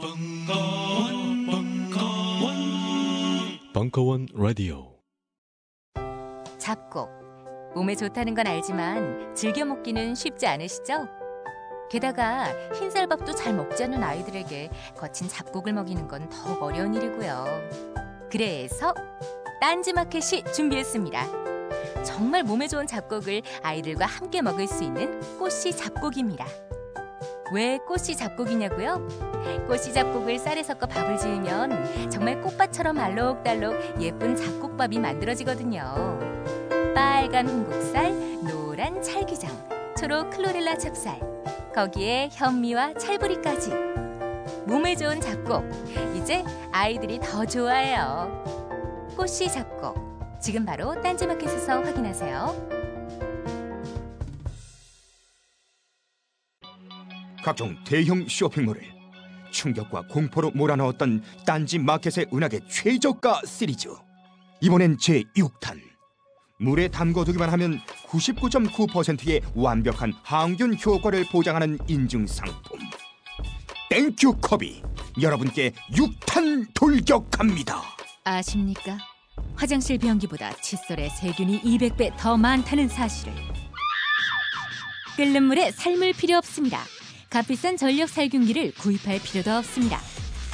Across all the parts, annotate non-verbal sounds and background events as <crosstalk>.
벙커원, 벙커원, 벙커원 라디오. 잡곡. 몸에 좋다는 건 알지만 즐겨 먹기는 쉽지 않으시죠? 게다가 흰쌀밥도 잘 먹지 않는 아이들에게 거친 잡곡을 먹이는 건 더욱 어려운 일이고요. 그래서 딴지마켓이 준비했습니다. 정말 몸에 좋은 잡곡을 아이들과 함께 먹을 수 있는 꽃씨 잡곡입니다. 왜 꽃씨 잡곡이냐고요? 꽃씨 잡곡을 쌀에 섞어 밥을 지으면 정말 꽃밭처럼 알록달록 예쁜 잡곡밥이 만들어지거든요. 빨간 홍국살, 노란 찰기장, 초록 클로렐라 찹쌀, 거기에 현미와 찰부리까지. 몸에 좋은 잡곡, 이제 아이들이 더 좋아해요. 꽃씨 잡곡, 지금 바로 딴지마켓에서 확인하세요. 각종 대형 쇼핑몰을 충격과 공포로 몰아넣었던 딴지 마켓의 은하계 최저가 시리즈 이번엔 제6탄 물에 담궈두기만 하면 99.9%의 완벽한 항균 효과를 보장하는 인증 상품 땡큐 컵이 여러분께 6탄 돌격합니다 아십니까? 화장실 변기보다 칫솔에 세균이 200배 더 많다는 사실을. 끓는 물에 삶을 필요 없습니다. 값비싼 전력 살균기를 구입할 필요도 없습니다.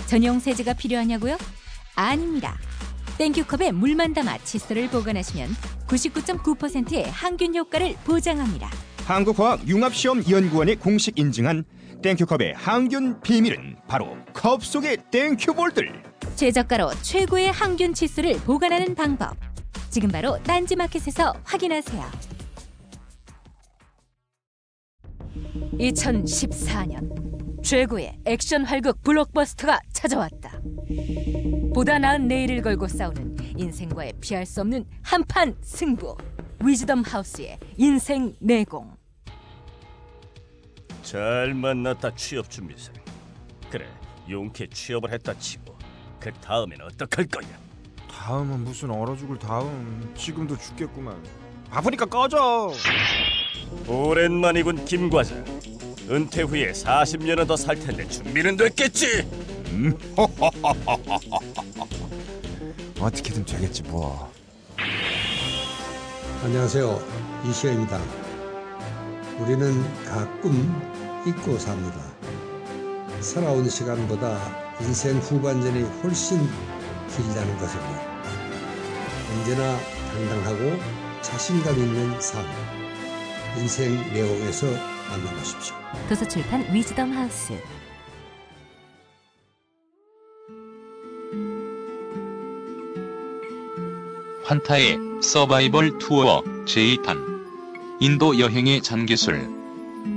전용 세제가 필요하냐고요? 아닙니다. 땡큐컵에 물만 담아 칫솔을 보관하시면 99.9%의 항균 효과를 보장합니다. 한국화학융합시험연구원이 공식 인증한 땡큐컵의 항균 비밀은 바로 컵 속의 땡큐볼들 최저가로 최고의 항균 칫솔을 보관하는 방법. 지금 바로 딴지마켓에서 확인하세요. 2014년 최고의 액션 활극 블록버스터가 찾아왔다. 보다 나은 내일을 걸고 싸우는 인생과의 피할 수 없는 한판 승부. 위즈덤 하우스의 인생 내공. 잘 만났다 취업 준비생. 그래 용케 취업을 했다 치고 그 다음엔 어떡할 거야? 다음은 무슨 얼어 죽을 다음 지금도 죽겠구만 바쁘니까 꺼져 오랜만이군 김 과장. 은퇴 후에 40년은 더 살 텐데 준비는 됐겠지? <laughs> 어떻게든 되겠지 뭐 안녕하세요. 이시영입니다. 우리는 가끔 잊고 삽니다. 살아온 시간보다 인생 후반전이 훨씬 길다는 것을요. 언제나 당당하고 자신감 있는 삶. 인생 내용에서 만나보십시오. 도서출판 위즈덤 하우스. 환타의 서바이벌 투어 제2탄 인도 여행의 잔기술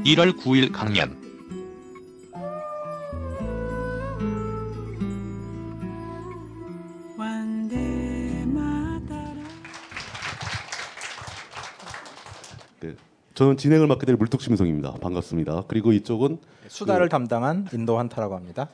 1월 9일 강연 저는 진행을 맡게 될 물뚝심송입니다. 반갑습니다. 그리고 이쪽은 수다를 그- 담당한 인도 환타라고 합니다.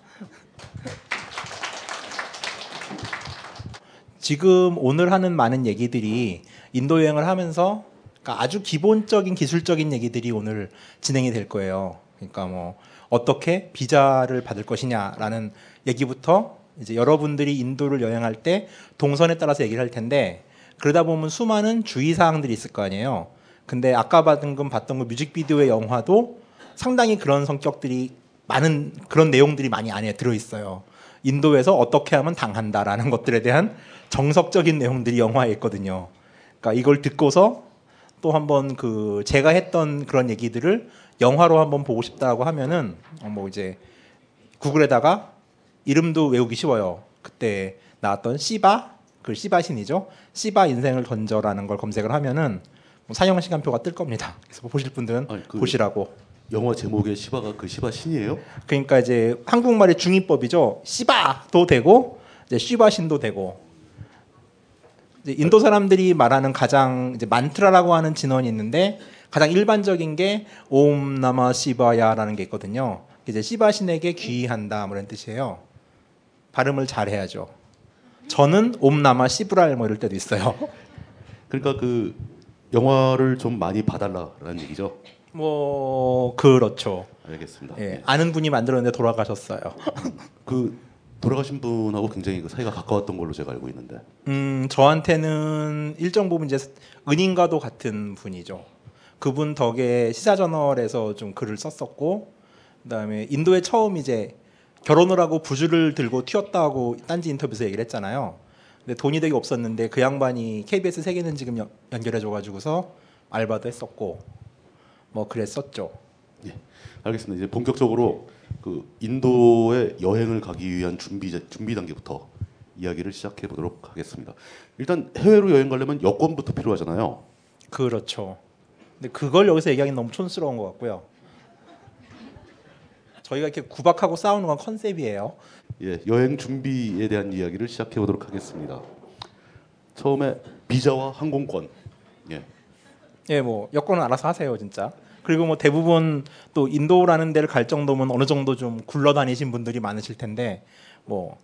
지금 오늘 하는 많은 얘기들이 인도 여행을 하면서 그러니까 아주 기본적인 기술적인 얘기들이 오늘 진행이 될 거예요. 그러니까 뭐 어떻게 비자를 받을 것이냐라는 얘기부터 이제 여러분들이 인도를 여행할 때 동선에 따라서 얘기를 할 텐데 그러다 보면 수많은 주의 사항들이 있을 거 아니에요. 근데 아까 방금 봤던 그 뮤직비디오의 영화도 상당히 그런 성격들이 많은 그런 내용들이 많이 안에 들어 있어요. 인도에서 어떻게 하면 당한다라는 것들에 대한 정석적인 내용들이 영화에 있거든요. 그러니까 이걸 듣고서 또 한번 그 제가 했던 그런 얘기들을 영화로 한번 보고 싶다고 하면은 어뭐 이제 구글에다가 이름도 외우기 쉬워요. 그때 나왔던 시바 그 시바 신이죠. 시바 인생을 던져라는 걸 검색을 하면은 뭐 사용 시간표가 뜰 겁니다. 그래서 보실 분들은 아니, 그- 보시라고. 영화 제목의 시바가 그 시바 신이에요? 그러니까 이제 한국말의 중의법이죠. 시바도 되고 이제 시바 신도 되고. 이제 인도 사람들이 말하는 가장 이제 만트라라고 하는 진원이 있는데 가장 일반적인 게 옴 나마 시바야라는 게 있거든요. 이제 시바 신에게 귀의한다 뭐 이런 뜻이에요. 발음을 잘 해야죠. 저는 옴 나마 시브랄 뭐 이럴 때도 있어요. 그러니까 그 영화를 좀 많이 봐달라라는 얘기죠. 뭐 그렇죠. 알겠습니다. 예, 예. 아는 분이 만들었는데 돌아가셨어요. <laughs> 그 돌아가신 분하고 굉장히 그 사이가 가까웠던 걸로 제가 알고 있는데. 음, 저한테는 일정 부분 이제 은인과도 같은 분이죠. 그분 덕에 시사저널에서 좀 글을 썼었고, 그다음에 인도에 처음 이제 결혼을 하고 부주를 들고 튀었다고 딴지 인터뷰에서 얘기를 했잖아요. 근데 돈이 되게 없었는데 그 양반이 KBS 세계는 지금 연- 연결해줘가지고서 알바도 했었고, 뭐 그랬었죠. 예. 알겠습니다. 이제 본격적으로 그 인도에 여행을 가기 위한 준비 준비 단계부터 이야기를 시작해 보도록 하겠습니다. 일단 해외로 여행 가려면 여권부터 필요하잖아요. 그렇죠. 근데 그걸 여기서 얘기하기는 너무 촌스러운 것 같고요. 저희가 이렇게 구박하고 싸우는 건 컨셉이에요. 예, 여행 준비에 대한 이야기를 시작해 보도록 하겠습니다. 처음에 비자와 항공권. 예. 예, 뭐 여건은 알아서 하세요, 진짜. 그리고 뭐 대부분 또 인도라는 데를 갈 정도면 어느 정도 좀 굴러다니신 분들이 많으실 텐데 뭐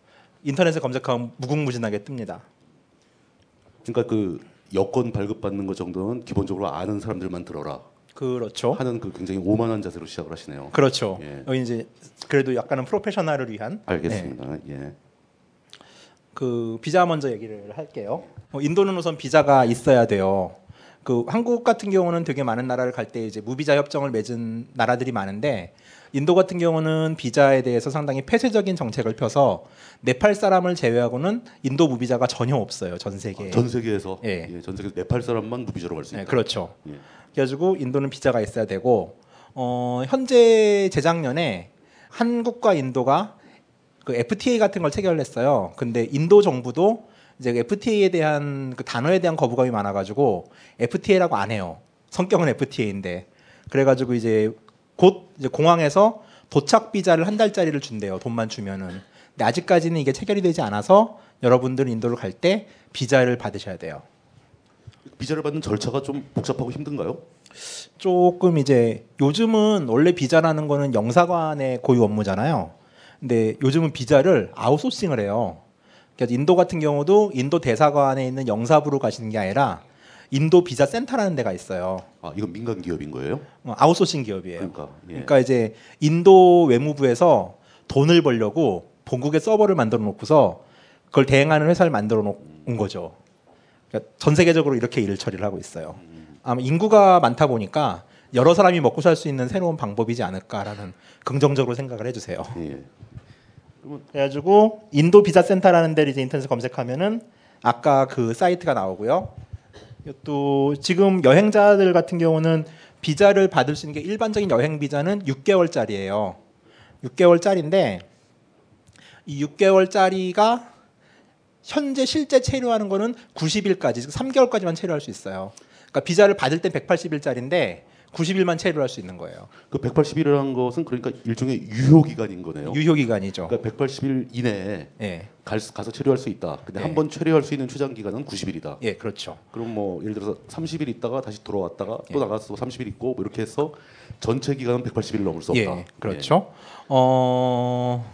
인터넷에 검색하면 무궁무진하게 뜹니다. 그러니까 그 여권 발급받는 것 정도는 기본적으로 아는 사람들만 들어라 그렇죠. 하는 그 굉장히 오만한 자세로 시작을 하시네요. 그렇죠. 예. 여기 이제 그래도 약간은 프로페셔널을 위한 알겠습니다. 네. 예. 그 비자 먼저 얘기를 할게요. 어, 인도는 우선 비자가 있어야 돼요. 그 한국 같은 경우는 되게 많은 나라를 갈 때 이제 무비자 협정을 맺은 나라들이 많은데 인도 같은 경우는 비자에 대해서 상당히 폐쇄적인 정책을 펴서 네팔 사람을 제외하고는 인도 무비자가 전혀 없어요 전 세계에. 아, 전 세계에서 예. 예, 전 세계 네팔 사람만 무비자로 갈 수 있다. 네, 그렇죠. 예. 그래가지고 인도는 비자가 있어야 되고 어, 현재 재작년에 한국과 인도가 그 FTA 같은 걸 체결했어요. 근데 인도 정부도 이제 그 FTA에 대한 그 단어에 대한 거부감이 많아가지고 FTA라고 안 해요. 성격은 FTA인데 그래가지고 이제 곧 이제 공항에서 도착 비자를 한 달짜리를 준대요. 돈만 주면은. 근데 아직까지는 이게 체결이 되지 않아서 여러분들은 인도를 갈 때 비자를 받으셔야 돼요. 비자를 받는 절차가 좀 복잡하고 힘든가요? 조금 이제 요즘은 원래 비자라는 거는 영사관의 고유 업무잖아요. 근데 요즘은 비자를 아웃소싱을 해요. 그래서 인도 같은 경우도 인도 대사관에 있는 영사부로 가시는 게 아니라 인도 비자 센터라는 데가 있어요. 아, 이건 민간 기업인 거예요? 어, 아웃소싱 기업이에요. 그러니까 예. 그러니까 이제 인도 외무부에서 돈을 벌려고 본국에 서버를 만들어 놓고서 그걸 대행하는 회사를 만들어 놓은 거죠. 그러니까 전 세계적으로 이렇게 일 처리를 하고 있어요. 아마 인구가 많다 보니까 여러 사람이 먹고 살 수 있는 새로운 방법이지 않을까라는 긍정적으로 생각을 해주세요. 예. 그래가지고 인도 비자 센터라는 데를 이제 인터넷에 검색하면은 아까 그 사이트가 나오고요. 또 지금 여행자들 같은 경우는 비자를 받을 수 있는 게 일반적인 여행 비자는 6개월짜리예요. 6개월짜리인데 이 6개월짜리가 현재 실제 체류하는 거는 90일까지, 즉 3개월까지만 체류할 수 있어요. 그러니까 비자를 받을 땐 180일짜리인데 90일만 체류할 수 있는 거예요. 그 180일이라는 것은 그러니까 일종의 유효 기간인 거네요. 유효 기간이죠. 그러니까 180일 이내에 예, 갈 수- 가서 체류할 수 있다. 근데 예. 한번 체류할 수 있는 최장 기간은 90일이다. 예, 그렇죠. 그럼 뭐 예를 들어서 30일 있다가 다시 돌아왔다가 또 예. 나가서 30일 있고 뭐 이렇게 해서 전체 기간은 180일을 넘을 수 없다. 예, 그렇죠. 어,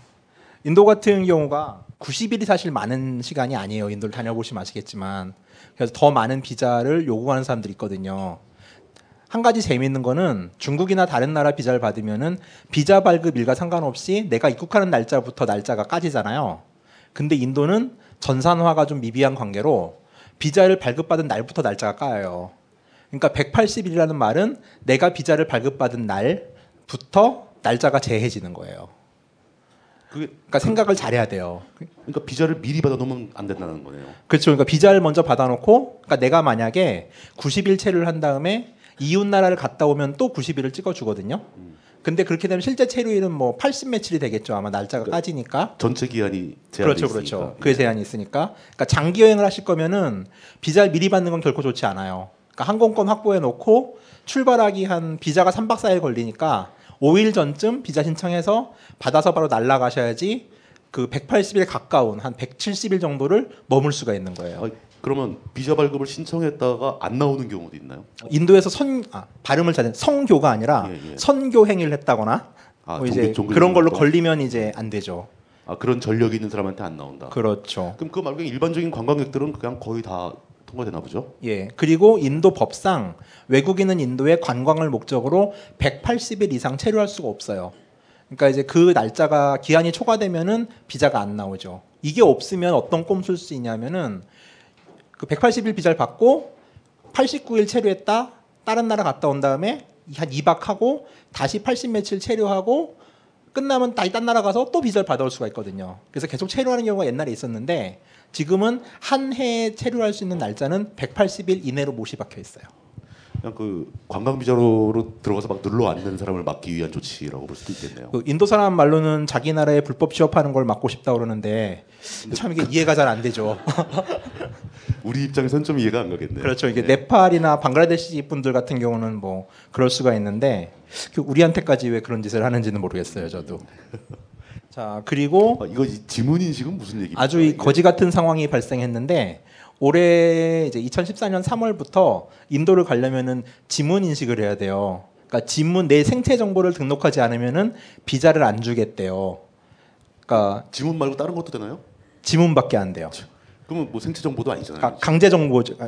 인도 같은 경우가 90일이 사실 많은 시간이 아니에요. 인도를 다녀보시면 아시겠지만. 그래서 더 많은 비자를 요구하는 사람들이 있거든요. 한 가지 재미있는 거는 중국이나 다른 나라 비자를 받으면은 비자 발급 일과 상관없이 내가 입국하는 날짜부터 날짜가 까지잖아요. 근데 인도는 전산화가 좀 미비한 관계로 비자를 발급받은 날부터 날짜가 까요. 그러니까 180일이라는 말은 내가 비자를 발급받은 날부터 날짜가 재해지는 거예요. 그게 그러니까 생각을 잘해야 돼요. 그러니까 비자를 미리 받아 놓으면 안 된다는 거네요. 그렇죠. 그러니까 비자를 먼저 받아놓고, 그러니까 내가 만약에 90일 체류를 한 다음에 이웃 나라를 갔다 오면 또 90일을 찍어주거든요. 근데 그렇게 되면 실제 체류일은 뭐 80 며칠이 되겠죠. 아마 날짜가 까지니까. 전체 기한이 제한이 그렇죠, 있으니까. 그렇죠. 그에 제한이 있으니까. 그러니까 장기 여행을 하실 거면은 비자를 미리 받는 건 결코 좋지 않아요. 그러니까 항공권 확보해 놓고 출발하기 한 비자가 3박 4일 걸리니까 5일 전쯤 비자 신청해서 받아서 바로 날아가셔야지 그 180일 가까운 한 170일 정도를 머물 수가 있는 거예요. 아, 그러면 비자 발급을 신청했다가 안 나오는 경우도 있나요? 인도에서 선 아, 발음을 잘 성교가 아니라 예, 예. 선교 행위를 했다거나 아, 뭐 이제 종교 그런 걸로. 걸리면 이제 안 되죠. 아 그런 전력이 있는 사람한테 안 나온다. 그렇죠. 그럼 그거 말고 일반적인 관광객들은 그냥 거의 다 통과되나 보죠. 예. 그리고 인도 법상 외국인은 인도에 관광을 목적으로 180일 이상 체류할 수가 없어요. 그러니까 이제 그 날짜가 기한이 초과되면은 비자가 안 나오죠. 이게 없으면 어떤 꼼수를 수 있냐면은 그 180일 비자를 받고 89일 체류했다. 다른 나라 갔다 온 다음에 한 2박 하고 다시 80 며칠 체류하고 끝나면 다시 딴 나라 가서 또 비자를 받아올 수가 있거든요. 그래서 계속 체류하는 경우가 옛날에 있었는데 지금은 한 해에 체류할 수 있는 날짜는 180일 이내로 못이 박혀 있어요. 그냥 그 관광 비자로 들어가서 막 눌러 앉는 사람을 막기 위한 조치라고 볼 수도 있겠네요. 그 인도 사람 말로는 자기 나라에 불법 취업하는 걸 막고 싶다 그러는데 참 이게 이해가 잘 안 되죠. <laughs> 우리 입장에서는 좀 이해가 안 가겠네요. 그렇죠. 이게 네. 네팔이나 방글라데시 분들 같은 경우는 뭐 그럴 수가 있는데 그 우리한테까지 왜 그런 짓을 하는지는 모르겠어요. 저도. <laughs> 자 그리고 아, 이거 이 지문 인식은 무슨 얘기입니까? 아주 이? 거지 같은 상황이 발생했는데 올해 이제 2014년 3월부터 인도를 가려면은 지문 인식을 해야 돼요. 그러니까 지문 내 생체 정보를 등록하지 않으면은 비자를 안 주겠대요. 그러니까 지문 말고 다른 것도 되나요? 지문밖에 안 돼요. 그러면 뭐 생체 정보도 아니잖아요. 가- 강제 정보 아,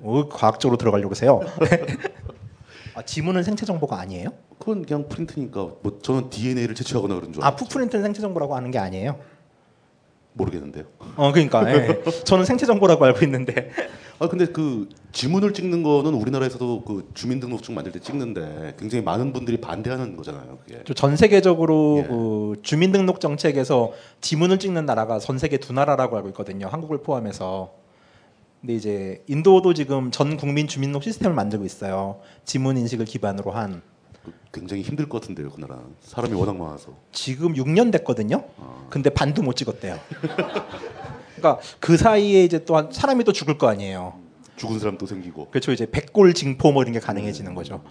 뭐, 과학적으로 들어가려고 하세요. <laughs> 아, 지문은 생체 정보가 아니에요? 그건 그냥 프린트니까 뭐 저는 DNA를 채취하거나 그런 줄아 알았죠. 푸프린트는 생체 정보라고 하는 게 아니에요. 모르겠는데요. 어 그러니까 예. 저는 생체 정보라고 알고 있는데 아 근데 그 지문을 찍는 거는 우리나라에서도 그 주민등록증 만들 때 찍는데 굉장히 많은 분들이 반대하는 거잖아요. 그게. 저전 세계적으로 예. 그 주민등록 정책에서 지문을 찍는 나라가 전 세계 두 나라라고 알고 있거든요. 한국을 포함해서. 근데 이제 인도도 지금 전 국민 주민등록 시스템을 만들고 있어요. 지문 인식을 기반으로 한그 굉장히 힘들 것 같은데요, 그 나라. 사람이 워낙 많아서. 지금 6년 됐거든요. 아. 근데 반도 못 찍었대요. 그러니까 그 사이에 이제 또한 사람이 또 죽을 거 아니에요. 죽은 사람 또 생기고. 그렇죠. 이제 백골 징포 뭐 이런 게 가능해지는 거죠.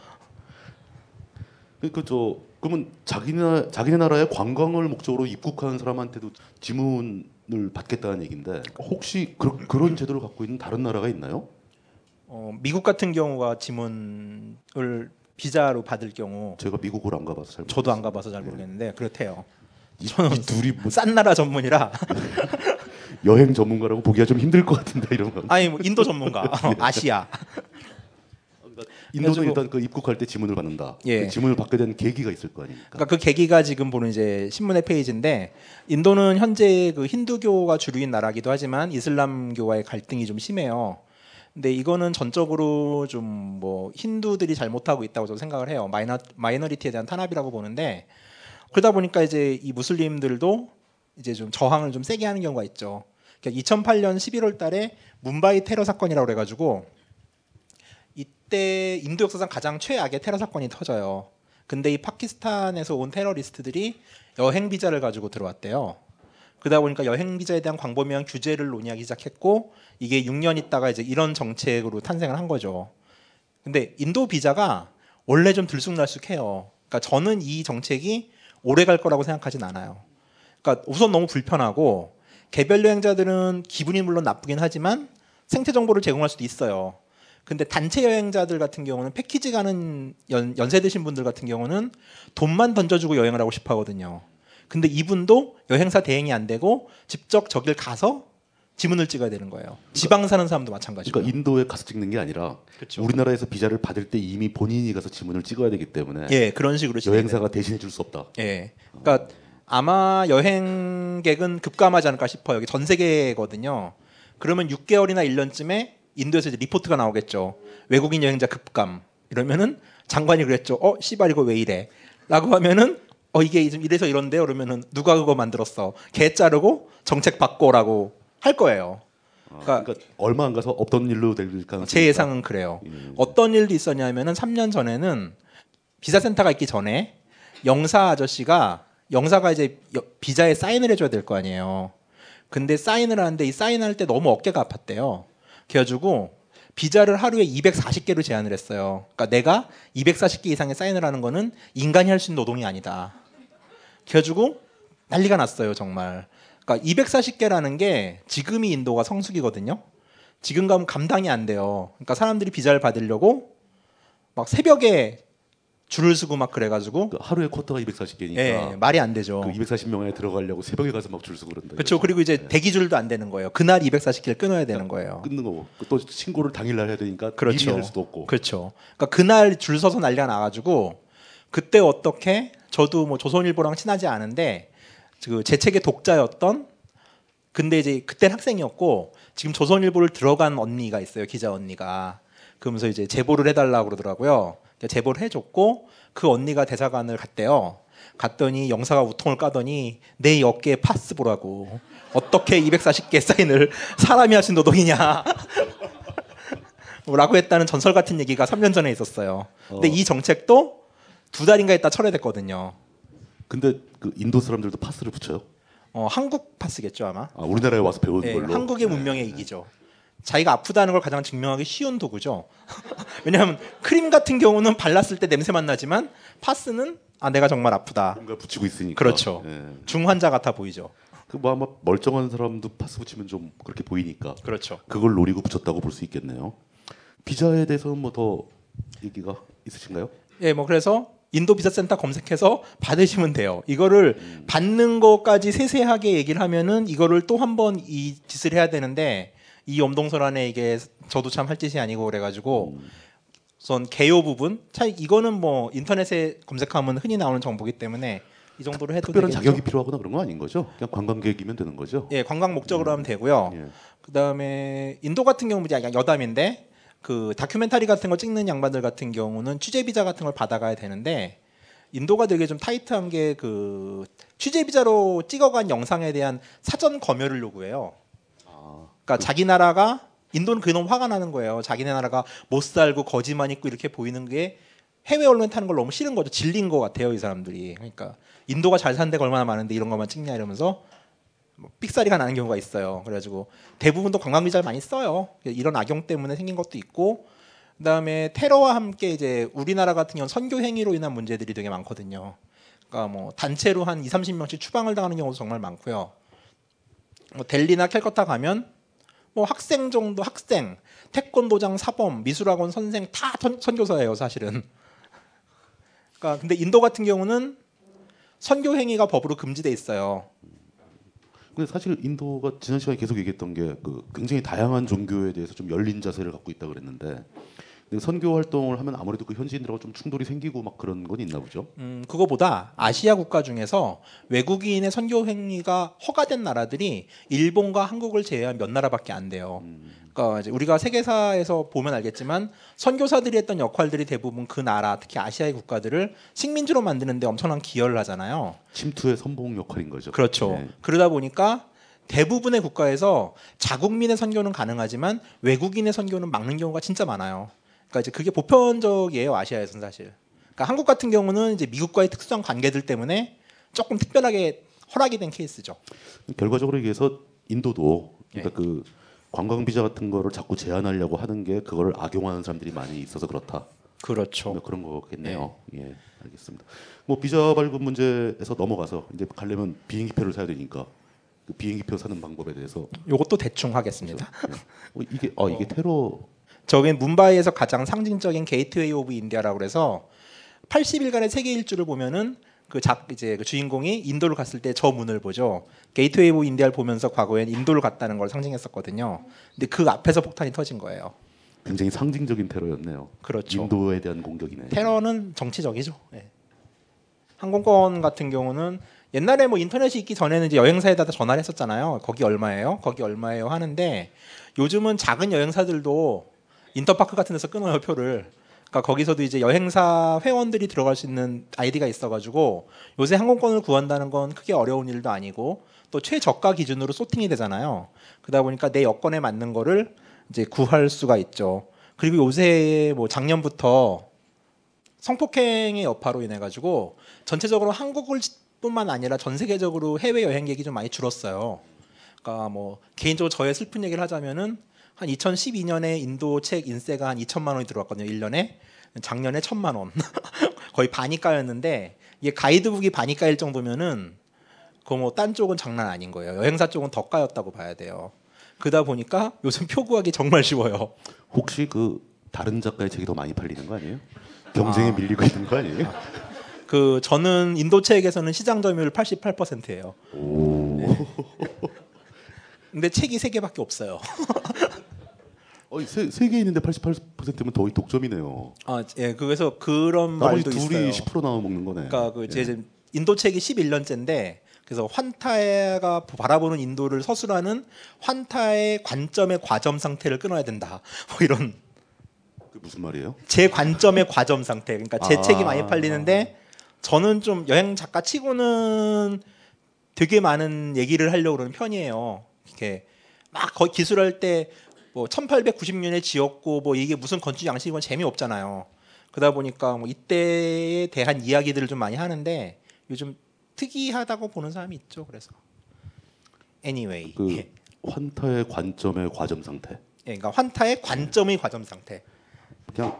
그저 그러면 자기네 자기네 나라에 관광을 목적으로 입국하는 사람한테도 지문을 받겠다는 얘기인데 혹시 그, 그런 제도를 갖고 있는 다른 나라가 있나요? 어, 미국 같은 경우가 지문을 비자로 받을 경우 제가 미국을 안 가봐서 잘 저도 안. 가봐서 잘 모르겠는데 그렇대요. 이, 저는 이 둘이 뭐 싼 나라 전문이라 <laughs> 여행 전문가라고 보기가 좀 힘들 것 같은데 이런 거. 아니 뭐 인도 전문가 <laughs> 아시아 인도는 일단 그 입국할 때 지문을 받는다. 예. 그 지문을 받게 된 계기가 있을 거 아닙니까? 그러니까 그 계기가 지금 보는 이제 신문의 페이지인데 인도는 현재 그 힌두교가 주류인 나라기도 하지만 이슬람교와의 갈등이 좀 심해요. 근데 이거는 전적으로 좀 뭐 힌두들이 잘못하고 있다고 저는 생각을 해요. minor minority에 대한 탄압이라고 보는데 그러다 보니까 이제 이 무슬림들도 이제 좀 저항을 좀 세게 하는 경우가 있죠. 그러니까 2008년 11월 달에 뭄바이 테러 사건이라고 그래 가지고 이때 인도 역사상 가장 최악의 테러 사건이 터져요. 근데 이 파키스탄에서 온 테러리스트들이 여행 비자를 가지고 들어왔대요. 그러다 보니까 여행 비자에 대한 광범위한 규제를 논의하기 시작했고 이게 6년 있다가 이제 이런 정책으로 탄생을 한 거죠. 근데 인도 비자가 원래 좀 들쑥날쑥해요. 그러니까 저는 이 정책이 오래 갈 거라고 생각하진 않아요. 그러니까 우선 너무 불편하고 개별 여행자들은 기분이 물론 나쁘긴 하지만 생체 정보를 제공할 수도 있어요. 근데 단체 여행자들 같은 경우는 패키지 가는 연, 연세 드신 분들 같은 경우는 돈만 던져주고 여행을 하고 싶어 하거든요. 근데 이분도 여행사 대행이 안 되고 직접 저길 가서 지문을 찍어야 되는 거예요. 지방 사는 사람도 마찬가지고. 그러니까 인도에 가서 찍는 게 아니라 그렇죠. 우리나라에서 비자를 받을 때 이미 본인이 가서 지문을 찍어야 되기 때문에 예, 그런 식으로 여행사가 대신해 줄 수 없다. 예. 그러니까 아마 여행객은 급감하지 않을까 싶어요. 이게 전 세계거든요. 그러면 6개월이나 1년쯤에 인도에서 이제 리포트가 나오겠죠. 외국인 여행자 급감. 이러면은 장관이 그랬죠. 어, 씨발 이거 왜 이래? 라고 하면은 어 이게 좀 이래서 이런데요. 그러면은 누가 그거 만들었어? 개 자르고 정책 바꿔라고 할 거예요. 아, 그러니까 그러니까, 얼마 안 가서 없던 일로 될 가능성이 제. 예상은 그래요. 음. 어떤 일도 있었냐면은 3년 전에는 비자센터가 있기 전에 영사 아저씨가 영사가 이제 여- 비자에 사인을 해줘야 될 거 아니에요. 근데 사인을 하는데 이 사인할 때 너무 어깨가 아팠대요. 그래가지고 비자를 하루에 240개로 제한을 했어요. 그러니까 내가 240개 이상의 사인을 하는 거는 인간이 할 수 있는 노동이 아니다. 그래가지고 난리가 났어요, 정말. 그러니까 240개라는 게 지금이 인도가 성수기거든요. 지금 가면 감당이 안 돼요. 그러니까 사람들이 비자를 받으려고 막 새벽에 줄을 서고 막 그래가지고 그 하루에 쿼터가 240개니까 예, 말이 안 되죠. 그 240명에 들어가려고 새벽에 가서 막 줄 서고 그런다. 그렇죠. 그리고 이제 대기줄도 안 되는 거예요. 그날 240개를 끊어야 되는 거예요. 끊는 거고 또 신고를 당일날 해야 되니까 그렇죠. 미리 할 수도 없고. 그렇죠. 그러니까 그날 줄 서서 난리가 나가지고 그때 어떻게 저도 뭐 조선일보랑 친하지 않은데 그 제 책의 독자였던 근데 이제 그땐 학생이었고 지금 조선일보를 들어간 언니가 있어요. 기자 언니가. 그러면서 이제 제보를 해달라고 그러더라고요. 그러니까 제보를 해줬고 그 언니가 대사관을 갔대요. 갔더니 영사가 우통을 까더니 내 어깨에 파스 보라고 어떻게 240개 사인을 사람이 하신 노동이냐 <laughs> 라고 했다는 전설 같은 얘기가 3년 전에 있었어요. 근데 어. 이 정책도 두 달인가 있다 철회됐거든요. 근데 그 인도 사람들도 파스를 붙여요? 어, 한국 파스겠죠 아마. 아, 우리나라에 와서 배운 예, 걸로. 한국의 문명의 이기죠. 자기가 아프다는 걸 가장 증명하기 쉬운 도구죠. <laughs> 왜냐하면 크림 같은 경우는 발랐을 때 냄새만 나지만 파스는 아 내가 정말 아프다. 뭔가 붙이고 있으니까. 그렇죠. 예. 중환자 같아 보이죠. 그뭐 아마 멀쩡한 사람도 파스 붙이면 좀 그렇게 보이니까 그렇죠. 그걸 노리고 붙였다고 볼 수 있겠네요. 비자에 대해서는 뭐 더 얘기가 있으신가요? 예, 뭐 그래서 인도 비자 센터 검색해서 받으시면 돼요. 이거를 받는 것까지 세세하게 얘기를 하면은 이거를 또 한 번 이 짓을 해야 되는데 이 엄동설 안에 이게 저도 참 할 짓이 아니고 그래가지고 우선 개요 부분 차 이거는 뭐 인터넷에 검색하면 흔히 나오는 정보기 때문에 이 정도로 해도 특별한 되겠죠? 자격이 필요하거나 그런 건 아닌 거죠? 그냥 관광객이면 되는 거죠? 예, 관광 목적으로 하면 되고요. 예. 그다음에 인도 같은 경우는 이제 여담인데 그 다큐멘터리 같은 거 찍는 양반들 같은 경우는 취재 비자 같은 걸 받아가야 되는데 인도가 되게 좀 타이트한 게 그 취재 비자로 찍어간 영상에 대한 사전 검열을 요구해요. 그러니까 자기 나라가 인도는 그놈 화가 나는 거예요. 자기네 나라가 못 살고 거지만 있고 이렇게 보이는 게 해외 언론에 타는 걸 너무 싫은 거죠. 질린 것 같아요, 이 사람들이. 그러니까 인도가 잘 사는 데가 얼마나 많은데 이런 것만 찍냐 이러면서 뭐 삑사리가 나는 경우가 있어요. 그래가지고 대부분도 관광 비자를 많이 써요. 이런 악용 때문에 생긴 것도 있고, 그다음에 테러와 함께 이제 우리나라 같은 경우는 선교 행위로 인한 문제들이 되게 많거든요. 그러니까 뭐 단체로 한 2, 30명씩 추방을 당하는 경우도 정말 많고요. 뭐 델리나 캘커타 가면 뭐 학생 정도 학생, 태권도장 사범, 미술학원 선생 다 선- 선교사예요, 사실은. 그러니까 근데 인도 같은 경우는 선교 행위가 법으로 금지돼 있어요. 근데 사실 인도가 지난 시간에 계속 얘기했던 게 그 굉장히 다양한 종교에 대해서 좀 열린 자세를 갖고 있다 그랬는데 근데 선교 활동을 하면 아무래도 그 현지인들하고 좀 충돌이 생기고 막 그런 건 있나 보죠. 음, 그거보다 아시아 국가 중에서 외국인의 선교 행위가 허가된 나라들이 일본과 한국을 제외한 몇 나라밖에 안 돼요. 그러니까 이제 우리가 세계사에서 보면 알겠지만 선교사들이 했던 역할들이 대부분 그 나라, 특히 아시아의 국가들을 식민지로 만드는데 엄청난 기여를 하잖아요. 침투의 선봉 역할인 거죠. 그렇죠. 네. 그러다 보니까 대부분의 국가에서 자국민의 선교는 가능하지만 외국인의 선교는 막는 경우가 진짜 많아요. 그러니까 이제 그게 보편적이에요 아시아에서는 사실. 그러니까 한국 같은 경우는 이제 미국과의 특수한 관계들 때문에 조금 특별하게 허락이 된 케이스죠. 결과적으로 얘기해서 인도도 예. 그러니까 그 관광 비자 같은 거를 자꾸 제한하려고 하는 게 그거를 악용하는 사람들이 많이 있어서 그렇다. 그렇죠. 뭐 그런 거겠네요. 예, 알겠습니다. 뭐 비자 발급 문제에서 넘어가서 이제 가려면 비행기표를 사야 되니까 그 비행기표 사는 방법에 대해서 요것도 대충 하겠습니다. 어, 이게 아 이게 테러 저긴 뭄바이에서 가장 상징적인 게이트웨이 오브 인디아라고 그래서 80일간의 세계 일주를 보면은 그 작 이제 그 주인공이 인도를 갔을 때 저 문을 보죠. 게이트웨이 오브 인디아를 보면서 과거엔 인도를 갔다는 걸 상징했었거든요. 근데 그 앞에서 폭탄이 터진 거예요. 굉장히 상징적인 테러였네요. 그렇죠. 인도에 대한 공격이네. 테러는 정치적이죠. 예. 항공권 같은 경우는 옛날에 뭐 인터넷이 있기 전에는 이제 여행사에다 전화를 했었잖아요. 거기 얼마예요? 거기 얼마예요? 하는데 요즘은 작은 여행사들도 인터파크 같은 데서 끊어요 표를. 그러니까 거기서도 이제 여행사 회원들이 들어갈 수 있는 아이디가 있어가지고 요새 항공권을 구한다는 건 크게 어려운 일도 아니고 또 최저가 기준으로 소팅이 되잖아요. 그러다 보니까 내 여건에 맞는 거를 이제 구할 수가 있죠. 그리고 요새 뭐 작년부터 성폭행의 여파로 인해 가지고 전체적으로 한국을 뿐만 아니라 전 세계적으로 해외 여행객이 좀 많이 줄었어요. 그러니까 뭐 개인적으로 저의 슬픈 얘기를 하자면은 한 2012년에 인도 책 인세가 한 2천만 원이 들어왔거든요. 1년에. 작년에 1천만 원. <laughs> 거의 반이 까였는데 이게 가이드북이 반이 까일 정도면은 그뭐 딴 쪽은 장난 아닌 거예요. 여행사 쪽은 더 까였다고 봐야 돼요. 그러다 보니까 요즘 표 구하기 정말 쉬워요. 혹시 그 다른 작가의 책이 더 많이 팔리는 거 아니에요? 경쟁에 밀리고 있는 거 아니에요? 그 저는 인도 책에서는 시장 점유율 88%예요. 오. 근데 책이 세 개밖에 없어요. <laughs> 어, 세, 세개 있는데 88%면 거의 독점이네요. 아, 예, 그래서 그런 말도 둘이 있어요. 10% 나눠 먹는 거네. 그러니까 그 예. 제 인도 책이 11년째인데 그래서 환타가 바라보는 인도를 서술하는 환타의 관점의 과점 상태를 끊어야 된다. <laughs> 뭐 이런 그 무슨 말이에요? 제 관점의 과점 상태. 그러니까 제 아. 책이 많이 팔리는데 저는 좀 여행 작가 치고는 되게 많은 얘기를 하려고 그러는 편이에요. 이렇게 막 거의 기술할 때 뭐 1890년에 지었고 뭐 이게 무슨 건축 양식이건 재미없잖아요. 그러다 보니까 뭐 이때에 대한 이야기들을 좀 많이 하는데 요즘 특이하다고 보는 사람이 있죠. 그래서 anyway. 그 예. 환타의 관점의 과점 상태. 예, 그러니까 환타의 관점의 과점 상태. 그냥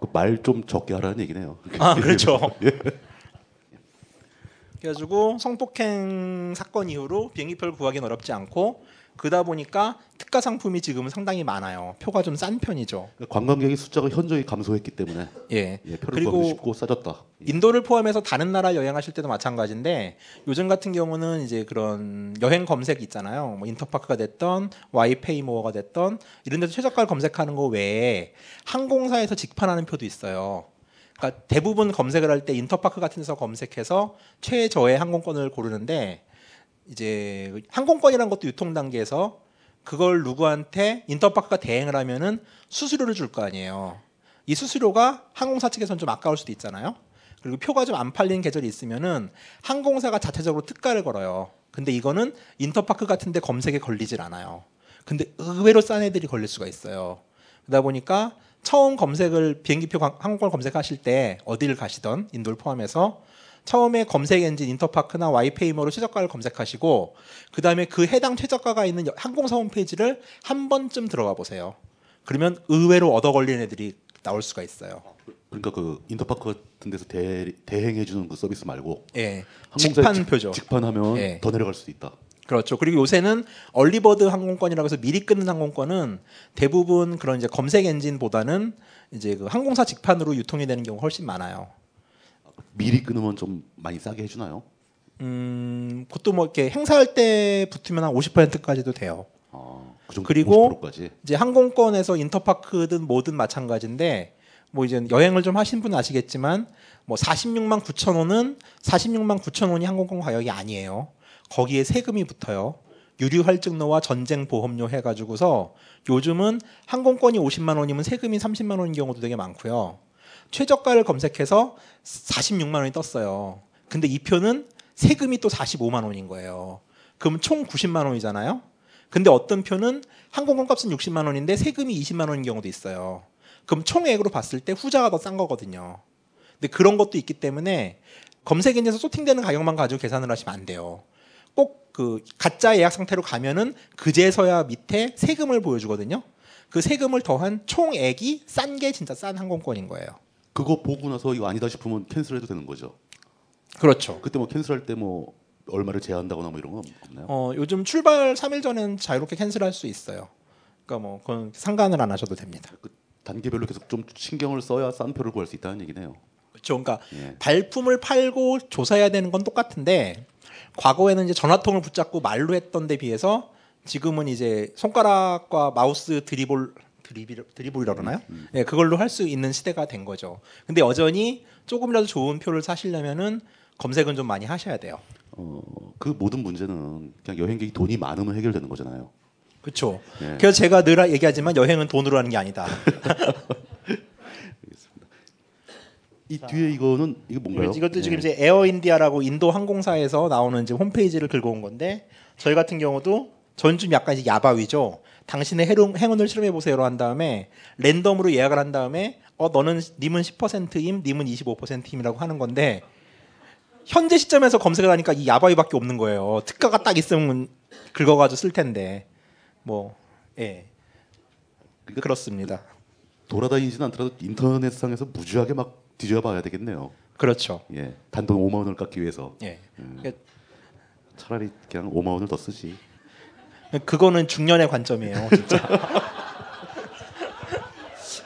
그 말 좀 적게 하라는 얘기네요. 아 그렇죠. <laughs> 예. 그래가지고 성폭행 사건 이후로 비행기표를 구하기는 어렵지 않고 그러다 보니까 특가 상품이 지금은 상당히 많아요. 표가 좀 싼 편이죠. 관광객의 숫자가 현저히 감소했기 때문에 예. 예, 표를 그리고 쉽고 싸졌다. 예. 인도를 포함해서 다른 나라 여행하실 때도 마찬가지인데 요즘 같은 경우는 이제 그런 여행 검색 있잖아요. 뭐 인터파크가 됐던 와이페이모어가 됐던 이런 데서 최저가를 검색하는 거 외에 항공사에서 직판하는 표도 있어요. 그러니까 대부분 검색을 할 때 인터파크 같은 데서 검색해서 최저의 항공권을 고르는데 이제 항공권이라는 것도 유통 단계에서 그걸 누구한테 인터파크가 대행을 하면은 수수료를 줄 거 아니에요. 이 수수료가 항공사 측에서는 좀 아까울 수도 있잖아요. 그리고 표가 좀 안 팔리는 계절이 있으면은 항공사가 자체적으로 특가를 걸어요. 근데 이거는 인터파크 같은데 검색에 걸리질 않아요. 근데 의외로 싼 애들이 걸릴 수가 있어요. 그러다 보니까 처음 검색을 비행기표 관- 항공권 검색하실 때 어디를 가시던 인도를 포함해서 처음에 검색 엔진 인터파크나 와이페이머로 최저가를 검색하시고 그 다음에 그 해당 최저가가 있는 여- 항공사 홈페이지를 한 번쯤 들어가 보세요. 그러면 의외로 얻어 걸리는 애들이 나올 수가 있어요. 그러니까 그 인터파크 같은 데서 대, 대행해 주는 그 서비스 말고 예, 항공사에 직판 표죠. 직판하면 예. 더 내려갈 수도 있다. 그렇죠. 그리고 요새는 얼리버드 항공권이라고 해서 미리 끊는 항공권은 대부분 그런 이제 검색 엔진보다는 이제 그 항공사 직판으로 유통이 되는 경우가 훨씬 많아요. 미리 끊으면 좀 많이 싸게 해주나요? 음, 그것도 뭐 이렇게 행사할 때 붙으면 한 50%까지도 돼요. 아, 그 정도 그리고 50%까지. 이제 항공권에서 인터파크든 뭐든 마찬가지인데 뭐 이제 여행을 좀 하신 분은 아시겠지만 뭐 46만 9천 원은 46만 9천 원이 항공권 가격이 아니에요. 거기에 세금이 붙어요. 유류 할증료와 전쟁 보험료 해가지고서 요즘은 항공권이 50만 원이면 세금이 30만 원인 경우도 되게 많고요. 최저가를 검색해서 46만 원이 떴어요. 근데 이 표는 세금이 또 45만 원인 거예요. 그럼 총 90만 원이잖아요. 근데 어떤 표는 항공권 값은 60만 원인데 세금이 20만 원인 경우도 있어요. 그럼 총액으로 봤을 때 후자가 더 싼 거거든요. 근데 그런 것도 있기 때문에 검색 엔진에서 소팅되는 가격만 가지고 계산을 하시면 안 돼요. 꼭 그 가짜 예약 상태로 가면은 그제서야 밑에 세금을 보여주거든요. 그 세금을 더한 총액이 싼 게 진짜 싼 항공권인 거예요. 그거 보고 나서 이거 아니다 싶으면 캔슬해도 되는 거죠. 그렇죠. 그때 뭐 캔슬할 때뭐 얼마를 제한다거나 뭐 이런 건 없나요? 어, 요즘 출발 3일 전에는 자유롭게 캔슬할 수 있어요. 그러니까 뭐 그건 상관을 안 하셔도 됩니다. 그 단계별로 계속 좀 신경을 써야 싼 표를 구할 수 있다는 얘기네요. 그렇죠. 그러니까 예. 발품을 팔고 조사해야 되는 건 똑같은데 과거에는 이제 전화통을 붙잡고 말로 했던 데 비해서 지금은 이제 손가락과 마우스 드리볼 드리블 드리블이라 그러나요? 예, 그걸로 할 수 있는 시대가 된 거죠. 근데 여전히 조금이라도 좋은 표를 사시려면은 검색은 좀 많이 하셔야 돼요. 어, 그 모든 문제는 그냥 여행객이 돈이 많으면 해결되는 거잖아요. 그렇죠. 예. 그래서 제가 늘 얘기하지만 여행은 돈으로 하는 게 아니다. <laughs> 이 뒤에 이거는 이게 뭔가요? 이것도 지금 예. 이제 에어 인디아라고 인도 항공사에서 나오는 이제 홈페이지를 긁어 온 건데 저희 같은 경우도 전좀 약간 이제 야바위죠. 당신의 해롱, 행운 을 실험해 보세요로 한 다음에 랜덤으로 예약을 한 다음에 어 너는 님은 10%임, 님은 25%임이라고 하는 건데 현재 시점에서 검색을 하니까 이 야바위밖에 없는 거예요. 특가가 딱 있으면 긁어가지고 쓸 텐데 뭐 예. 그러니까 그렇습니다. 돌아다니지는 않더라도 인터넷상에서 무지하게 막 뒤져봐야 되겠네요. 그렇죠. 예, 단돈 5만 원을 깎기 위해서 예. 음, 그러니까 차라리 그냥 5만 원을 더 쓰지. 그거는 중년의 관점이에요, 진짜. <laughs>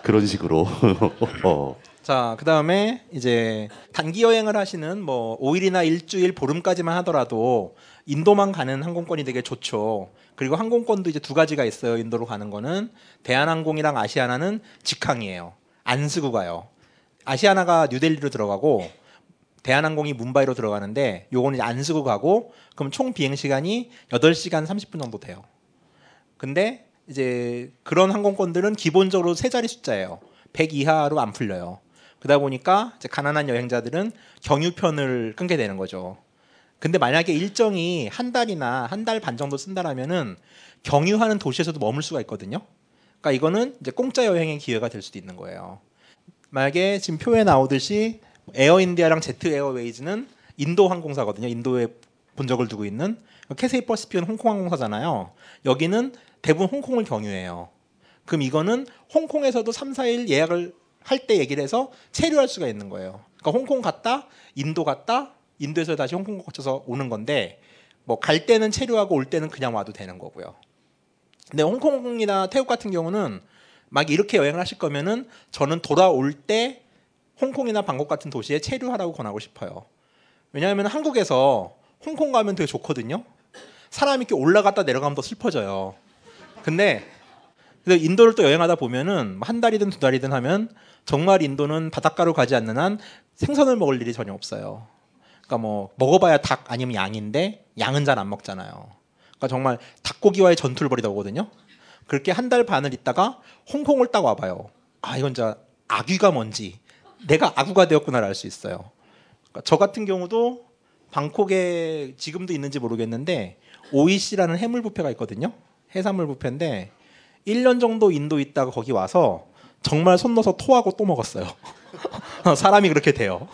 그런 식으로. <laughs> 어. 자, 그 다음에 이제 단기 여행을 하시는 뭐 5일이나 일주일, 보름까지만 하더라도 인도만 가는 항공권이 되게 좋죠. 그리고 항공권도 이제 두 가지가 있어요. 인도로 가는 거는 대한항공이랑 아시아나는 직항이에요. 안 쓰고 가요. 아시아나가 뉴델리로 들어가고 대한항공이 뭄바이로 들어가는데 요거는 안 쓰고 가고 그럼 총 비행 시간이 8시간 30분 정도 돼요. 근데 이제 그런 항공권들은 기본적으로 세 자리 숫자예요. 100 이하로 안 풀려요. 그러다 보니까 이제 가난한 여행자들은 경유편을 끊게 되는 거죠. 근데 만약에 일정이 한 달이나 한 달 반 정도 쓴다라면은 경유하는 도시에서도 머물 수가 있거든요. 그러니까 이거는 이제 공짜 여행의 기회가 될 수도 있는 거예요. 만약에 지금 표에 나오듯이 에어인디아랑 제트 에어웨이즈는 인도 항공사거든요. 인도에 본적을 두고 있는 캐세이 퍼시픽은 홍콩 항공사잖아요. 여기는 대부분 홍콩을 경유해요. 그럼 이거는 홍콩에서도 3, 4일 예약을 할 때 얘기를 해서 체류할 수가 있는 거예요. 그러니까 홍콩 갔다 인도 갔다 인도에서 다시 홍콩 거쳐서 오는 건데 뭐 갈 때는 체류하고 올 때는 그냥 와도 되는 거고요. 근데 홍콩이나 태국 같은 경우는 막 이렇게 여행을 하실 거면은 저는 돌아올 때 홍콩이나 방콕 같은 도시에 체류하라고 권하고 싶어요. 왜냐하면 한국에서 홍콩 가면 되게 좋거든요. 사람이 이렇게 올라갔다 내려가면 더 슬퍼져요. 근데 인도를 또 여행하다 보면은 한 달이든 두 달이든 하면 정말 인도는 바닷가로 가지 않는 한 생선을 먹을 일이 전혀 없어요. 그러니까 뭐 먹어봐야 닭 아니면 양인데 양은 잘 안 먹잖아요. 그러니까 정말 닭고기와의 전투를 벌이다 오거든요. 그렇게 한 달 반을 있다가 홍콩을 딱 와봐요. 아 이건 진짜 아귀가 뭔지 내가 아구가 되었구나를 알 수 있어요. 그러니까 저 같은 경우도 방콕에 지금도 있는지 모르겠는데 OEC라는 해물 뷔페가 있거든요. 해산물 뷔페인데 1년 정도 인도 있다가 거기 와서 정말 손 넣어서 토하고 또 먹었어요. <laughs> 사람이 그렇게 돼요.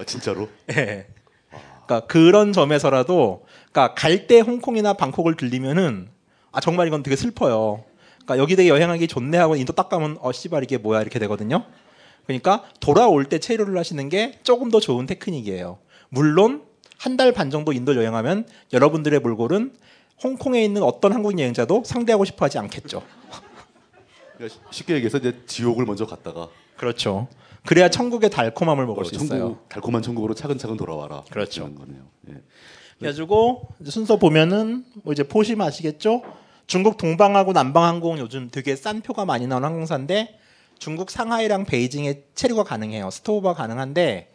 아, 진짜로? 예. 그러니까 그런 점에서라도 그러니까 갈 때 홍콩이나 방콕을 들리면은 아 정말 이건 되게 슬퍼요. 그러니까 여기 되게 여행하기 좋네 하고 인도 딱 가면 어 씨발 이게 뭐야 이렇게 되거든요. 그러니까 돌아올 때 체류를 하시는 게 조금 더 좋은 테크닉이에요. 물론 한 달 반 정도 인도 여행하면 여러분들의 몰골은 홍콩에 있는 어떤 한국인 여행자도 상대하고 싶어 하지 않겠죠. 그러니까 쉽게 얘기해서 이제 지옥을 먼저 갔다가 그렇죠. 그래야 천국의 달콤함을 먹을 어, 수 천국, 있어요. 달콤한 천국으로 차근차근 돌아와라. 그렇죠. 거네요. 예. 그래가지고 순서 보면은 뭐 이제 보시면 아시겠죠? 중국 동방하고 남방항공은 요즘 되게 싼 표가 많이 나오는 항공사인데 중국 상하이랑 베이징에 체류가 가능해요. 스토어가 가능한데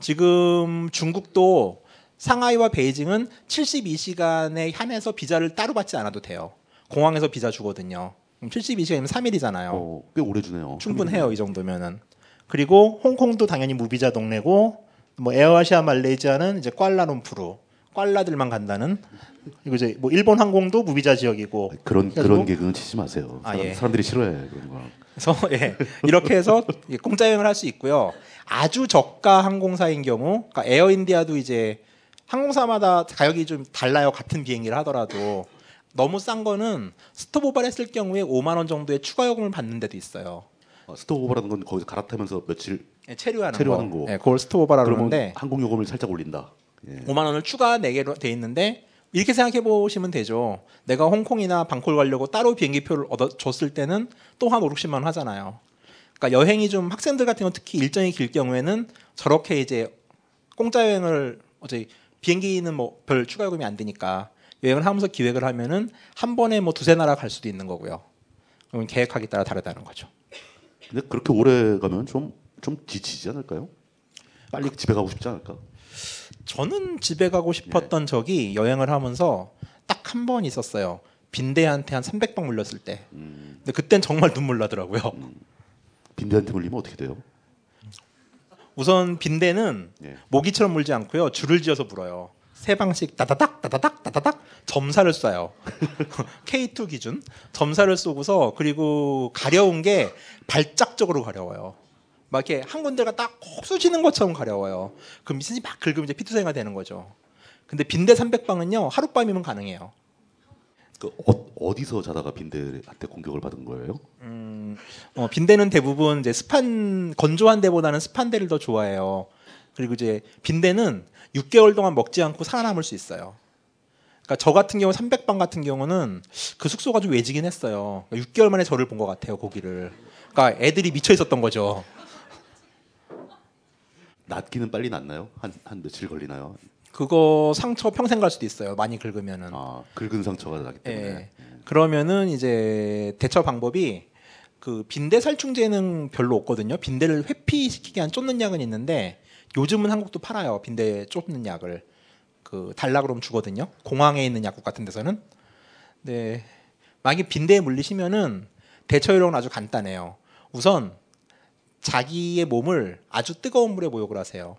지금 중국도 상하이와 베이징은 72시간에 한해서 비자를 따로 받지 않아도 돼요. 공항에서 비자 주거든요. 그럼 72시간이면 3일이잖아요. 어, 꽤 오래 주네요. 충분해요 이 정도면은. 그리고 홍콩도 당연히 무비자 동네고 뭐 에어아시아 말레이시아는 이제 꽐라룸푸르 꽐라들만 간다는 그리고 이제 뭐 일본 항공도 무비자 지역이고 그런 그런 개그는 치지 마세요. 아, 사람, 예. 사람들이 싫어해 그런 거. 그래서 <laughs> 예, 이렇게 해서 이 공짜 여행을 할 수 있고요. 아주 저가 항공사인 경우, 그러니까 에어인디아도 이제 항공사마다 가격이 좀 달라요. 같은 비행기를 하더라도 너무 싼 거는 stopover를 했을 경우에 5만 원 정도의 추가 요금을 받는 데도 있어요. 어, stopover라는 건 거기서 갈아타면서 며칠 예, 체류하는, 체류하는 거. 거. 예, 그걸 stopover라 그러면 그러는데 항공 요금을 살짝 올린다. 예. 5만 원을 추가 내기로 돼 있는데 이렇게 생각해 보시면 되죠. 내가 홍콩이나 방콕 가려고 따로 비행기 표를 얻어 줬을 때는 또 한 5, 60만 원 하잖아요. 그러니까 여행이 좀 학생들 같은 경우 특히 일정이 길 경우에는 저렇게 이제 공짜 여행을 어제 비행기는 뭐 별 추가 요금이 안 드니까 여행을 하면서 기획을 하면은 한 번에 뭐 두세 나라 갈 수도 있는 거고요. 그럼 계획하기 따라 다르다는 거죠. 근데 그렇게 오래 가면 좀 좀 지치지 않을까요? 빨리 집에 가고 싶지 않을까? 저는 집에 가고 싶었던 적이 여행을 하면서 딱 한 번 있었어요. 빈대한테 한 300방 물렸을 때. 근데 그땐 정말 눈물 나더라고요. 빈대한테 물리면 어떻게 돼요? 우선 빈대는 예. 모기처럼 물지 않고요. 줄을 지어서 물어요. 세 방씩 따다닥 따다닥 따다닥 점사를 쏴요. <laughs> K2 기준 점사를 쏘고서 그리고 가려운 게 발작적으로 가려워요. 막 이렇게 한 군데가 딱콕 쑤시는 것처럼 가려워요. 그럼 미신이 막 긁으면 이제 피투성이가 되는 거죠. 근데 빈대 300방은요 하룻밤이면 가능해요. 그 어, 어디서 자다가 빈대한테 공격을 받은 거예요? 음, 어, 빈대는 대부분 이제 습한 건조한 데보다는 습한 데를 더 좋아해요. 그리고 이제 빈대는 6개월 동안 먹지 않고 살아남을 수 있어요. 그러니까 저 같은 경우 300방 같은 경우는 그 숙소가 좀 외지긴 했어요. 6개월 만에 저를 본 것 같아요 고기를. 그러니까 애들이 미쳐 있었던 거죠. 낫기는 빨리 낫나요? 한, 한 며칠 걸리나요? 그거 상처 평생 갈 수도 있어요. 많이 긁으면은. 아, 긁은 상처가 나기 때문에. 예. 그러면은 이제 대처 방법이 그 빈대 살충제는 별로 없거든요. 빈대를 회피시키게 한 쫓는 약은 있는데 요즘은 한국도 팔아요. 빈대 쫓는 약을 그 달라 그러면 주거든요. 공항에 있는 약국 같은 데서는. 네. 만약에 빈대에 물리시면은 대처 요령은 아주 간단해요. 우선 자기의 몸을 아주 뜨거운 물에 모욕을 하세요.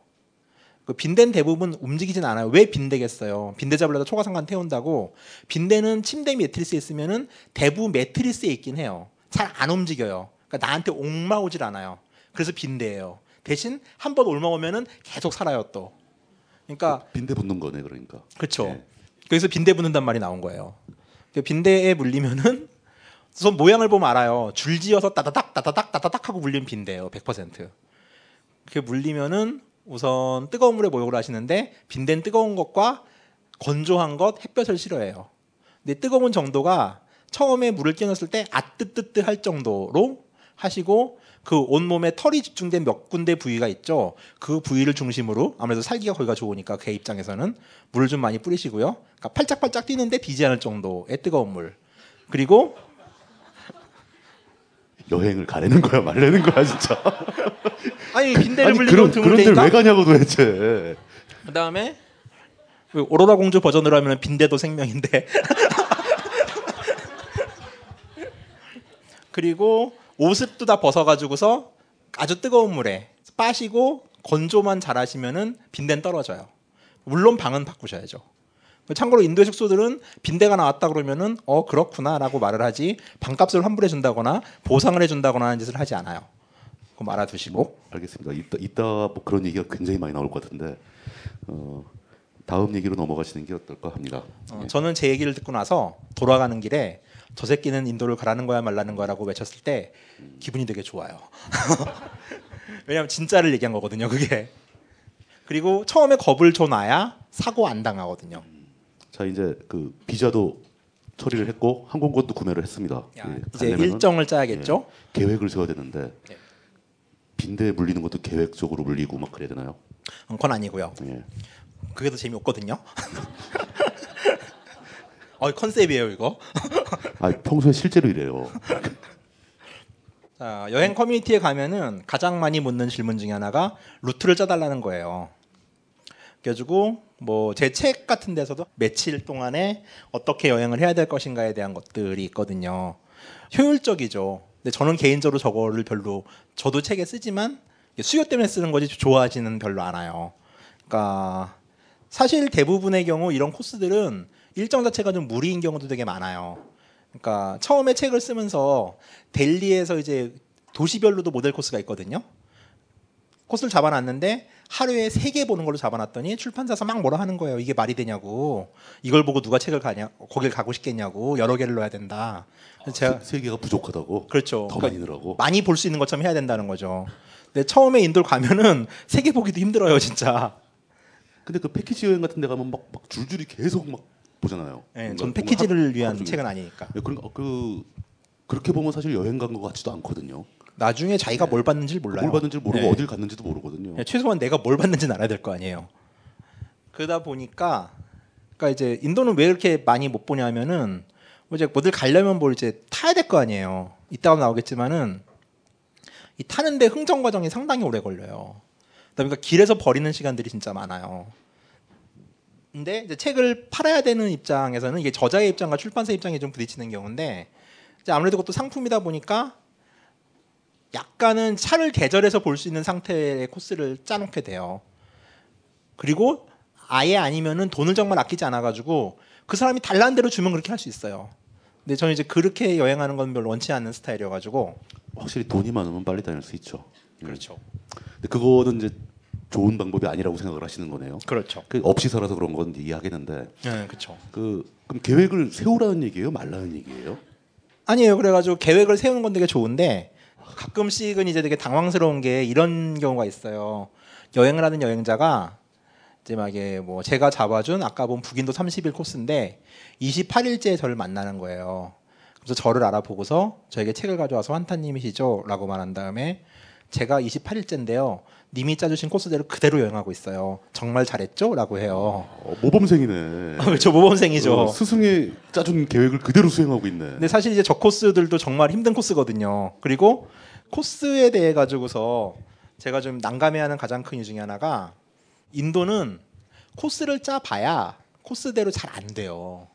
그 빈대는 대부분 움직이진 않아요. 왜 빈대겠어요? 빈대 잡으려다 초가상관 태운다고. 빈대는 침대 매트리스에 있으면은 대부분 매트리스에 있긴 해요. 잘 안 움직여요. 그러니까 나한테 옥마오질 않아요. 그래서 빈대예요. 대신 한 번 올마오면은 계속 살아요 또. 그러니까 빈대 붙는 거네 그러니까. 그렇죠. 예. 그래서 빈대 붙는단 말이 나온 거예요. 그 빈대에 물리면은 우선 모양을 보면 알아요. 줄지어서 따다닥 따다닥 따다닥 하고 물린 빈대예요. 100%. 그게 물리면은 우선 뜨거운 물에 모욕을 하시는데 빈대는 뜨거운 것과 건조한 것 햇볕을 싫어해요. 근데 뜨거운 정도가 처음에 물을 끼얹었을 때 아뜨뜨뜨 할 정도로 하시고 그 온몸에 털이 집중된 몇 군데 부위가 있죠. 그 부위를 중심으로 아무래도 살기가 거기가 좋으니까 그 입장에서는 물을 좀 많이 뿌리시고요. 그러니까 팔짝팔짝 뛰는데 비지 않을 정도의 뜨거운 물. 그리고 여행을 가려는 거야 말려는 거야 진짜. <laughs> 아니 빈대를 아니 물리면 그런 드물 그런 데를 테니까 왜 가냐고 도대체. 그다음에 그 오로라 공주 버전으로 하면 빈대도 생명인데. <laughs> 그리고 옷을 다 벗어가지고서 아주 뜨거운 물에 빠시고 건조만 잘하시면은 빈대는 떨어져요. 물론 방은 바꾸셔야죠. 참고로 인도의 숙소들은 빈대가 나왔다 그러면은 어 그렇구나라고 말을 하지 방값을 환불해 준다거나 보상을 해 준다거나 하는 짓을 하지 않아요. 그거 알아두시고. 알겠습니다. 이따 이따 뭐 그런 얘기가 굉장히 많이 나올 것 같은데 어, 다음 얘기로 넘어가시는 게 어떨까 합니다. 어, 예. 저는 제 얘기를 듣고 나서 돌아가는 길에 저 새끼는 인도를 가라는 거야 말라는 거라고 외쳤을 때 기분이 되게 좋아요. <laughs> 왜냐하면 진짜를 얘기한 거거든요. 그게. 그리고 처음에 겁을 줘놔야 사고 안 당하거든요. 자 이제 그 비자도 처리를 했고 항공권도 구매를 했습니다. 야, 예, 이제 일정을 짜야겠죠. 예, 계획을 세워야 되는데 예. 빈대에 물리는 것도 계획적으로 물리고 막 그래야 되나요? 어, 그건 아니고요. 예. 그게 더 재미없거든요. <laughs> 어 컨셉이에요 이거. <laughs> 아 평소에 실제로 이래요. 자, 여행 커뮤니티에 가면은 가장 많이 묻는 질문 중에 하나가 루트를 짜달라는 거예요. 그래가지고 뭐 제 책 같은 데서도 며칠 동안에 어떻게 여행을 해야 될 것인가에 대한 것들이 있거든요. 효율적이죠. 근데 저는 개인적으로 저거를 별로 저도 책에 쓰지만 수요 때문에 쓰는 거지 좋아하지는 별로 않아요. 그러니까 사실 대부분의 경우 이런 코스들은 일정 자체가 좀 무리인 경우도 되게 많아요. 그러니까 처음에 책을 쓰면서 델리에서 이제 도시별로도 모델 코스가 있거든요. 코스를 잡아놨는데 하루에 세 개 보는 걸로 잡아놨더니 출판사에서 막 뭐라 하는 거예요. 이게 말이 되냐고. 이걸 보고 누가 책을 가냐, 거길 가고 싶겠냐고. 여러 개를 넣어야 된다. 그래서 제가 세, 세 개가 부족하다고. 그렇죠. 더 많이 넣으라고. 많이 볼 수 있는 것처럼 해야 된다는 거죠. 근데 처음에 인도를 가면은 세 개 보기도 힘들어요, 진짜. 근데 그 패키지 여행 같은 데 가면 막, 막 줄줄이 계속 막 보잖아요. 네, 뭔가- 전 패키지를 하루- 위한. 책은 아니니까. 예, 그러니까 그 그렇게 보면 사실 여행 간 것 같지도 않거든요. 나중에 자기가 뭘 받는지 몰라요. 뭘 받는지 모르고 네. 어딜 갔는지도 모르거든요. 예, 최소한 내가 뭘 받는지는 알아야 될 거 아니에요. 그러다 보니까 그러니까 이제 인도는 왜 이렇게 많이 못 보냐면은 뭐 이제 어딜 가려면 뭘 이제 타야 될 거 아니에요. 이따가 나오겠지만은 이 타는데 흥정 과정이 상당히 오래 걸려요. 그러니까 길에서 버리는 시간들이 진짜 많아요. 근데 이제 책을 팔아야 되는 입장에서는 이게 저자의 입장과 출판사 입장이 좀 부딪히는 경우인데 아무래도 그것도 상품이다 보니까 약간은 차를 계절해서 볼 수 있는 상태의 코스를 짜놓게 돼요. 그리고 아예 아니면은 돈을 정말 아끼지 않아가지고 그 사람이 달라는 대로 주면 그렇게 할 수 있어요. 근데 저는 이제 그렇게 여행하는 건 별로 원치 않는 스타일이어가지고 확실히 돈이 많으면 빨리 다닐 수 있죠. 예. 그렇죠. 근데 그거는 이제 좋은 방법이 아니라고 생각을 하시는 거네요. 그렇죠. 그 없이 살아서 그런 건 이해하겠는데 네, 그렇죠. 그 그럼 계획을 세우라는 얘기예요, 말라는 얘기예요? 아니에요. 그래가지고 계획을 세우는 건 되게 좋은데 가끔씩은 이제 되게 당황스러운 게 이런 경우가 있어요. 여행을 하는 여행자가 이제 막 이게 뭐 제가 잡아준 아까 본 북인도 30일 코스인데 28일째 저를 만나는 거예요. 그래서 저를 알아보고서 저에게 책을 가져와서 환타님이시죠라고 말한 다음에 제가 28일째인데요. 님이 짜주신 코스대로 그대로 여행하고 있어요. 정말 잘했죠?라고 해요. 어, 모범생이네. <laughs> 그렇죠 모범생이죠. 어, 스승이 짜준 계획을 그대로 수행하고 있네. 근데 사실 이제 저 코스들도 정말 힘든 코스거든요. 그리고 코스에 대해 가지고서 제가 좀 난감해하는 가장 큰 이유 중에 하나가 인도는 코스를 짜 봐야 코스대로 잘 안 돼요.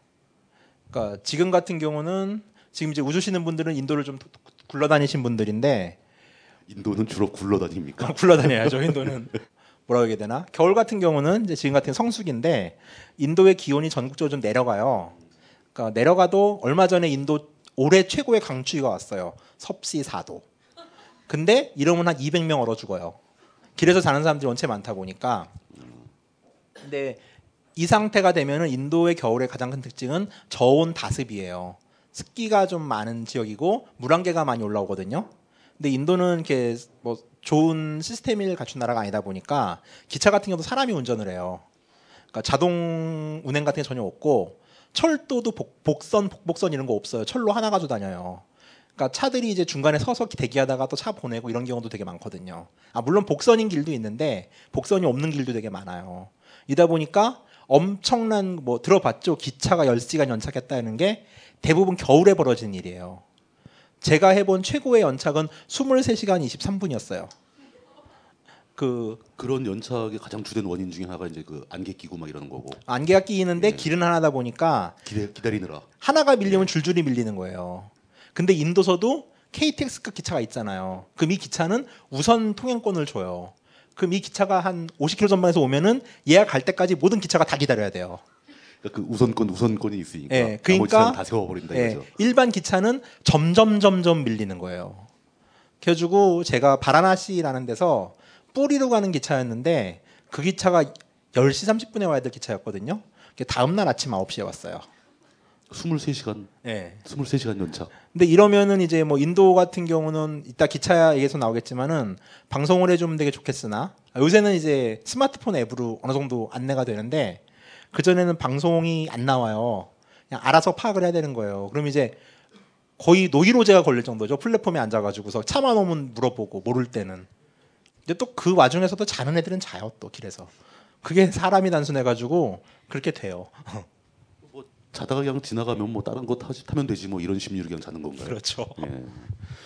그러니까 지금 같은 경우는 지금 이제 우주시는 분들은 인도를 좀 굴러다니신 분들인데 인도는 주로 굴러다닙니까? 굴러다녀야죠. 인도는 뭐라고 해야 되나? 겨울 같은 경우는 이제 지금 같은 성수기인데 인도의 기온이 전국적으로 좀 내려가요. 그러니까 내려가도 얼마 전에 인도 올해 최고의 강추위가 왔어요. 섭씨 4도. 근데 이러면 한 200명 얼어 죽어요. 길에서 자는 사람들이 원체 많다 보니까. 근데 이 상태가 되면은 인도의 겨울의 가장 큰 특징은 저온 다습이에요. 습기가 좀 많은 지역이고 물안개가 많이 올라오거든요. 근데 인도는 이렇게 뭐 좋은 시스템을 갖춘 나라가 아니다 보니까 기차 같은 경우도 사람이 운전을 해요. 그러니까 자동 운행 같은 게 전혀 없고 철도도 복, 복선, 복복선 이런 거 없어요. 철로 하나 가지고 다녀요. 그러니까 차들이 이제 중간에 서서 대기하다가 또 차 보내고 이런 경우도 되게 많거든요. 아 물론 복선인 길도 있는데 복선이 없는 길도 되게 많아요. 이다 보니까 엄청난 뭐 들어봤죠. 기차가 10시간 연착했다는 게 대부분 겨울에 벌어지는 일이에요. 제가 해본 최고의 연착은 23시간 23분이었어요. 그 그런 연착의 가장 주된 원인 중에 하나가 이제 그 안개 끼고 막 이러는 거고 안개가 끼이는데 예. 길은 하나다 보니까 기다, 기다리느라 하나가 밀리면 줄줄이 밀리는 거예요. 근데 인도서도 KTX급 기차가 있잖아요. 그럼 이 기차는 우선 통행권을 줘요. 그럼 이 기차가 한 50km 전방에서 오면은 갈 때까지 모든 기차가 다 기다려야 돼요. 그러니까 그 우선권 우선권이 있으니까 예, 나머지 그러니까 다 세워버린다 예, 이거죠. 일반 기차는 점점 점점 밀리는 거예요. 그래가지고 제가 바라나시라는 데서 뿌리로 가는 기차였는데 그 기차가 10시 30분에 와야 될 기차였거든요. 다음 날 아침 9시에 왔어요. 23시간 예. 23시간 연착. 근데 이러면은 이제 뭐 인도 같은 경우는 이따 기차 얘기에서 나오겠지만은 방송을 해주면 되게 좋겠으나 요새는 이제 스마트폰 앱으로 어느 정도 안내가 되는데 그 전에는 방송이 안 나와요. 그냥 알아서 파악을 해야 되는 거예요. 그럼 이제 거의 노이로제가 걸릴 정도죠. 플랫폼에 앉아가지고서 차만 오면 물어보고 모를 때는. 근데 또 그 와중에서도 자는 애들은 자요 또 길에서. 그게 사람이 단순해가지고 그렇게 돼요. 자다가 그냥 지나가면 뭐 다른 거 타지, 타면 되지 뭐 이런 심리로 그냥 자는 건가요? 그렇죠. 예. 그런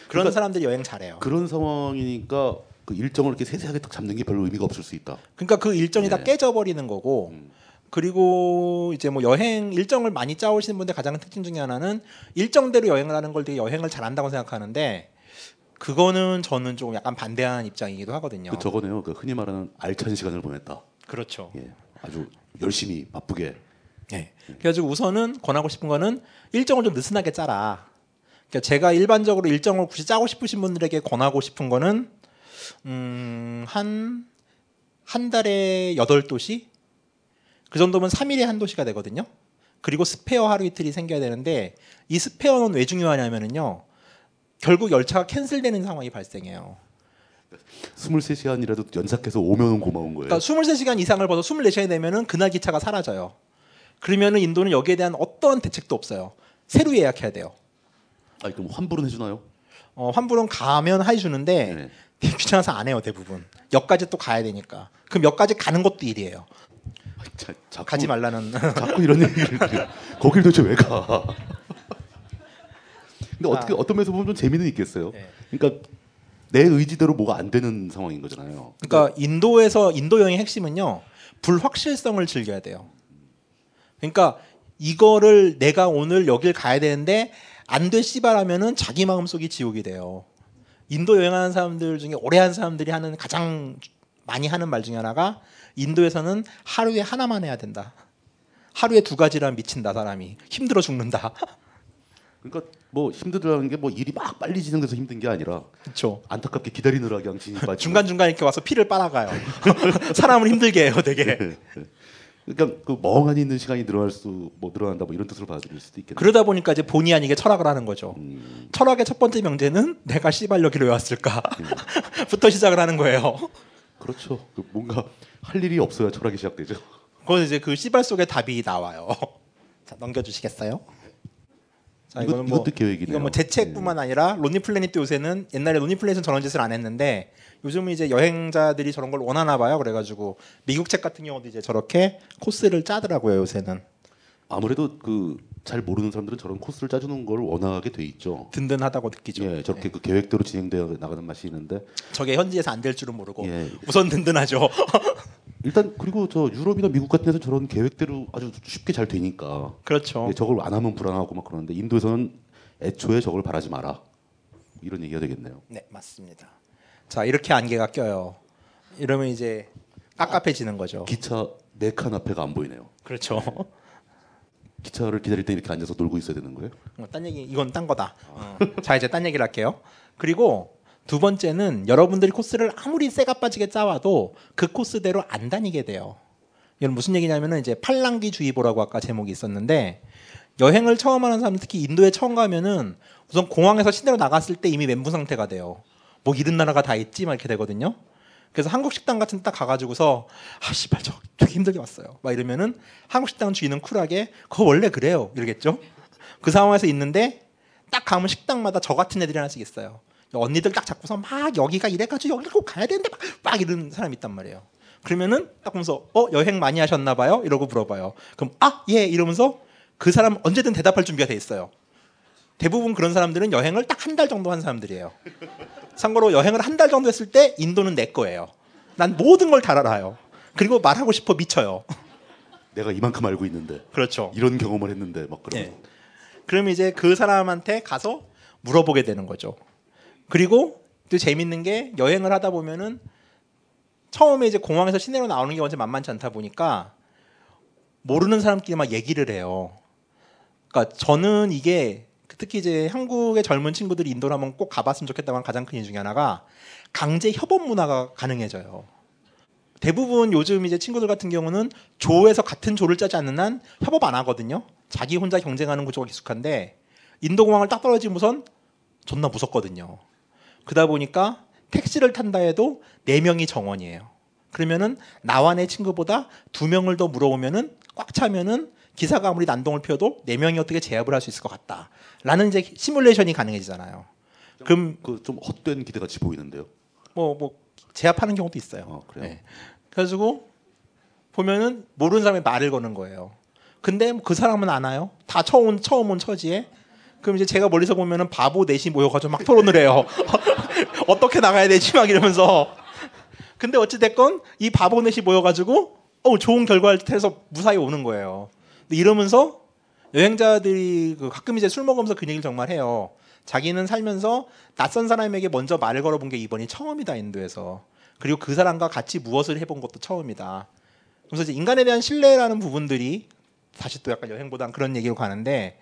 그러니까 사람들이 여행 잘해요. 그런 상황이니까 그 일정을 이렇게 세세하게 딱 잡는 게 별로 의미가 없을 수 있다. 그러니까 그 일정이 다 네. 깨져버리는 거고 음. 그리고 이제 뭐 여행 일정을 많이 짜오시는 분들 가장 큰 특징 중에 하나는 일정대로 여행을 하는 걸 되게 여행을 잘한다고 생각하는데 그거는 저는 좀 약간 반대하는 입장이기도 하거든요. 그 저거네요. 그 흔히 말하는 알찬 시간을 보냈다. 그렇죠. 예. 아주 열심히 바쁘게. 네. 그래가지고 우선은 권하고 싶은 거는 일정을 좀 느슨하게 짜라. 그러니까 제가 일반적으로 일정을 굳이 짜고 싶으신 분들에게 권하고 싶은 거는 음, 한, 한 달에 여덟 도시? 그 정도면 3일에 한 도시가 되거든요. 그리고 스페어 하루 이틀이 생겨야 되는데 이 스페어는 왜 중요하냐면은요. 결국 열차가 캔슬되는 상황이 발생해요. 23시간이라도 연착해서 오면은 고마운 거예요. 그러니까 23시간 이상을 벌어 24시간이 되면은 그날 기차가 사라져요. 그러면은 인도는 여기에 대한 어떠한 대책도 없어요. 새로 예약해야 돼요. 아니 그럼 환불은 해주나요? 어, 환불은 가면 해주는데 네. <laughs> 귀찮아서 안 해요 대부분. 역까지 또 가야 되니까. 그럼 역까지 가는 것도 일이에요. 자, 자꾸, 가지 말라는. 자꾸 이런 얘기를. 거길 도대체 왜 가? 근데 어떻게 어떤 면에서 보면 좀 재미는 있겠어요. 네. 그러니까 내 의지대로 뭐가 안 되는 상황인 거잖아요. 그러니까 인도에서 인도 여행의 핵심은요 불확실성을 즐겨야 돼요. 그러니까 이거를 내가 오늘 여길 가야 되는데 안 돼 씨발하면은 자기 마음속이 지옥이 돼요. 인도 여행하는 사람들 중에 오래 한 사람들이 하는 가장 많이 하는 말 중에 하나가 인도에서는 하루에 하나만 해야 된다. 하루에 두 가지라면 미친다 사람이 힘들어 죽는다. <laughs> 그러니까 뭐 힘들다는 게 뭐 일이 막 빨리 진행돼서 힘든 게 아니라 그렇죠. 안타깝게 기다리느라 그냥 진이 빠지고 중간 중간 이렇게 와서 피를 빨아가요. <laughs> 사람을 힘들게 해요, 되게. 그러니까 그 멍하니 있는 시간이 늘어날 수 뭐 늘어난다 뭐 이런 뜻으로 받아들일 수도 있겠네요. 그러다 보니까 이제 본의 아니게 철학을 하는 거죠. 음, 철학의 첫 번째 명제는 내가 씨발 여기로 왜 왔을까?부터 <laughs> 시작을 하는 거예요. 그렇죠. 그 뭔가 할 일이 없어야 철학이 시작되죠. 그건 이제 그 씨발 속에 답이 나와요. <laughs> 자 넘겨주시겠어요? 자, 이것, 이거는 뭐 이것도 계획이네요. 이건 뭐 대책뿐만 아니라 론리 플래닛도 요새는 옛날에 론리 플래닛은 저런 짓을 안 했는데 요즘은 이제 여행자들이 저런 걸 원하나 봐요. 그래가지고 미국 책 같은 경우도 이제 저렇게 코스를 짜더라고요. 요새는 아무래도 그 잘 모르는 사람들은 저런 코스를 짜주는 걸 원하게 돼 있죠. 든든하다고 느끼죠. 예, 저렇게 그 계획대로 진행되어 나가는 맛이 있는데 저게 현지에서 안 될 줄은 모르고 예. 우선 든든하죠. <laughs> 일단 그리고 저 유럽이나 미국 같은 데서 저런 계획대로 아주 쉽게 잘 되니까 그렇죠. 예, 저걸 안 하면 불안하고 막 그러는데 인도에서는 애초에 저걸 바라지 마라 이런 얘기가 되겠네요. 네, 맞습니다. 자, 이렇게 안개가 껴요. 이러면 이제 깝깝해지는 거죠. 기차 네칸 앞에가 안 보이네요. 그렇죠. <laughs> 기차를 기다릴 때 이렇게 앉아서 놀고 있어야 되는 거예요? 어, 딴 얘기 이건 딴 거다. 어. 자 이제 딴 얘기를 할게요. 그리고 두 번째는 여러분들이 코스를 아무리 쇠가 빠지게 짜와도 그 코스대로 안 다니게 돼요. 이건 무슨 얘기냐면은 이제 팔랑귀 주의보라고 아까 제목이 있었는데 여행을 처음 하는 사람 특히 인도에 처음 가면은 우선 공항에서 시내로 나갔을 때 이미 멘붕 상태가 돼요. 뭐 이런 나라가 다 있지 막 이렇게 되거든요. 그래서 한국 식당 같은 데 딱 가가지고서 아 씨발 저 되게 힘들게 왔어요. 막 이러면은 한국 식당 주인은 쿨하게 그거 원래 그래요 이러겠죠. 그 상황에서 있는데 딱 가면 식당마다 저 같은 애들이 하나씩 있어요. 언니들 딱 잡고서 막 여기가 이래가지고 여기를 꼭 가야 되는데 막, 막 이런 사람 이 있단 말이에요. 그러면은 딱 보면서 어 여행 많이 하셨나 봐요 이러고 물어봐요. 그럼 아 예 이러면서 그 사람 언제든 대답할 준비가 돼 있어요. 대부분 그런 사람들은 여행을 딱 한 달 정도 한 사람들이에요. 참고로 여행을 한 달 정도 했을 때 인도는 내 거예요. 난 모든 걸 다 알아요. 그리고 말하고 싶어 미쳐요. 내가 이만큼 알고 있는데 그렇죠. 이런 경험을 했는데 막 그러면 예. 그럼 이제 그 사람한테 가서 물어보게 되는 거죠. 그리고 또 재밌는 게 여행을 하다 보면은 처음에 이제 공항에서 시내로 나오는 게 완전 만만치 않다 보니까 모르는 사람끼리 막 얘기를 해요. 그러니까 저는 이게 특히 이제 한국의 젊은 친구들이 인도를 한번 꼭 가봤으면 좋겠다고 하는 가장 큰 이유 중에 하나가 강제 협업 문화가 가능해져요. 대부분 요즘 이제 친구들 같은 경우는 조에서 같은 조를 짜지 않는 한 협업 안 하거든요. 자기 혼자 경쟁하는 구조가 익숙한데 인도 공항을 딱 떨어지고선 존나 무섭거든요. 그러다 보니까 택시를 탄다 해도 네 명이 정원이에요. 그러면은 나와 내 친구보다 두 명을 더 물어오면은 꽉 차면은 기사가 아무리 난동을 피워도 네 명이 어떻게 제압을 할 수 있을 것 같다라는 이제 시뮬레이션이 가능해지잖아요. 그럼 그 좀 헛된 기대 같이 보이는데요. 뭐뭐 제압하는 경우도 있어요. 어, 그래요. 네. 그래가지고 보면은 모르는 사람이 말을 거는 거예요. 근데 그 사람은 안 와요. 다 처음 온, 처음 온 처지에. 그럼 이제 제가 멀리서 보면은 바보 넷이 모여가지고 막 토론을 해요. <laughs> 어떻게 나가야 되지 막 이러면서. 근데 어찌 됐건 이 바보 넷이 모여가지고 어 좋은 결과를 해서 무사히 오는 거예요. 이러면서 여행자들이 그 가끔 이제 술 먹으면서 그 얘기를 정말 해요. 자기는 살면서 낯선 사람에게 먼저 말을 걸어본 게 이번이 처음이다 인도에서. 그리고 그 사람과 같이 무엇을 해본 것도 처음이다. 그래서 이제 인간에 대한 신뢰라는 부분들이 다시 또 약간 여행보단 그런 얘기로 가는데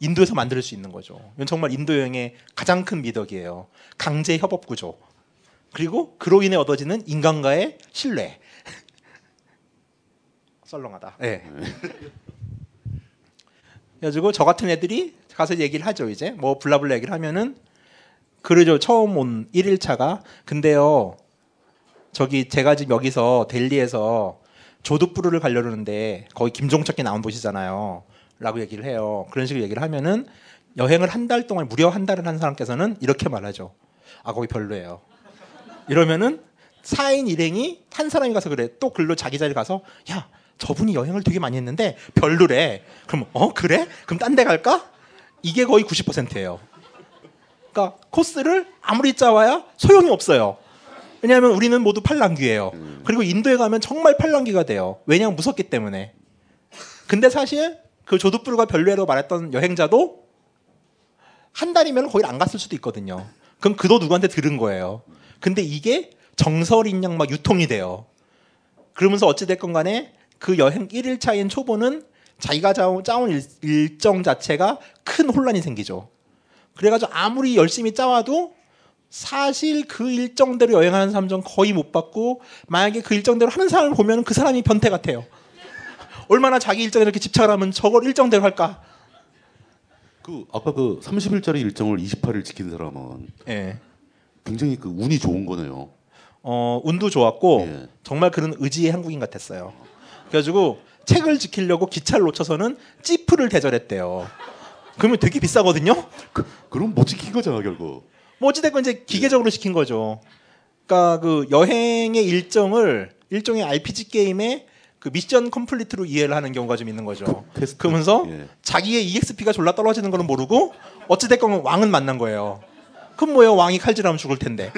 인도에서 만들 수 있는 거죠. 이건 정말 인도 여행의 가장 큰 미덕이에요. 강제 협업 구조. 그리고 그로 인해 얻어지는 인간과의 신뢰. <laughs> 썰렁하다. 예. 그래가지고 저 같은 애들이 가서 얘기를 하죠. 이제 뭐 블라블라 얘기를 하면은 그러죠. 처음 온 1일차가 근데요. 저기 제가 지금 여기서 델리에서 조두부르를 가려는데 거기 김종철이 나온 곳이잖아요. 라고 얘기를 해요. 그런 식으로 얘기를 하면은 여행을 한 달 동안 무려 한 달을 한 사람께서는 이렇게 말하죠. 아 거기 별로예요. 이러면은 4인 일행이 한 사람이 가서 그래. 또 글로 자기 자리 가서 야 저분이 여행을 되게 많이 했는데 별로래. 그럼 어 그래? 그럼 딴 데 갈까? 이게 거의 90%예요. 그러니까 코스를 아무리 짜와야 소용이 없어요. 왜냐하면 우리는 모두 팔랑귀예요. 그리고 인도에 가면 정말 팔랑귀가 돼요. 왜냐하면 무섭기 때문에. 근데 사실 그 조두불과 별로라고 말했던 여행자도 한 달이면 거길 안 갔을 수도 있거든요. 그럼 그도 누구한테 들은 거예요. 근데 이게 정설인 양막 유통이 돼요. 그러면서 어찌됐건 간에 그 여행 1일차인 초보는 자기가 짜온 일, 일정 자체가 큰 혼란이 생기죠. 그래가지고 아무리 열심히 짜와도 사실 그 일정대로 여행하는 사람 중 거의 못 봤고 만약에 그 일정대로 하는 사람을 보면 그 사람이 변태 같아요. <laughs> 얼마나 자기 일정에 이렇게 집착을 하면 저걸 일정대로 할까? 그 아까 그 30일짜리 일정을 28일 지킨 사람은 예. 굉장히 그 운이 좋은 거네요. 어, 운도 좋았고 예. 정말 그런 의지의 한국인 같았어요. 그래가지고 책을 지키려고 기차를 놓쳐서는 찌프를 대절했대요. 그러면 되게 비싸거든요. 그, 그럼 못 지킨 거잖아 결국. 뭐 어찌됐건 이제 기계적으로 시킨 거죠. 그러니까 그 여행의 일정을 일종의 RPG 게임의 그 mission complete로 이해를 하는 경우가 좀 있는 거죠. 퀘스트. 그러면서 예. 자기의 EXP가 졸라 떨어지는 거는 모르고 어찌됐건 왕은 만난 거예요. 그럼 뭐예요? 왕이 칼질하면 죽을 텐데.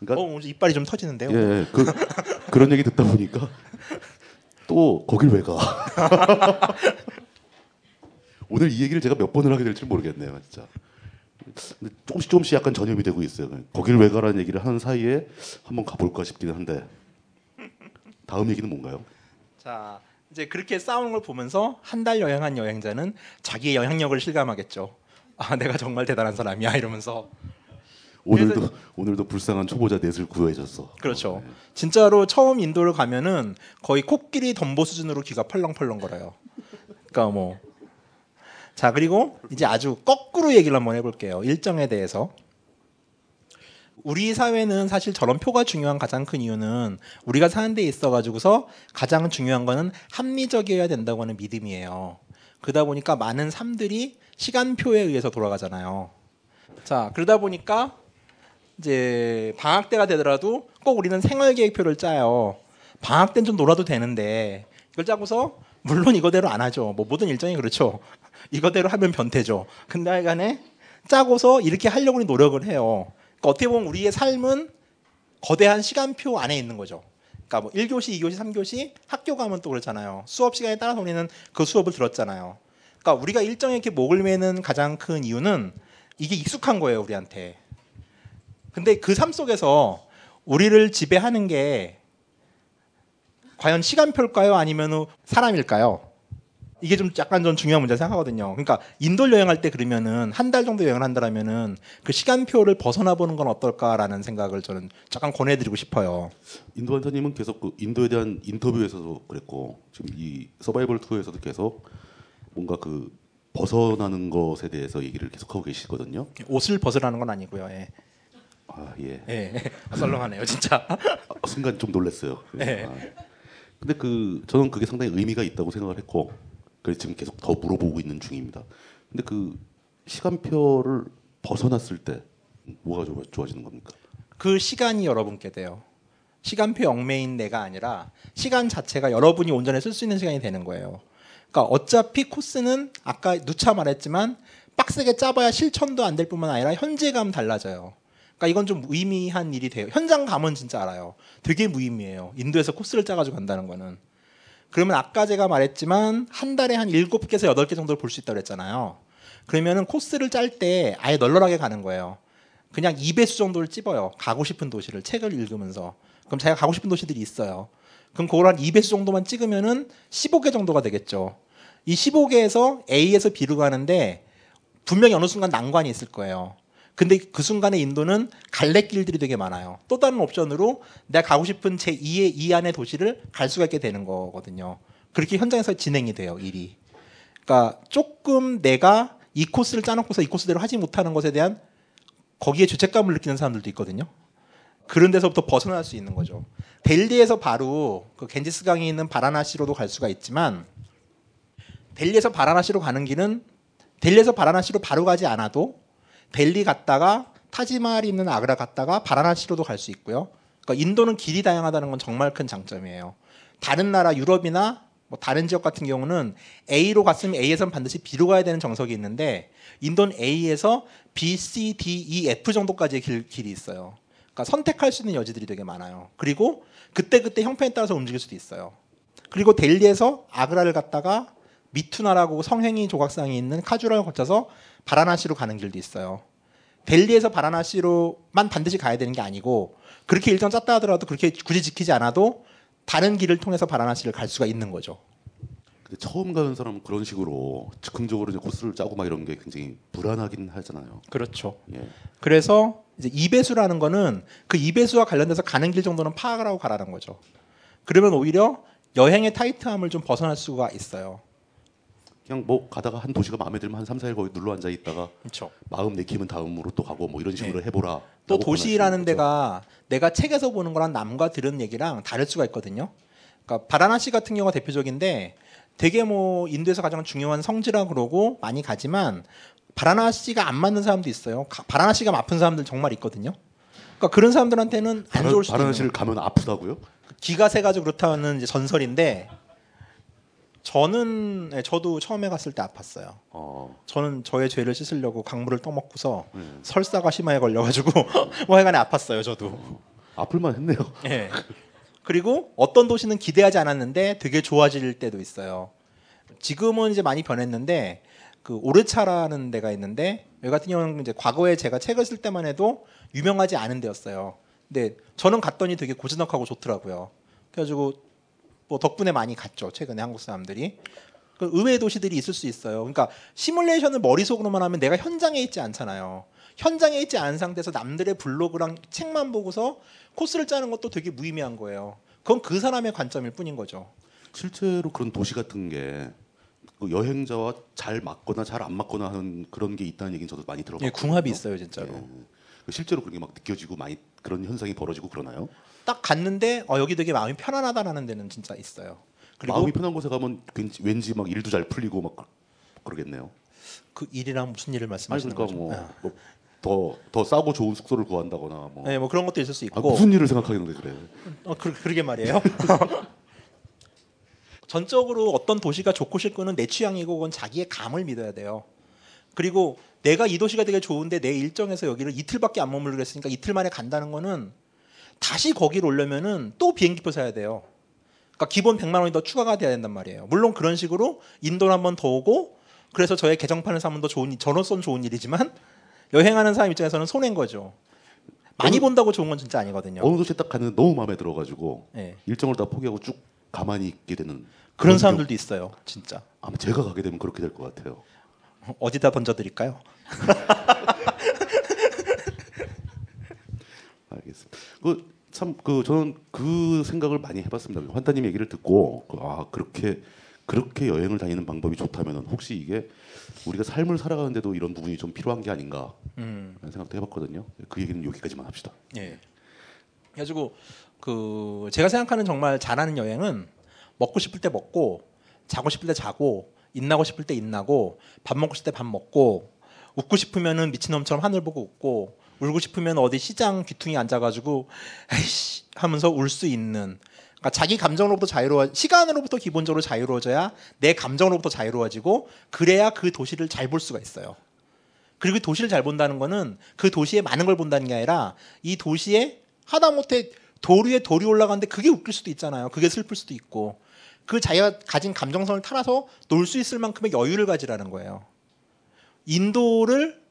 그러니까 어, 이빨이 좀 터지는데요. 예, 그 그런 얘기 듣다 보니까 또 거길 왜 가? <laughs> 오늘 이 얘기를 제가 몇 번을 하게 될지 모르겠네요, 진짜. 근데 조금씩 조금씩 약간 전염이 되고 있어요. 거길 왜 가라는 얘기를 하는 사이에 한번 가볼까 싶기는 한데 다음 얘기는 뭔가요? 자, 이제 그렇게 싸우는 걸 보면서 한 달 여행한 여행자는 자기의 영향력을 실감하겠죠. 아, 내가 정말 대단한 사람이야 이러면서 오늘도 <laughs> 오늘도 불쌍한 초보자 넷을 구해줬어. 그렇죠. 네. 진짜로 처음 인도를 가면은 거의 코끼리 덤보 수준으로 귀가 펄렁펄렁거려요. 그러니까 뭐. 자 그리고 이제 아주 거꾸로 얘기를 한번 해볼게요. 일정에 대해서. 우리 사회는 사실 저런 표가 중요한 가장 큰 이유는 우리가 사는 데 있어 가지고서 가장 중요한 거는 합리적이어야 된다고 하는 믿음이에요. 그러다 보니까 많은 삶들이 시간표에 의해서 돌아가잖아요. 자 그러다 보니까 이제 방학 때가 되더라도 꼭 우리는 생활 계획표를 짜요. 방학 때는 좀 놀아도 되는데 이걸 짜고서 물론 이거대로 안 하죠. 뭐 모든 일정이 그렇죠. <laughs> 이거대로 하면 변태죠. 근데 하여간에 짜고서 이렇게 하려고 노력을 해요. 그러니까 어떻게 보면 우리의 삶은 거대한 시간표 안에 있는 거죠. 그러니까 뭐 1교시, 2교시, 3교시 학교 가면 또 그렇잖아요. 수업 시간에 따라서 우리는 그 수업을 들었잖아요. 그러니까 우리가 일정에 이렇게 목을 매는 가장 큰 이유는 이게 익숙한 거예요, 우리한테. 근데 그 삶 속에서 우리를 지배하는 게 과연 시간표일까요? 아니면 사람일까요? 이게 좀 약간 좀 중요한 문제 생각하거든요. 그러니까 인도 여행할 때 그러면은 한 달 정도 여행을 한다면은 그 시간표를 벗어나 보는 건 어떨까라는 생각을 저는 잠깐 권해드리고 싶어요. 인도 한사님은 계속 그 인도에 대한 인터뷰에서도 그랬고 지금 이 서바이벌 투어에서도 계속 뭔가 그 벗어나는 것에 대해서 얘기를 계속하고 계시거든요. 옷을 벗으라는 건 아니고요. 예. 아 예. 예. <laughs> 썰렁하네요, 진짜. 아, 순간 좀 놀랐어요. 네. 아, 근데 그 저는 그게 상당히 의미가 있다고 생각을 했고 그래서 지금 계속 더 물어보고 있는 중입니다. 근데 그 시간표를 벗어났을 때 뭐가 좋아, 좋아지는 겁니까? 그 시간이 여러분께 돼요. 시간표 얽매인 내가 아니라 시간 자체가 여러분이 온전히 쓸 수 있는 시간이 되는 거예요. 그러니까 어차피 코스는 아까 누차 말했지만 빡세게 짜봐야 실천도 안 될 뿐만 아니라 현재감 달라져요. 그러니까 이건 좀 무의미한 일이 돼요. 현장 가면 진짜 알아요. 되게 무의미해요. 인도에서 코스를 짜가지고 간다는 거는. 그러면 아까 제가 말했지만 한 달에 한 7개에서 8개 정도를 볼 수 있다고 그랬잖아요. 그러면은 코스를 짤 때 아예 널널하게 가는 거예요. 그냥 2배수 정도를 찝어요. 가고 싶은 도시를 책을 읽으면서. 그럼 자기가 가고 싶은 도시들이 있어요. 그럼 그걸 한 2배수 정도만 찍으면은 15개 정도가 되겠죠. 이 15개에서 A에서 B로 가는데 분명히 어느 순간 난관이 있을 거예요. 근데 그 순간에 인도는 갈래길들이 되게 많아요. 또 다른 옵션으로 내가 가고 싶은 제 2의 2 안의 도시를 갈 수가 있게 되는 거거든요. 그렇게 현장에서 진행이 돼요, 일이. 그러니까 조금 내가 이 코스를 짜놓고서 이 코스대로 하지 못하는 것에 대한 거기에 죄책감을 느끼는 사람들도 있거든요. 그런 데서부터 벗어날 수 있는 거죠. 델리에서 바로 그 겐지스 강이 있는 바라나시로도 갈 수가 있지만 델리에서 바라나시로 가는 길은 델리에서 바라나시로 바로 가지 않아도 델리 갔다가 타지마할이 있는 아그라 갔다가 바라나시로도 갈 수 있고요. 그러니까 인도는 길이 다양하다는 건 정말 큰 장점이에요. 다른 나라 유럽이나 뭐 다른 지역 같은 경우는 A로 갔으면 A에선 반드시 B로 가야 되는 정석이 있는데 인도는 A에서 B, C, D, E, F 정도까지의 길, 길이 있어요. 그러니까 선택할 수 있는 여지들이 되게 많아요. 그리고 그때 그때 형편에 따라서 움직일 수도 있어요. 그리고 델리에서 아그라를 갔다가 미투나라고 성행이 조각상이 있는 카주라를 거쳐서 바라나시로 가는 길도 있어요. 델리에서 바라나시로만 반드시 가야 되는 게 아니고 그렇게 일정 짰다 하더라도 그렇게 굳이 지키지 않아도 다른 길을 통해서 바라나시를 갈 수가 있는 거죠. 근데 처음 가는 사람은 그런 식으로 즉흥적으로 이제 코스를 짜고 막 이런 게 굉장히 불안하긴 하잖아요. 그렇죠. 예. 그래서 이제 2배수라는 거는 그 2배수와 관련돼서 가는 길 정도는 파악을 하고 가라는 거죠. 그러면 오히려 여행의 타이트함을 좀 벗어날 수가 있어요. 그냥 뭐 가다가 한 도시가 마음에 들면 한 3, 4일 거기 눌러 앉아 있다가 그렇죠. 마음 내키면 다음으로 또 가고 뭐 이런 식으로 네. 해보라. 또 도시라는. 데가 내가 책에서 보는 거랑 남과 들은 얘기랑 다를 수가 있거든요. 그러니까 바라나시 같은 경우가 대표적인데 되게 뭐 인도에서 가장 중요한 성지라 그러고 많이 가지만 바라나시가 안 맞는 사람도 있어요. 가- 바라나시가 아픈 사람들 정말 있거든요. 그러니까 그런 사람들한테는 안 좋을 수도 바라나시를 가면 아프다고요? 기가 세가지고 그렇다는 전설인데 저는 네, 저도 처음에 갔을 때 아팠어요. 어, 저는 저의 죄를 씻으려고 강물을 떠먹고서 음. 설사가 심하게 걸려가지고 <laughs> 뭐 하여간에 아팠어요 저도. 아플만 했네요. 예. 그리고 어떤 도시는 기대하지 않았는데 되게 좋아질 때도 있어요. 지금은 이제 많이 변했는데 그 오르차라는 데가 있는데 여기 같은 경우는 이제 과거에 제가 책을 쓸 때만 해도 유명하지 않은 데였어요. 근데 저는 갔더니 되게 고즈넉하고 좋더라고요. 그래가지고 뭐 덕분에 많이 갔죠. 최근에 한국 사람들이. 그 의외의 도시들이 있을 수 있어요. 그러니까 시뮬레이션을 머릿속으로만 하면 내가 현장에 있지 않잖아요. 현장에 있지 않은 상태에서 남들의 블로그랑 책만 보고서 코스를 짜는 것도 되게 무의미한 거예요. 그건 그 사람의 관점일 뿐인 거죠. 실제로 그런 도시 같은 게그 여행자와 잘 맞거나 잘 안 맞거나 하는 그런 게 있다는 얘기는 저도 많이 들어봤거든요. 예, 궁합이 있어요, 진짜로. 예. 실제로 그런 게 막 느껴지고 많이 그런 현상이 벌어지고 그러나요? 딱 갔는데 어, 여기 되게 마음이 편안하다라는 데는 진짜 있어요. 그리고 마음이 편한 곳에 가면 왠지, 왠지 막 일도 잘 풀리고 막 그러겠네요. 그 일이랑 무슨 일을 아니 말씀하시는 그러니까 거죠? 뭐더더 싸고 좋은 숙소를 구한다거나 뭐, 네, 뭐 그런 것도 있을 수 아, 있고. 무슨 일을 생각하겠는데 그래. 어, 그, 그러게 말이에요. <laughs> 전적으로 어떤 도시가 좋고 싫고는 내 취향이고 그건 자기의 감을 믿어야 돼요. 그리고 내가 이 도시가 되게 좋은데 내 일정에서 여기를 이틀밖에 안 머물러 그랬으니까 이틀 만에 간다는 거는 다시 거기를 오려면은 또 비행기표 사야 돼요. 그러니까 기본 100만 원이 더 추가가 돼야 된단 말이에요. 물론 그런 식으로 인도를 한번 더 오고 그래서 저의 개정판을 사면 더 좋은 저로서는 좋은 일이지만 여행하는 사람 입장에서는 손해인 거죠. 많이 어느- 본다고 좋은 건 진짜 아니거든요. 어느 도시에 딱 가는데 너무 마음에 들어가지고 네. 일정을 다 포기하고 쭉 가만히 있게 되는 그런 경우- 사람들도 있어요, 진짜. 아마 제가 가게 되면 그렇게 될 것 같아요. 어디다 던져드릴까요? <laughs> 알겠습니다. 그 참 그 저는 그 생각을 많이 해봤습니다. 환타님 얘기를 듣고 그, 아 그렇게 그렇게 여행을 다니는 방법이 좋다면은 혹시 이게 우리가 삶을 살아가는데도 이런 부분이 좀 필요한 게 아닌가 음, 생각도 해봤거든요. 그 얘기는 여기까지만 합시다. 예. 그래가지고 그 제가 생각하는 정말 잘하는 여행은 먹고 싶을 때 먹고 자고 싶을 때 자고 인나고 싶을 때 인나고 밥 먹고 싶을 때 밥 먹고 웃고 싶으면은 미친놈처럼 하늘 보고 웃고 울고 싶으면 어디 시장 귀퉁이 앉아가지고 에이씨 하면서 울 수 있는 그러니까 자기 감정으로부터 자유로워 시간으로부터 기본적으로 자유로워져야 내 감정으로부터 자유로워지고 그래야 그 도시를 잘 볼 수가 있어요. 그리고 이 도시를 잘 본다는 거는 그 도시에 많은 걸 본다는 게 아니라 이 도시에 하다못해 도리에 돌이 올라가는데 그게 웃길 수도 있잖아요. 그게 슬플 수도 있고 그 자기가 가진 감정선을 타나서 놀 수 있을 만큼의 여유를 가지라는 거예요. 인도를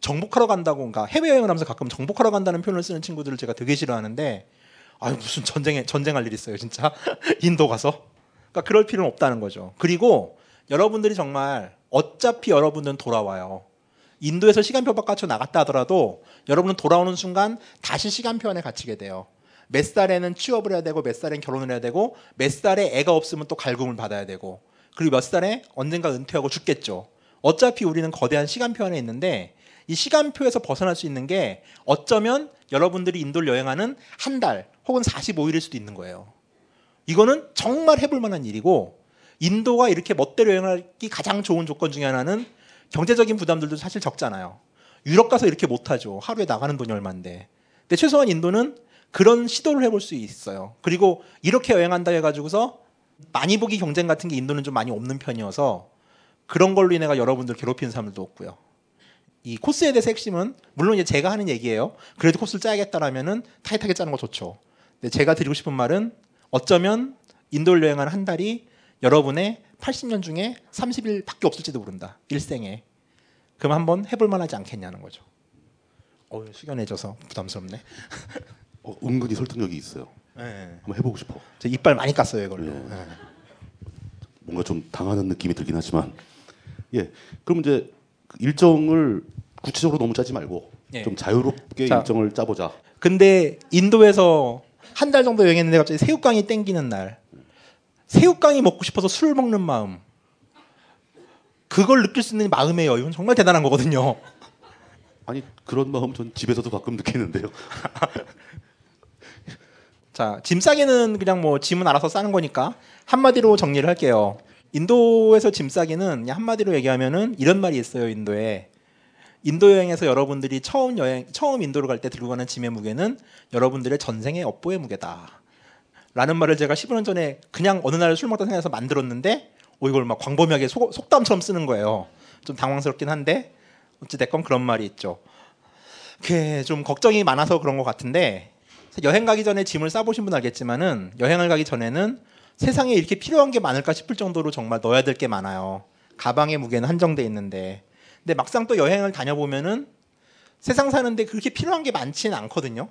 정복하러 간다고 그러니까 해외여행을 하면서 가끔 정복하러 간다는 표현을 쓰는 친구들을 제가 되게 싫어하는데 아유 무슨 전쟁에 전쟁할 일 있어요 진짜 <laughs> 인도 가서 그러니까 그럴 필요는 없다는 거죠. 그리고 여러분들이 정말 어차피 여러분들은 돌아와요. 인도에서 시간표 바깥으로 나갔다 하더라도 여러분은 돌아오는 순간 다시 시간표 안에 갇히게 돼요. 몇 살에는 취업을 해야 되고 몇 살엔 결혼을 해야 되고 몇 살에 애가 없으면 또 갈굼을 받아야 되고 그리고 몇 살에 언젠가 은퇴하고 죽겠죠. 어차피 우리는 거대한 시간표 안에 있는데 이 시간표에서 벗어날 수 있는 게 어쩌면 여러분들이 인도를 여행하는 한 달 혹은 45일일 수도 있는 거예요. 이거는 정말 해볼 만한 일이고 인도가 이렇게 멋대로 여행하기 가장 좋은 조건 중에 하나는 경제적인 부담들도 사실 적잖아요. 유럽 가서 이렇게 못하죠. 하루에 나가는 돈이 얼마인데. 근데 최소한 인도는 그런 시도를 해볼 수 있어요. 그리고 이렇게 여행한다 해가지고서 많이 보기 경쟁 같은 게 인도는 좀 많이 없는 편이어서 그런 걸로 인해가 여러분들 괴롭히는 사람들도 없고요. 이 코스에 대해서 핵심은 물론 이제 제가 하는 얘기예요. 그래도 코스를 짜야겠다라면은 타이트하게 짜는 거 좋죠. 근데 제가 드리고 싶은 말은 어쩌면 인도를 여행하는 한 달이 여러분의 80년 중에 30일밖에 없을지도 모른다. 일생에. 그럼 한번 해볼 만하지 않겠냐는 거죠. 어, 숙연해져서 부담스럽네. <laughs> 어, 은근히 설득력이 있어요. 네. 한번 해보고 싶어. 저 이빨 많이 깠어요 이걸로. 예. 네. 뭔가 좀 당하는 느낌이 들긴 하지만 예 그럼 이제 그 일정을 구체적으로 너무 짜지 말고 예. 좀 자유롭게 자. 일정을 짜보자. 근데 인도에서 한 달 정도 여행했는데 갑자기 새우깡이 땡기는 날. 새우깡이 먹고 싶어서 술 먹는 마음. 그걸 느낄 수 있는 마음의 여유는 정말 대단한 거거든요. 아니 그런 마음 전 집에서도 가끔 느끼는데요. <laughs> 자, 짐 싸기는 그냥 뭐 짐은 알아서 싸는 거니까 한마디로 정리를 할게요. 인도에서 짐 싸기는 한마디로 얘기하면은 이런 말이 있어요. 인도에 인도 여행에서 여러분들이 처음 여행 처음 인도를 갈때 들고 가는 짐의 무게는 여러분들의 전생의 업보의 무게다. 라는 말을 제가 15년 전에 그냥 어느 날 술 먹다 생각해서 만들었는데 오 이걸 막 광범위하게 속, 속담처럼 쓰는 거예요. 좀 당황스럽긴 한데 어찌 됐건 그런 말이 있죠. 그게 좀 걱정이 많아서 그런 것 같은데 여행 가기 전에 짐을 싸보신 분 알겠지만은 여행을 가기 전에는 세상에 이렇게 필요한 게 많을까 싶을 정도로 정말 넣어야 될 게 많아요. 가방의 무게는 한정돼 있는데 근데 막상 또 여행을 다녀보면은 세상 사는데 그렇게 필요한 게 많지는 않거든요.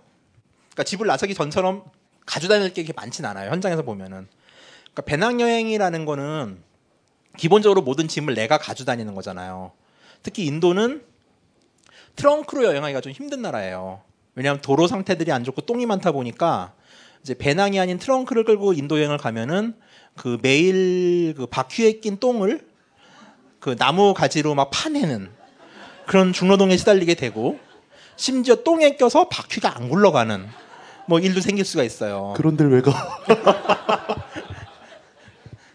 그러니까 집을 나서기 전처럼 가져 다닐 게 많진 않아요. 현장에서 보면은. 그러니까 배낭여행이라는 거는 기본적으로 모든 짐을 내가 가져 다니는 거잖아요. 특히 인도는 트렁크로 여행하기가 좀 힘든 나라예요. 왜냐하면 도로 상태들이 안 좋고 똥이 많다 보니까 이제 배낭이 아닌 트렁크를 끌고 인도 여행을 가면은 그 매일 그 바퀴에 낀 똥을 그 나무 가지로 막 파내는 그런 중노동에 시달리게 되고 심지어 똥에 껴서 바퀴가 안 굴러가는 뭐 일도 생길 수가 있어요. 그런 데를 왜 가? <laughs>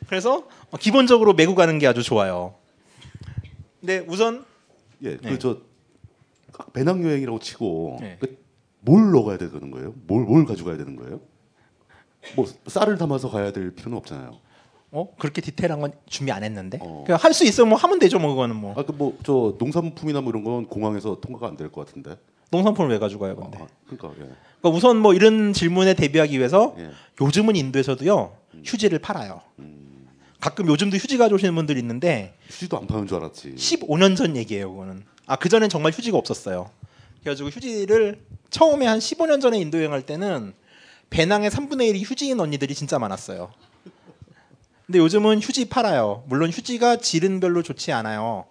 그래서 기본적으로 메고 가는 게 아주 좋아요. 근데 우선 예, 네. 그저 배낭 여행이라고 치고 네. 그 뭘 넣어가야 되는 거예요? 뭘, 뭘 가져가야 되는 거예요? 뭐 쌀을 담아서 가야 될 필요는 없잖아요. 어 그렇게 디테일한 건 준비 안 했는데 어. 그냥 할수 있으면 뭐 하면 되죠 뭐 그거는 뭐아그뭐저 농산품이나 뭐 이런 건 공항에서 통과가 안 될 것 같은데. 농산품을 왜 가져가요 근데 아, 그러니까 예. 그러니까 우선 뭐 이런 질문에 대비하기 위해서 예. 요즘은 인도에서도요 휴지를 팔아요 음, 가끔 요즘도 휴지 가져오시는 분들이 있는데 휴지도 안 파는 줄 알았지. 15년 전 얘기예요 그거는 아 그 전엔 정말 휴지가 없었어요 그래가지고 휴지를 처음에 한 15년 전에 인도 여행할 때는 배낭의 3분의 1이 휴지인 언니들이 진짜 많았어요 근데 요즘은 휴지 팔아요 물론 휴지가 질은 별로 좋지 않아요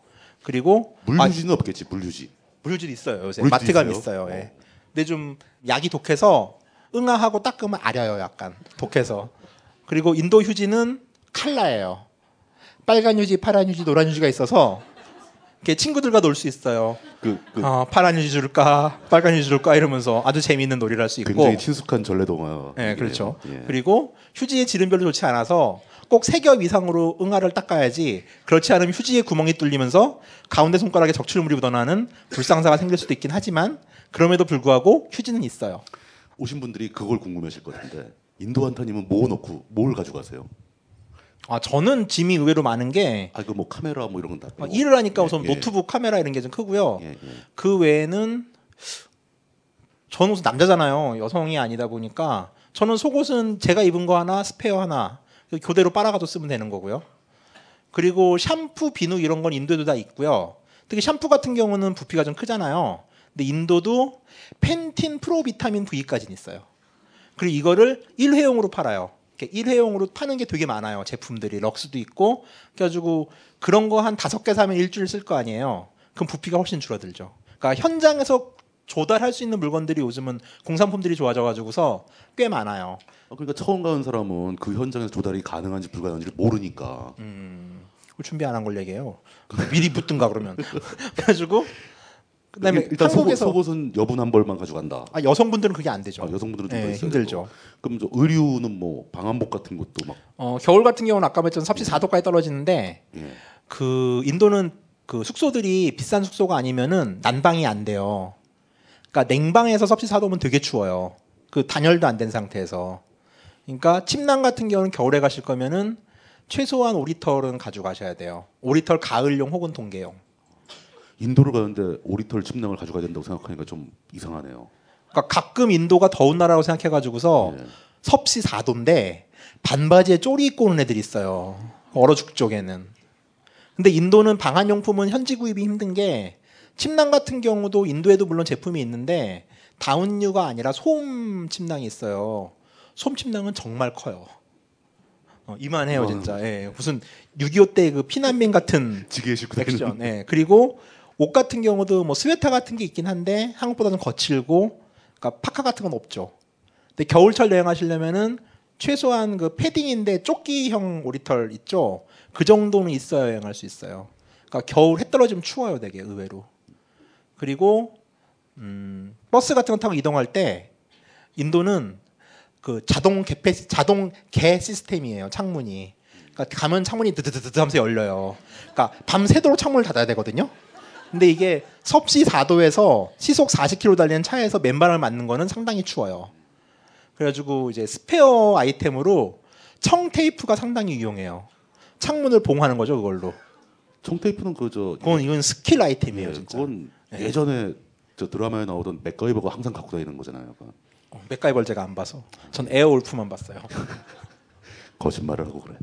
그리고 아, 물휴지는 없겠지. 물휴지. 물휴지도 있어요 요새 물휴지 마트 가면 있어요? 있어요. 예. 어. 근데 좀 약이 독해서 응아하고 닦으면 아려요 약간 독해서. 그리고 인도 휴지는 칼라예요. 빨간 휴지, 파란 휴지, 노란 휴지가 있어서 이렇게 친구들과 놀 수 있어요. 그, 그 어, 파란 휴지 줄까, 빨간 휴지 줄까 이러면서 아주 재미있는 놀이를 할 수 있고. 굉장히 친숙한 전래동화. 네, 그렇죠. 예. 그리고 휴지의 질은 별로 좋지 않아서 꼭 세 겹 이상으로 응아를 닦아야지 그렇지 않으면 휴지에 구멍이 뚫리면서 가운데 손가락에 적출물이 묻어나는 불상사가 생길 수도 있긴 하지만 그럼에도 불구하고 휴지는 있어요. 오신 분들이 그걸 궁금해하실 것 같은데 인도 한타님은 뭐 넣고 뭘 가져가세요? 아 저는 짐이 의외로 많은 게 아 그 뭐 카메라 뭐 이런 건 다. 아. 일을 하니까 예, 우선 예. 노트북 카메라 이런 게 좀 크고요. 예, 예. 그 외에는 저는 우선 남자잖아요. 여성이 아니다 보니까 저는 속옷은 제가 입은 거 하나, 스페어 하나 교대로 빨아가고 쓰면 되는 거고요. 그리고 샴푸, 비누 이런 건 인도에도 다 있고요. 특히 샴푸 같은 경우는 부피가 좀 크잖아요. 근데 인도도 팬틴 프로 비타민 V까지는 있어요. 그리고 이거를 일회용으로 팔아요. 이렇게 일회용으로 파는 게 되게 많아요. 제품들이 럭스도 있고 그래가지고 그런 거 한 다섯 개 사면 일주일 쓸 거 아니에요. 그럼 부피가 훨씬 줄어들죠. 그러니까 현장에서 조달할 수 있는 물건들이 요즘은 공산품들이 좋아져가지고서 꽤 많아요. 아, 그러니까 처음 가는 사람은 그 현장에서 조달이 가능한지 불가능한지를 모르니까. 음, 그걸 준비 안 한 걸 얘기해요. 미리 붙든가 그러면. <laughs> 그래가지고 그다음에 일단 한국에서 속옷, 은 여분 한 벌만 가져간다. 아, 여성분들은 그게 안 되죠. 아, 여성분들은 좀 있어야 힘들죠. 그럼 저 의류는 뭐 방한복 같은 것도 막 어, 겨울 같은 경우는 아까 말했던 섭씨 4도까지 떨어지는데 예. 그 인도는 그 숙소들이 비싼 숙소가 아니면은 난방이 안 돼요. 그러니까 냉방에서 섭씨 4도면 되게 추워요. 그 단열도 안 된 상태에서. 그러니까 침낭 같은 경우는 겨울에 가실 거면은 최소한 5리터는 가져가셔야 돼요. 5리터 가을용 혹은 동계용. 인도를 가는데 오리털 침낭을 가져가야 된다고 생각하니까 좀 이상하네요. 그러니까 가끔 인도가 더운 나라라고 생각해가지고서 예. 섭씨 4도인데 반바지에 쪼리 입고 오는 애들이 있어요. 얼어 죽 쪽에는. 근데 인도는 방한용품은 현지 구입이 힘든 게 침낭 같은 경우도 인도에도 물론 제품이 있는데 다운류가 아니라 솜 침낭이 있어요. 솜 침낭은 정말 커요. 어, 이만해요 와. 진짜. 예, 무슨 6.25 때 그 피난민 같은 <laughs> 지게 다니는. 액션. 예. 그리고 옷 같은 경우도 뭐 스웨터 같은 게 있긴 한데 한국보다는 거칠고 그러니까 파카 같은 건 없죠. 근데 겨울철 여행하시려면은 최소한 그 패딩인데 조끼형 오리털 있죠. 그 정도는 있어야 여행할 수 있어요. 그러니까 겨울 해 떨어지면 추워요, 되게 의외로. 그리고 음, 버스 같은 거 타고 이동할 때 인도는 그 자동 개폐 자동 개 시스템이에요, 창문이. 그러니까 가면 창문이 드드드드 하면서 열려요. 그러니까 밤새도록 창문을 닫아야 되거든요. 근데 이게 섭씨 4도에서 시속 40km 달리는 차에서 맨바람을 맞는 거는 상당히 추워요. 그래가지고 이제 스페어 아이템으로 청 테이프가 상당히 유용해요. 창문을 보호하는 거죠 그걸로. 청 테이프는 그저 그건 이건 스킬 아이템이에요 예, 진짜. 그건 예. 예전에 저 드라마에 나오던 맥가이버가 항상 갖고 다니는 거잖아요. 어, 맥가이벌 제가 안 봐서 전 에어울프만 봤어요. <laughs> 거짓말을 하고 그래.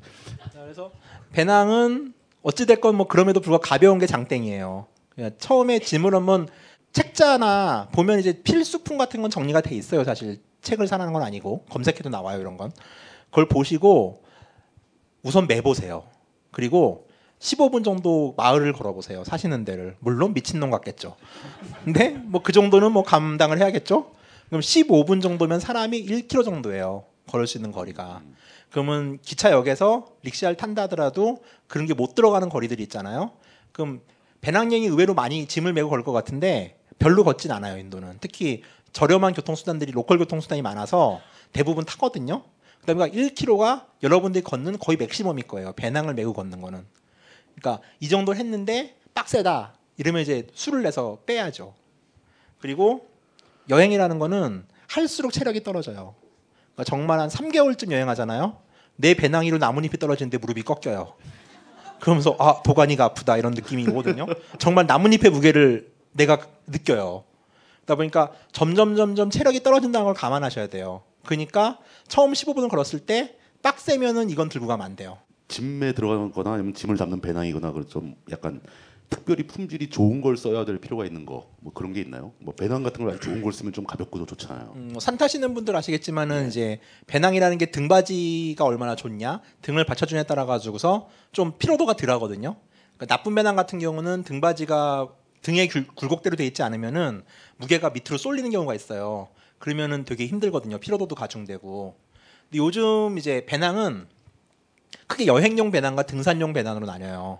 그래서 배낭은 어찌 됐건 뭐 그럼에도 불구하고 가벼운 게 장땡이에요. 그냥 처음에 짐을 한번 책자나 보면 이제 필수품 같은 건 정리가 돼 있어요. 사실 책을 사라는 건 아니고 검색해도 나와요 이런 건. 그걸 보시고 우선 매보세요. 그리고 15분 정도 마을을 걸어보세요. 사시는 데를 물론 미친놈 같겠죠. 근데 뭐 그 정도는 뭐 감당을 해야겠죠. 그럼 15분 정도면 사람이 1km 정도예요. 걸을 수 있는 거리가. 그러면 기차역에서 릭시아를 탄다 하더라도 그런 게 못 들어가는 거리들이 있잖아요. 그럼 배낭여행이 의외로 많이 짐을 메고 걸 것 같은데 별로 걷진 않아요. 인도는 특히 저렴한 교통수단들이 로컬 교통수단이 많아서 대부분 타거든요. 그다음에 1km가 여러분들이 걷는 거의 맥시멈일 거예요. 배낭을 메고 걷는 거는. 그러니까 이 정도 했는데 빡세다 이러면 이제 술을 내서 빼야죠. 그리고 여행이라는 거는 할수록 체력이 떨어져요. 그러니까 정말 한 3개월쯤 여행하잖아요. 내 배낭 위로 나뭇잎이 떨어지는데 무릎이 꺾여요. 그러면서 아 도가니가 아프다 이런 느낌이 오거든요. 정말 나뭇잎의 무게를 내가 느껴요. 그러다 보니까 점점 점점 체력이 떨어진다는 걸 감안하셔야 돼요. 그러니까 처음 15분을 걸었을 때 빡세면은 이건 들고 가면 안 돼요. 짐에 들어가거나 아니면 짐을 잡는 배낭이거나 그좀 약간 특별히 품질이 좋은 걸 써야 될 필요가 있는 거 뭐 그런 게 있나요? 뭐 배낭 같은 걸 좋은 걸 쓰면 좀 가볍고도 좋잖아요. 음, 뭐산 타시는 분들 아시겠지만은 이제 배낭이라는 게 등받이가 얼마나 좋냐, 등을 받쳐주냐에 따라 가지고서 좀 피로도가 덜하거든요. 그러니까 나쁜 배낭 같은 경우는 등받이가 굴- 굴곡대로 돼 있지 않으면은 무게가 밑으로 쏠리는 경우가 있어요. 그러면은 되게 힘들거든요. 피로도도 가중되고. 근데 요즘 이제 배낭은 크게 여행용 배낭과 등산용 배낭으로 나뉘어요.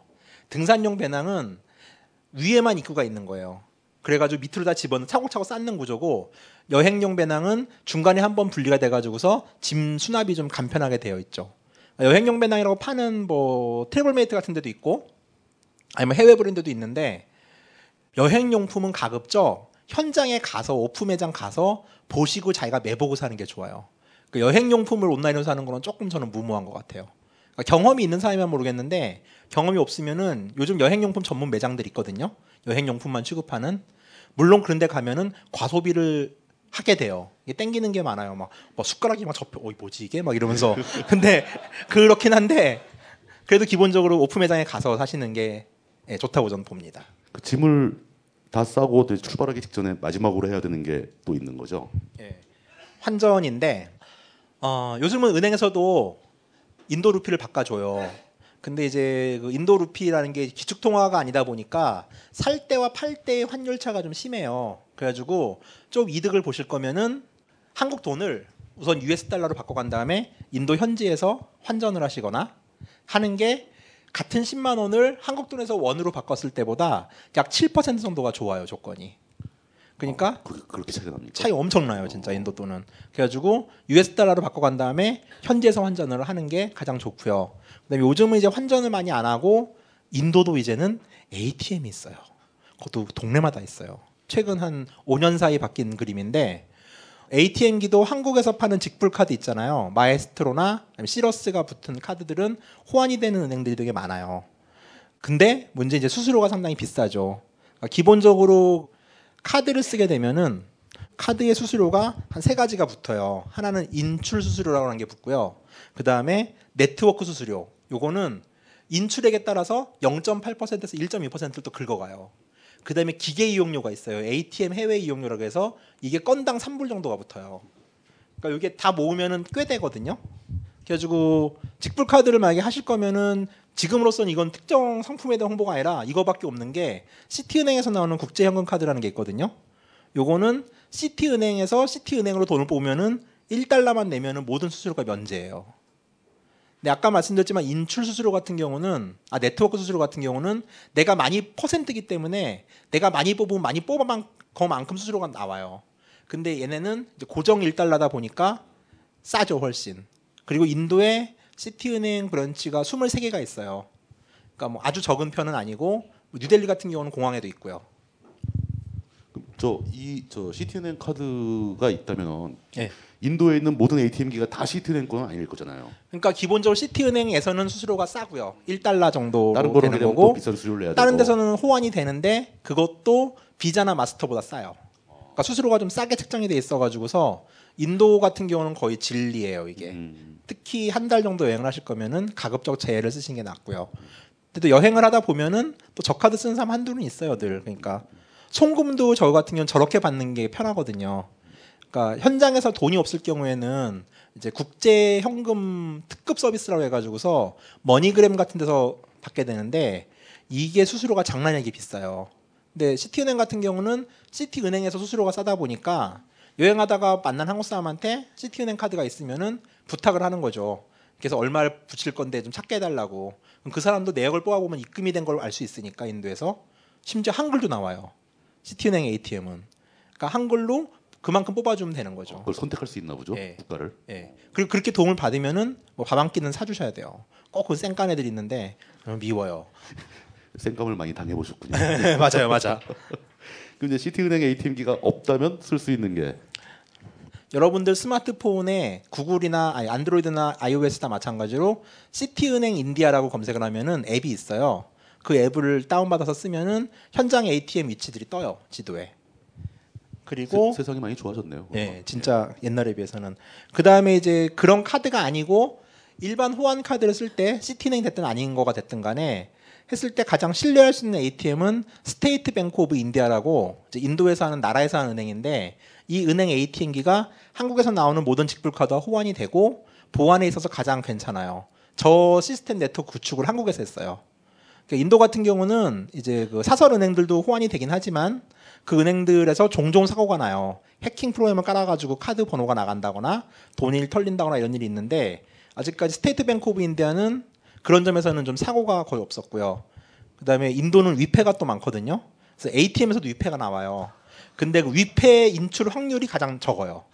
등산용 배낭은 위에만 입구가 있는 거예요. 그래가지고 밑으로 다 집어넣는 차곡차곡 쌓는 구조고 여행용 배낭은 중간에 한 번 분리가 돼가지고서 짐 수납이 좀 간편하게 되어 있죠. 여행용 배낭이라고 파는 뭐 트래블메이트 같은 데도 있고 아니면 해외 브랜드도 있는데 여행용품은 가급적 현장에 가서 off 매장 가서 보시고 자기가 매보고 사는 게 좋아요. 그 여행용품을 온라인으로 사는 거는 조금 저는 무모한 것 같아요. 그러니까 경험이 있는 사람이면 모르겠는데 경험이 없으면은 요즘 여행용품 전문 매장들 있거든요. 여행용품만 취급하는 물론 그런데 가면은 과소비를 하게 돼요. 이게 땡기는 게 많아요. 막, 뭐 숟가락이 막 접혀, 어이 뭐지 이게 막 이러면서 <laughs> 근데 그렇긴 한데 그래도 기본적으로 오프 매장에 가서 사시는 게 예, 좋다고 저는 봅니다. 그 짐을 다 싸고 출발하기 직전에 마지막으로 해야 되는 게 또 있는 거죠. 예. 환전인데 어, 요즘은 은행에서도 인도 루피를 바꿔줘요. 근데 이제 그 인도 루피라는 게 기축 통화가 아니다 보니까 살 때와 팔 때의 환율 차가 좀 심해요. 그래가지고 좀 이득을 보실 거면은 한국 돈을 우선 US 달러로 바꿔간 다음에 인도 현지에서 환전을 하시거나 하는 게 같은 10만 원을 한국 돈에서 원으로 바꿨을 때보다 약 7% 정도가 좋아요 조건이. 그러니까 그, 그렇게 차이가 납니까? 차이 엄청나요 진짜 인도 돈은. 그래가지고 US 달러로 바꿔간 다음에 현지에서 환전을 하는 게 가장 좋고요. 그다음에 요즘은 이제 환전을 많이 안 하고 인도도 이제는 ATM이 있어요. 그것도 동네마다 있어요. 최근 한 5년 사이 바뀐 그림인데 ATM기도 한국에서 파는 직불 카드 있잖아요. 마에스트로나 시러스가 붙은 카드들은 호환이 되는 은행들이 되게 많아요. 근데 문제 이제 수수료가 상당히 비싸죠. 그러니까 기본적으로 카드를 쓰게 되면은 카드의 수수료가 한 세 가지가 붙어요. 하나는 인출 수수료라고 하는 게 붙고요. 그 다음에 네트워크 수수료. 요거는 인출액에 따라서 0.8%에서 1.2%를 또 긁어가요. 그 다음에 기계 이용료가 있어요. ATM 해외 이용료라고 해서 이게 건당 3불 정도가 붙어요. 그러니까 이게 다 모으면은 꽤 되거든요. 그래가지고 직불 카드를 만약에 하실 거면은 지금으로서는 이건 특정 상품에 대한 홍보가 아니라 이거밖에 없는 게 시티은행에서 나오는 국제현금 카드라는 게 있거든요. 요거는 시티은행에서 시티은행으로 돈을 뽑으면은 1달러만 내면은 모든 수수료가 면제예요. 근데 아까 말씀드렸지만 인출 수수료 같은 경우는 아 네트워크 수수료 같은 경우는 내가 많이 퍼센트기 때문에 내가 많이 뽑으면 많이 뽑아만 그만큼 수수료가 나와요. 근데 얘네는 고정 1달러다 보니까 싸죠 훨씬. 그리고 인도에 시티은행 브런치가 23개가 있어요. 그러니까 뭐 아주 적은 편은 아니고 뉴델리 같은 경우는 공항에도 있고요. 저이저 시티은행 카드가 있다면은 예. 인도에 있는 모든 ATM기가 다 시티은행 거는 아닐 거잖아요. 그러니까 기본적으로 시티은행에서는 수수료가 싸고요. 1달러 정도 다른 되는 거고 비싼 수수료를 내야 다른 되고. 데서는 호환이 되는데 그것도 비자나 마스터보다 싸요. 그러니까 수수료가 좀 싸게 책정이 돼 있어 가지고서 인도 같은 경우는 거의 진리예요 이게. 음. 특히 한 달 정도 여행을 하실 거면은 가급적 제를 쓰시는 게 낫고요. 근데 또 여행을 하다 보면은 또 저 카드 쓰는 사람 한둘은 있어요, 늘. 그러니까 송금도 저 같은 경우는 저렇게 받는 게 편하거든요. 그러니까 현장에서 돈이 없을 경우에는 이제 국제 현금 특급 서비스라고 해가지고서 머니그램 같은 데서 받게 되는데 이게 수수료가 장난이 아니게 비싸요. 근데 시티은행 같은 경우는 시티은행에서 수수료가 싸다 보니까 여행하다가 만난 한국 사람한테 시티은행 카드가 있으면은 부탁을 하는 거죠. 그래서 얼마를 붙일 건데 좀 찾게 해달라고. 그럼 그 사람도 내역을 뽑아보면 입금이 된 걸 알 수 있으니까 인도에서 심지어 한글도 나와요. 시티은행 ATM은. 그러니까 한글로 그만큼 뽑아주면 되는 거죠. 그걸 선택할 수 있나 보죠. 예. 국가를. 예. 그리고 그렇게 도움을 받으면은 뭐 밥 한 끼는 사주셔야 돼요. 꼭그 쌩깐 애들 있는데 어, 미워요. <laughs> 생감을 많이 당해 보셨군요. <laughs> 맞아요, 맞아. 그럼 이제 시티은행 ATM기가 없다면 쓸 수 있는 게 여러분들 스마트폰에 구글이나 아니, 안드로이드나 iOS 다 마찬가지로 시티은행 인디아라고 검색을 하면은 앱이 있어요. 그 앱을 다운받아서 쓰면은 현장 ATM 위치들이 떠요 지도에. 그리고 세, 상이 많이 좋아졌네요. 예, 진짜 옛날에 비해서는 그 다음에 이제 그런 카드가 아니고 일반 호환 카드를 쓸 때 시티은행 됐든 아닌 거가 됐든 간에 했을 때 가장 신뢰할 수 있는 ATM은 스테이트 뱅크 오브 인디아라고 인도에서 하는 나라에서 하는 은행인데 이 은행 ATM기가 한국에서 나오는 모든 직불카드와 호환이 되고 보안에 있어서 가장 괜찮아요. 저 시스템 네트워크 구축을 한국에서 했어요. 그러니까 인도 같은 경우는 이제 그 사설 은행들도 호환이 되긴 하지만 그 은행들에서 종종 사고가 나요. 해킹 프로그램을 깔아가지고 카드 번호가 나간다거나 돈이 털린다거나 이런 일이 있는데 아직까지 스테이트 뱅크 오브 인디아는 그런 점에서는 좀 사고가 거의 없었고요. 그다음에 인도는 위폐가 또 많거든요. 그래서 ATM에서도 위폐가 나와요. 근데 그 위폐 인출 확률이 가장 적어요.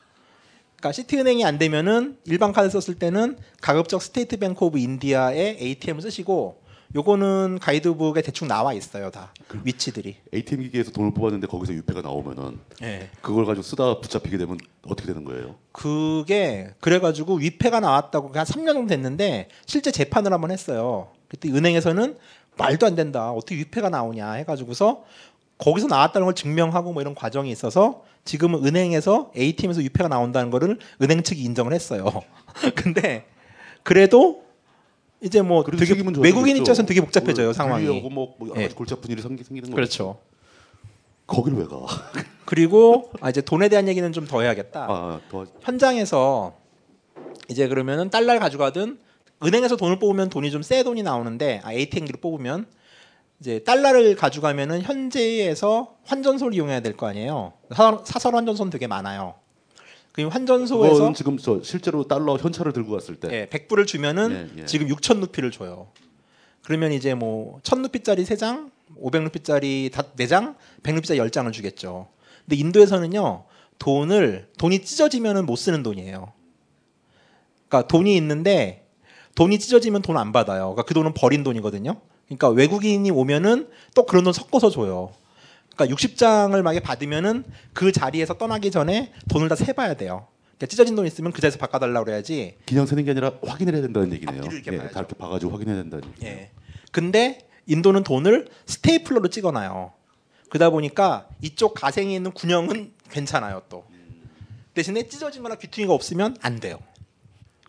그러니까 시티은행이 안 되면은 일반 카드 썼을 때는 가급적 스테이트 뱅크 오브 인디아의 ATM을 쓰시고 요거는 가이드북에 대충 나와 있어요 다 위치들이. ATM 기기에서 돈을 뽑았는데 거기서 위폐가 나오면은 예. 그걸 가지고 쓰다 붙잡히게 되면 어떻게 되는 거예요? 그게 그래가지고 위폐가 나왔다고 한 3년 정도 됐는데 실제 재판을 한번 했어요. 그때 은행에서는 말도 안 된다. 어떻게 위폐가 나오냐 해가지고서 거기서 나왔다는 걸 증명하고 뭐 이런 과정이 있어서 지금은 은행에서 ATM에서 위폐가 나온다는 거를 은행 측이 인정을 했어요. <laughs> 근데 그래도 이제 뭐 되게 외국인. 입장에서는 되게 복잡해져요 뭐 상황이. 불리하고 뭐, 뭐 여러 예. 가지 골치 아픈 일이 생기, 생기는 거죠. 그렇죠. 거길 왜 가? <laughs> 그리고 아, 이제 돈에 대한 얘기는 좀 더 해야겠다. 아, 더 현장에서 이제 그러면은 달러를 가져가든 은행에서 돈을 뽑으면 돈이 좀 새 돈이 나오는데 아, ATM기를 뽑으면 이제 달러를 가져가면은 현재에서 환전소를 이용해야 될 거 아니에요. 사- 사설 환전소는 되게 많아요. 그럼 환전소에서 지금 저 실제로 달러 현찰을 들고 갔을 때 예, 100불을 주면은 예, 예. 지금 6천 루피를 줘요. 그러면 이제 뭐 1000루피짜리 3장, 500루피짜리 4장, 100루피짜리 10장을 주겠죠. 근데 인도에서는요. 돈을 돈이 찢어지면은 못 쓰는 돈이에요. 그러니까 돈이 있는데 돈이 찢어지면 돈 안 받아요. 그러니까 그 돈은 버린 돈이거든요. 그러니까 외국인이 오면은 또 그런 돈 섞어서 줘요. 그러니까 60장을 만약에 받으면은 그 자리에서 떠나기 전에 돈을 다 세봐야 돼요. 그러니까 찢어진 돈 있으면 그 자리에서 바꿔달라고 그래야지 그냥 세는 게 아니라 확인을 해야 된다는 얘기네요. 앞뒤를 이렇게 예. 다 이렇게 봐가지고 확인해야 된다는 얘기. 예. 근데 인도는 돈을 스테이플러로 찍어놔요. 그러다 보니까 이쪽 가생이 있는 군형은 괜찮아요 또. 대신에 찢어지거나 귀퉁이가 없으면 안 돼요.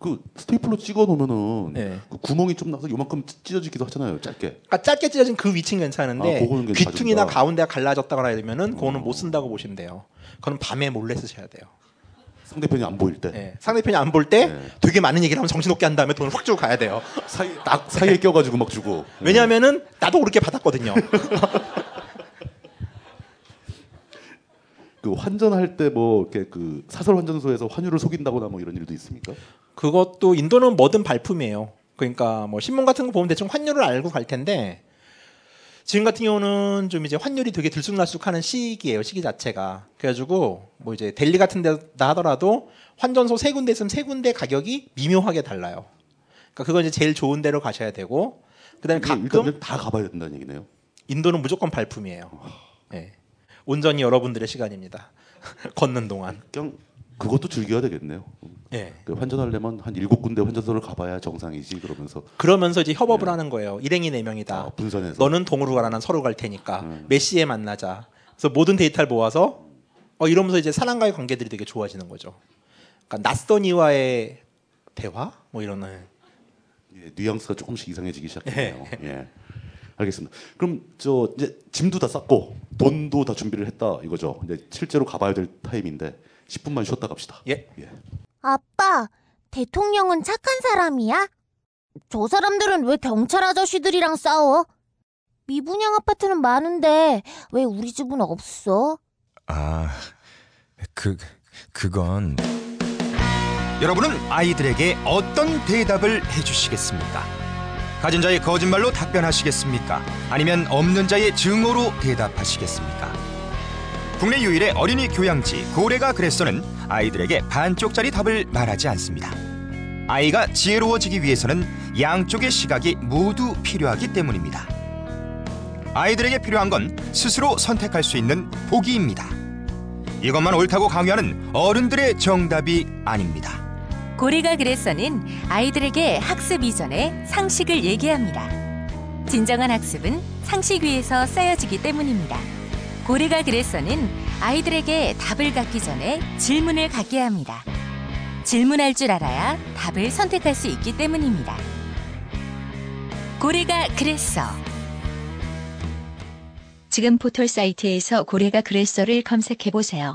그 스테이플러 찍어 놓으면은 예. 그 구멍이 좀 나서 요만큼 찢어지기도 하잖아요. 짧게. 그러니까 짧게 찢어진 그 위치는 괜찮은데 아. 귀퉁이나 가운데가 갈라졌다거나 이러면은 그거는 못 쓴다고 보시면 돼요. 그건 밤에 몰래 쓰셔야 돼요. 상대편이 안 보일 때 예. 상대편이 안 볼때 네. 되게 많은 얘기를 하면 정신없게 한 다음에 돈을 확 주고 가야 돼요. 사이 딱 사이에 껴가지고 막 주고. <laughs> 왜냐하면은 나도 그렇게 받았거든요. <laughs> 그 환전할 때 뭐 이렇게 그 사설 환전소에서 환율을 속인다거나 뭐 이런 일도 있습니까? 그것도 인도는 뭐든 발품이에요. 그러니까 뭐 신문 같은 거 보면 대충 환율을 알고 갈 텐데 지금 같은 경우는 좀 이제 환율이 되게 들쑥날쑥하는 시기예요. 시기 자체가. 그래가지고 뭐 이제 델리 같은 데다 하더라도 환전소 세 군데 있으면 세 군데 가격이 미묘하게 달라요. 그러니까 그건 이제 제일 좋은 데로 가셔야 되고 그다음에 가끔 다 가봐야 된다는 얘기네요. 인도는 무조건 발품이에요. 예. 온전히 여러분들의 시간입니다. <laughs> 걷는 동안. 그냥 그것도 즐겨야 되겠네요. 예. 그 환전하려면 한 일곱 군데 환전소를 가봐야 정상이지 그러면서 그러면서 이제 협업을 하는 거예요. 일행이 네 명이다. 아, 분산해서 너는 동으로 가라, 난 서로 갈 테니까 음. 몇 시에 만나자. 그래서 모든 데이터를 모아서 어 이러면서 이제 사람과의 관계들이 되게 좋아지는 거죠. 그러니까 낯선 이와의 대화 뭐 이러는. 예, 뉘앙스가 조금씩 이상해지기 시작했네요. 예. 알겠습니다. 그럼 저 이제 짐도 다 쌌고 돈도 다 준비를 했다 이거죠. 이제 실제로 가봐야 될 타임인데 10분만 쉬었다 갑시다. 예. 아빠, 대통령은 착한 사람이야? 저 사람들은 왜 경찰 아저씨들이랑 싸워? 미분양 아파트는 많은데 왜 우리 집은 없어? 아, 그 그건 여러분은 아이들에게 어떤 대답을 해주시겠습니까? 가진 자의 거짓말로 답변하시겠습니까? 아니면 없는 자의 증오로 대답하시겠습니까? 국내 유일의 어린이 교양지 고래가 그랬어는 아이들에게 반쪽짜리 답을 말하지 않습니다. 아이가 지혜로워지기 위해서는 양쪽의 시각이 모두 필요하기 때문입니다. 아이들에게 필요한 건 스스로 선택할 수 있는 보기입니다. 이것만 옳다고 강요하는 어른들의 정답이 아닙니다. 고래가 그래서는 아이들에게 학습 이전에 상식을 얘기합니다. 진정한 학습은 상식 위에서 쌓여지기 때문입니다. 고래가 그래서는 아이들에게 답을 갖기 전에 질문을 갖게 합니다. 질문할 줄 알아야 답을 선택할 수 있기 때문입니다. 고래가 그랬어. 지금 포털 사이트에서 고래가 그랬어를 검색해 보세요.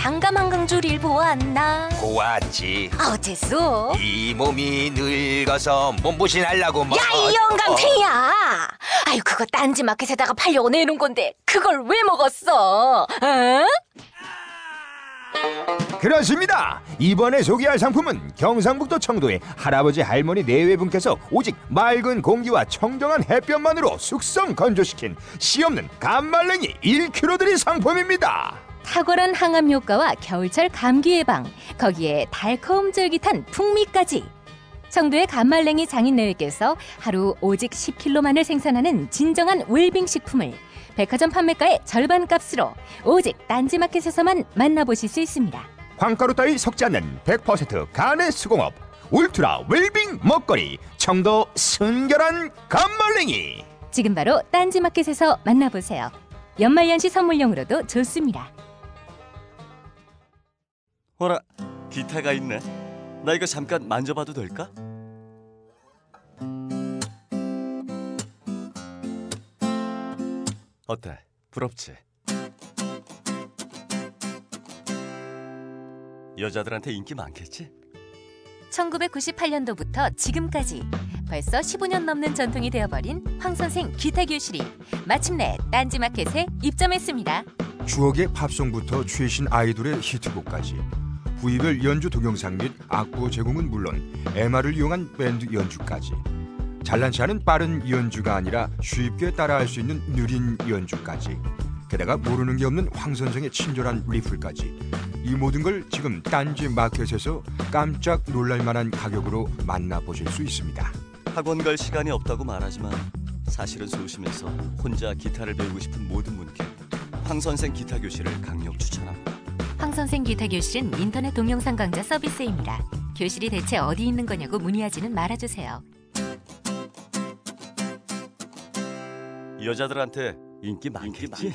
단감 한 강줄일 보았나 고왔지. 어째서 이 몸이 늙어서 몸보신 하려고 뭐. 야이 영감탱이야 아유 그거 딴지 마켓에다가 팔려고 내놓은 건데 그걸 왜 먹었어 어? 그렇습니다. 이번에 소개할 상품은 경상북도 청도의 할아버지 할머니 네외분께서 오직 맑은 공기와 청정한 햇볕만으로 숙성 건조시킨 씨 없는 감말랭이 1kg 들이 상품입니다. 탁월한 항암 효과와 겨울철 감기 예방 거기에 달콤 쫄깃한 풍미까지 청도의 감말랭이 장인네외께서 하루 오직 10kg만을 생산하는 진정한 웰빙 식품을 백화점 판매가의 절반 값으로 오직 딴지마켓에서만 만나보실 수 있습니다. 황가루 따위 섞지 않는 100% 간의 수공업 울트라 웰빙 먹거리 청도 순결한 감말랭이 지금 바로 딴지마켓에서 만나보세요. 연말연시 선물용으로도 좋습니다. 어라 기타가 있네. 나 이거 잠깐 만져봐도 될까? 어때? 부럽지? 여자들한테 인기 많겠지? 1998년도부터 지금까지 벌써 15년 넘는 전통이 되어버린 황 선생 기타 교실이 마침내 딴지마켓에 입점했습니다. 추억의 팝송부터 최신 아이돌의 히트곡까지 부위별 연주 동영상 및 악보 제공은 물론 MR을 이용한 밴드 연주까지 잘난치 않은 빠른 연주가 아니라 쉽게 따라할 수 있는 느린 연주까지 게다가 모르는 게 없는 황 선생의 친절한 리플까지 이 모든 걸 지금 딴지 마켓에서 깜짝 놀랄만한 가격으로 만나보실 수 있습니다. 학원 갈 시간이 없다고 말하지만 사실은 소심해서 혼자 기타를 배우고 싶은 모든 분께 황 선생 기타 교실을 강력 추천합니다. 황 선생 기타 교실은 인터넷 동영상 강좌 서비스입니다. 교실이 대체 어디 있는 거냐고 문의하지는 말아주세요. 여자들한테 인기 많겠지?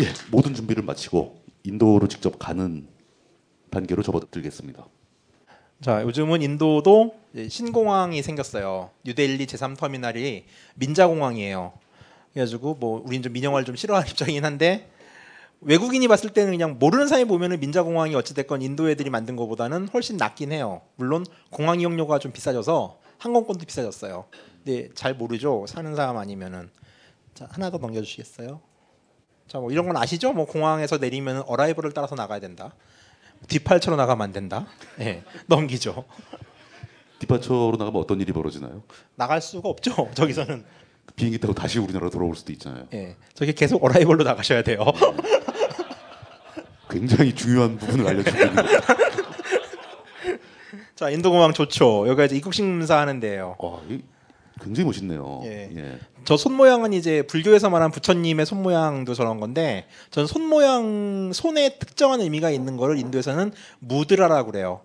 예, 모든 준비를 마치고 인도로 직접 가는 단계로 접어들겠습니다. 자, 요즘은 인도도 신공항이 생겼어요. 뉴델리 제3터미널이 민자공항이에요. 그래가지고 뭐 우린 좀 민영화를 좀 싫어하는 <laughs> 입장이긴 한데 외국인이 봤을 때는 그냥 모르는 사이 보면은 민자공항이 어찌됐건 인도 애들이 만든 것보다는 훨씬 낫긴 해요. 물론 공항 이용료가 좀 비싸져서 항공권도 비싸졌어요. 근데 잘 모르죠. 사는 사람 아니면은 자 하나 더 넘겨주시겠어요? 자 뭐 이런 건 아시죠? 뭐 공항에서 내리면 어라이브를 따라서 나가야 된다. 뒷팔처럼 나가면 안 된다. 예, <laughs> 넘기죠. 디파처로 나가면 어떤 일이 벌어지나요? 나갈 수가 없죠. <laughs> 저기서는 비행기 타고 다시 우리나라 돌아올 수도 있잖아요. 예, 저기 계속 어라이벌로 나가셔야 돼요. <laughs> 굉장히 중요한 부분을 알려주고 있는 거예요. <laughs> 자 인도 공항 좋죠. 여기가 이제 입국 심사 하는 데예요. 와, 이 굉장히 멋있네요. 예. 예. 저 손 모양은 이제 불교에서 말한 부처님의 손 모양도 저런 건데 전 손 모양 손에 특정한 의미가 있는 거를 인도에서는 무드라라고 그래요.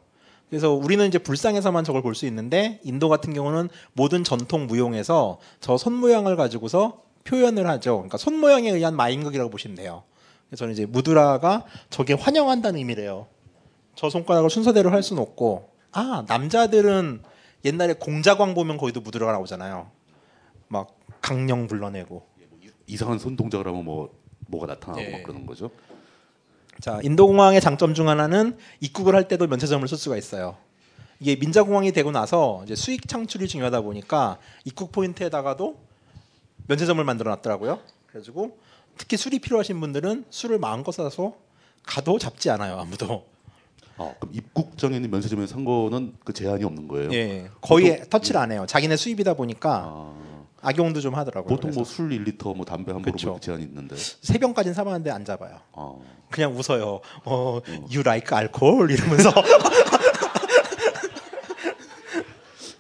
그래서 우리는 이제 불상에서만 저걸 볼 수 있는데 인도 같은 경우는 모든 전통 무용에서 저 손 모양을 가지고서 표현을 하죠. 그러니까 손 모양에 의한 마임극이라고 보시면 돼요. 그래서 저는 이제 무드라가 저게 환영한다는 의미래요. 저 손가락을 순서대로 할 수는 없고 아 남자들은 옛날에 공자광 보면 거기도 무드라가 나오잖아요. 막 강령 불러내고 이상한 손 동작을 하면 뭐 뭐가 나타나고 예. 막 그러는 거죠. 자, 인도공항의 장점 중 하나는 입국을 할 때도 면세점을 쓸 수가 있어요. 이게 민자공항이 되고 나서 이제 수익 창출이 중요하다 보니까 입국 포인트에다가도 면세점을 만들어 놨더라고요. 그래가지고 특히 술이 필요하신 분들은 술을 마음껏 사서 가도 잡지 않아요 아무도. 아, 그럼 입국장에 있는 면세점에 산 거는 그 제한이 없는 거예요? 예, 거의 터치를 안 해요. 자기네 수입이다 보니까 아, 악용도 좀 하더라고요. 보통 뭐 술 1리터, 뭐 담배 한 그쵸. 보로 제한이 있는데. 세 병까지는 사봤는데 안 잡아요. 아, 그냥 웃어요. 어, you like alcohol 이러면서 <laughs>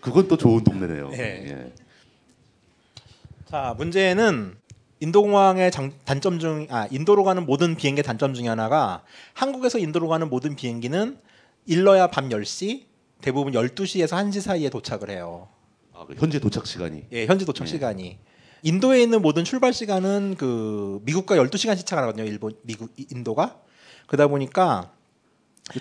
그건 또 좋은 동네네요. 예. 예. 자 문제는 인도공항의 장, 단점 중, 아 인도로 가는 모든 비행기 단점 중에 하나가 한국에서 인도로 가는 모든 비행기는 일러야 밤 10시, 대부분 12시에서 1시 사이에 도착을 해요. 아, 그 현재 도착 시간이. 예, 현지 도착 예. 시간이. 인도에 있는 모든 출발 시간은 그 미국과 12시간 시차가 나거든요. 일본, 미국, 이- 인도가. 그러다 보니까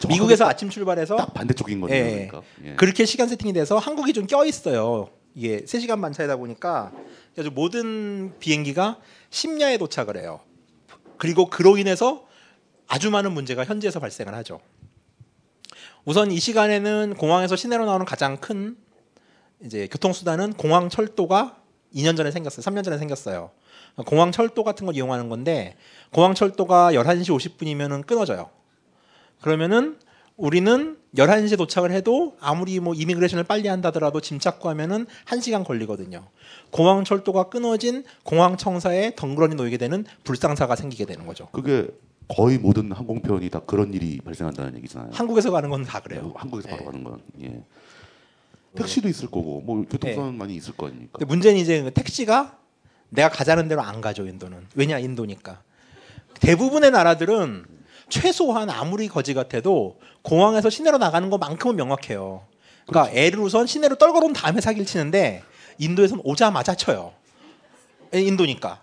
미국에서 딱- 아침 출발해서 딱 반대쪽인 거네요. 예. 그러니까. 예. 그렇게 시간 세팅이 돼서 한국이 좀 껴 있어요. 이게 3시간 반 차이다 보니까 그래서 모든 비행기가 심야에 도착을 해요. 그리고 그로 인해서 아주 많은 문제가 현지에서 발생을 하죠. 우선 이 시간에는 공항에서 시내로 나오는 가장 큰 이제 교통수단은 공항 철도가 2년 전에 생겼어요. 3년 전에 생겼어요. 공항 철도 같은 걸 이용하는 건데 공항 철도가 11시 50분이면은 끊어져요. 그러면은 우리는 11시에 도착을 해도 아무리 뭐 이미그레이션을 빨리 한다더라도 짐 찾고 하면은 1시간 걸리거든요. 공항 철도가 끊어진 공항 청사에 덩그러니 놓이게 되는 불상사가 생기게 되는 거죠. 그게 거의 모든 항공편이 다 그런 일이 발생한다는 얘기잖아요. 한국에서 가는 건 다 그래요. 한국에서 바로 예. 가는 건. 예. 택시도 있을 거고 뭐 교통수단 많이 있을 거 아닙니까? 문제는 이제 그 택시가 내가 가자는 대로 안 가죠 인도는 왜냐 인도니까 대부분의 나라들은 최소한 아무리 거지 같아도 공항에서 시내로 나가는 것만큼은 명확해요. 그러니까 애를 우선 시내로 떨궈 놓은 다음에 사기를 치는데 인도에서는 오자마자 쳐요. 에, 인도니까.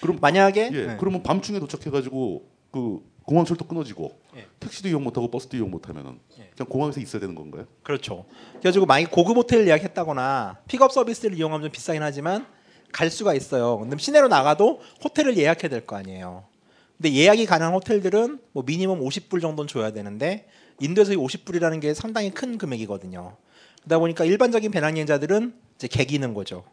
그럼 만약에 예. 네. 그러면 밤중에 도착해가지고 그 공항철도 끊어지고 예. 택시도 이용 못하고 버스도 이용 못하면은 그냥 공항에서 있어야 되는 건가요? 그렇죠. 그래가지고 만약 고급 호텔 예약했다거나 픽업 서비스를 이용하면 좀 비싸긴 하지만 갈 수가 있어요. 근데 시내로 나가도 호텔을 예약해야 될 거 아니에요. 근데 예약이 가능한 호텔들은 뭐 미니멈 50불 정도는 줘야 되는데 인도에서 이 50불이라는 게 상당히 큰 금액이거든요. 그러다 보니까 일반적인 배낭여행자들은 이제 개기는 거죠.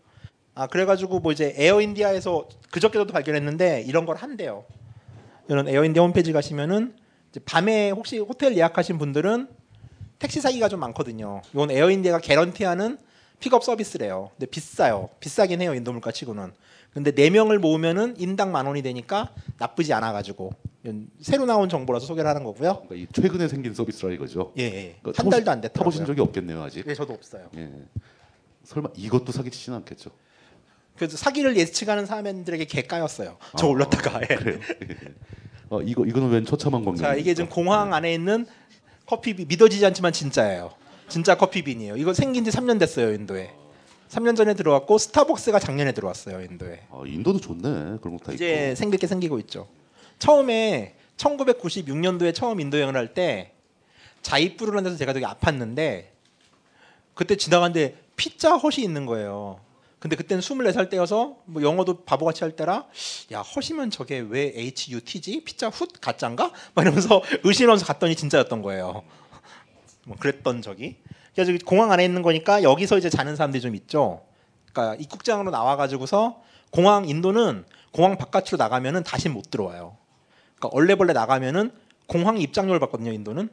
아 그래가지고 뭐 이제 에어인디아에서 그저께도 발견했는데 이런 걸 한대요. 이런 에어인디아 홈페이지 가시면은 밤에 혹시 호텔 예약하신 분들은 택시 사기가 좀 많거든요. 이건 에어인디아가 guarantee하는 픽업 서비스래요. 근데 비싸요. 비싸긴 해요 인도 물가 치고는. 근데 네 명을 모으면은 인당 만 원이 되니까 나쁘지 않아 가지고 새로 나온 정보라서 소개를 하는 거고요. 그러니까 이 최근에 생긴 서비스라 이거죠. 예, 예. 그러니까 한 달도 안 됐더라고요. 타보신 적이 없겠네요 아직. 예, 저도 없어요. 예. 설마 이것도 사기치진 않겠죠? 그래서 사기를 예측하는 사람들에게 개 까였어요. 저 아, 올렸다가. <laughs> 예. 그래요. 어, 이거 이거는 웬 처참한 광경? 자 이게 지금 공항 안에 있는 커피빈 믿어지지 않지만 진짜예요. 진짜 커피빈이에요. 이거 생긴 지 3년 됐어요 인도에. 3년 전에 들어왔고 스타벅스가 작년에 들어왔어요 인도에. 아, 인도도 좋네 그런 거다 이제 생길 게 생기고 있죠. 처음에 1996년도에 처음 인도 여행을 할 때 자이푸르라는 데서 제가 되게 아팠는데 그때 지나갔는데 피자 헛이 있는 거예요. 근데 그때는 24살 때여서 뭐 영어도 바보같이 할 때라 야 헛이면 저게 왜 HUT지? 피자 훗 가짜인가? 막 이러면서 <laughs> 의심하면서 갔더니 진짜였던 거예요. <laughs> 뭐 그랬던 적이. 그래서 공항 안에 있는 거니까 여기서 이제 자는 사람들이 좀 있죠. 그러니까 입국장으로 나와가지고서 공항 인도는 공항 바깥으로 나가면은 다시 못 들어와요. 그러니까 얼레벌레 나가면은 공항 입장료를 받거든요. 인도는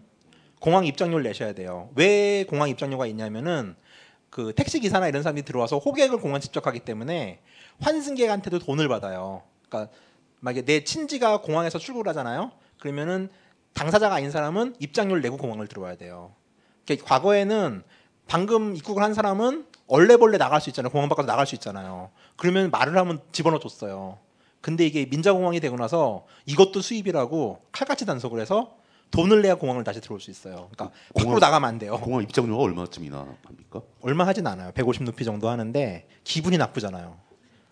공항 입장료를 내셔야 돼요. 왜 공항 입장료가 있냐면은 그 택시 기사나 이런 사람들이 들어와서 호객을 공항 집적하기 때문에 환승객한테도 돈을 받아요. 그러니까 만약에 내 친지가 공항에서 출국을 하잖아요. 그러면은 당사자가 아닌 사람은 입장료를 내고 공항을 들어와야 돼요. 그러니까 과거에는 방금 입국을 한 사람은 얼레벌레 나갈 수 있잖아요. 공항 밖으로 나갈 수 있잖아요. 그러면 말을 하면 집어넣어 줬어요. 근데 이게 민자공항이 되고 나서 이것도 수입이라고 칼같이 단속을 해서 돈을 내야 공항을 다시 들어올 수 있어요. 그러니까 밖으로 나가면 안 돼요. 공항 입장료가 얼마쯤이나 합니까? 얼마 하진 않아요. 150 루피 정도 하는데 기분이 나쁘잖아요.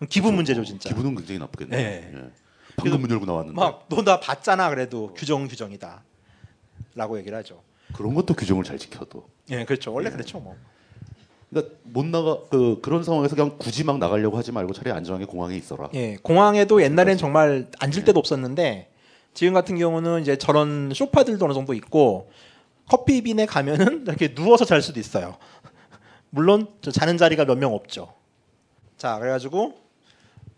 기분 문제죠 진짜. 기분은 굉장히 나쁘겠네요. 네. 예. 방금 문 열고 나왔는데 막너 나 봤잖아 그래도 규정 규정이다. 라고 얘기를 하죠. 그런 것도 규정을 잘 지켜도. 예, 그렇죠. 원래 그렇죠, 뭐. 그러니까 못 나가 그 그런 상황에서 그냥 굳이 막 나가려고 하지 말고 차라리 안전하게 공항에 있어라. 예, 공항에도 옛날엔 정말 앉을 데도 없었는데 지금 같은 경우는 이제 저런 소파들도 어느 정도 있고 커피빈에 가면은 <laughs> 이렇게 누워서 잘 수도 있어요. <laughs> 물론 저 자는 자리가 몇 명 없죠. 자, 그래가지고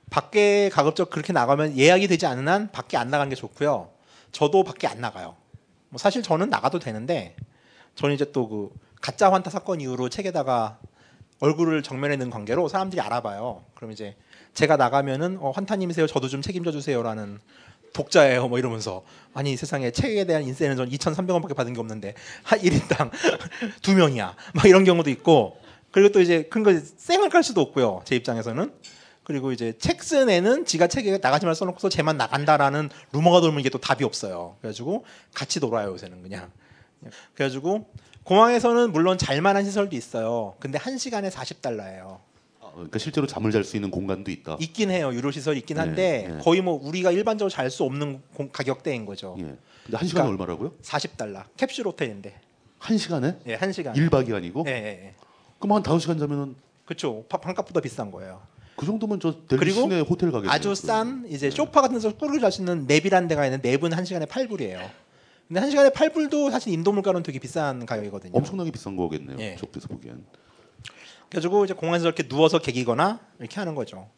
밖에 가급적 그렇게 나가면 예약이 되지 않은 한 밖에 안 나가는 게 좋고요. 저도 밖에 안 나가요. 뭐 사실 저는 나가도 되는데 저는 이제 또 그 가짜 환타 사건 이후로 책에다가 얼굴을 정면에 넣은 관계로 사람들이 알아봐요. 그럼 이제 제가 나가면은 어, 환타님이세요. 저도 좀 책임져 주세요라는 독자예요. 뭐 이러면서 아니 세상에 책에 대한 인세는 전 2,300원밖에 받은 게 없는데 한 1인당 <laughs> 두 명이야. 막 이런 경우도 있고 그리고 또 이제 큰 거 쌩을 깔 수도 없고요. 제 입장에서는 그리고 이제 책 쓴 애는 지가 책에 나가지 말 써놓고서 쟤만 나간다라는 루머가 돌면 이게 또 답이 없어요. 그래가지고 같이 놀아요 요새는 그냥. 그래가지고 공항에서는 물론 잘만한 시설도 있어요. 근데 한 시간에 40달러예요. 아, 그러니까 실제로 잠을 잘 수 있는 공간도 있다. 있긴 해요. 유료 시설 있긴 네, 한데 네. 거의 뭐 우리가 일반적으로 잘 수 없는 공- 가격대인 거죠. 예. 근데 한 시간 에 그러니까 얼마라고요? 40달러. 캡슐 호텔인데. 한 시간에? 예, 한 시간. 1박이 아니고? 예, 예, 예. 그럼 한 5시간 자면은 그렇죠. 반값보다 비싼 거예요. 그 정도면 저 델리 시내 호텔 가겠네요. 아주 싼 이제 쇼파 같은 데서 꾸르르 잘 수 있는 랩이라는 데가 있는 랩은 한 시간에 8불이에요. 근데 한 시간에 8불도 사실 인도 물가로는 되게 비싼 가격이거든요. 엄청나게 비싼 거겠네요. 예. 저쪽에서 보기엔. 그래가지고 이제 공항에서 이렇게 누워서 개기거나 이렇게 하는 거죠.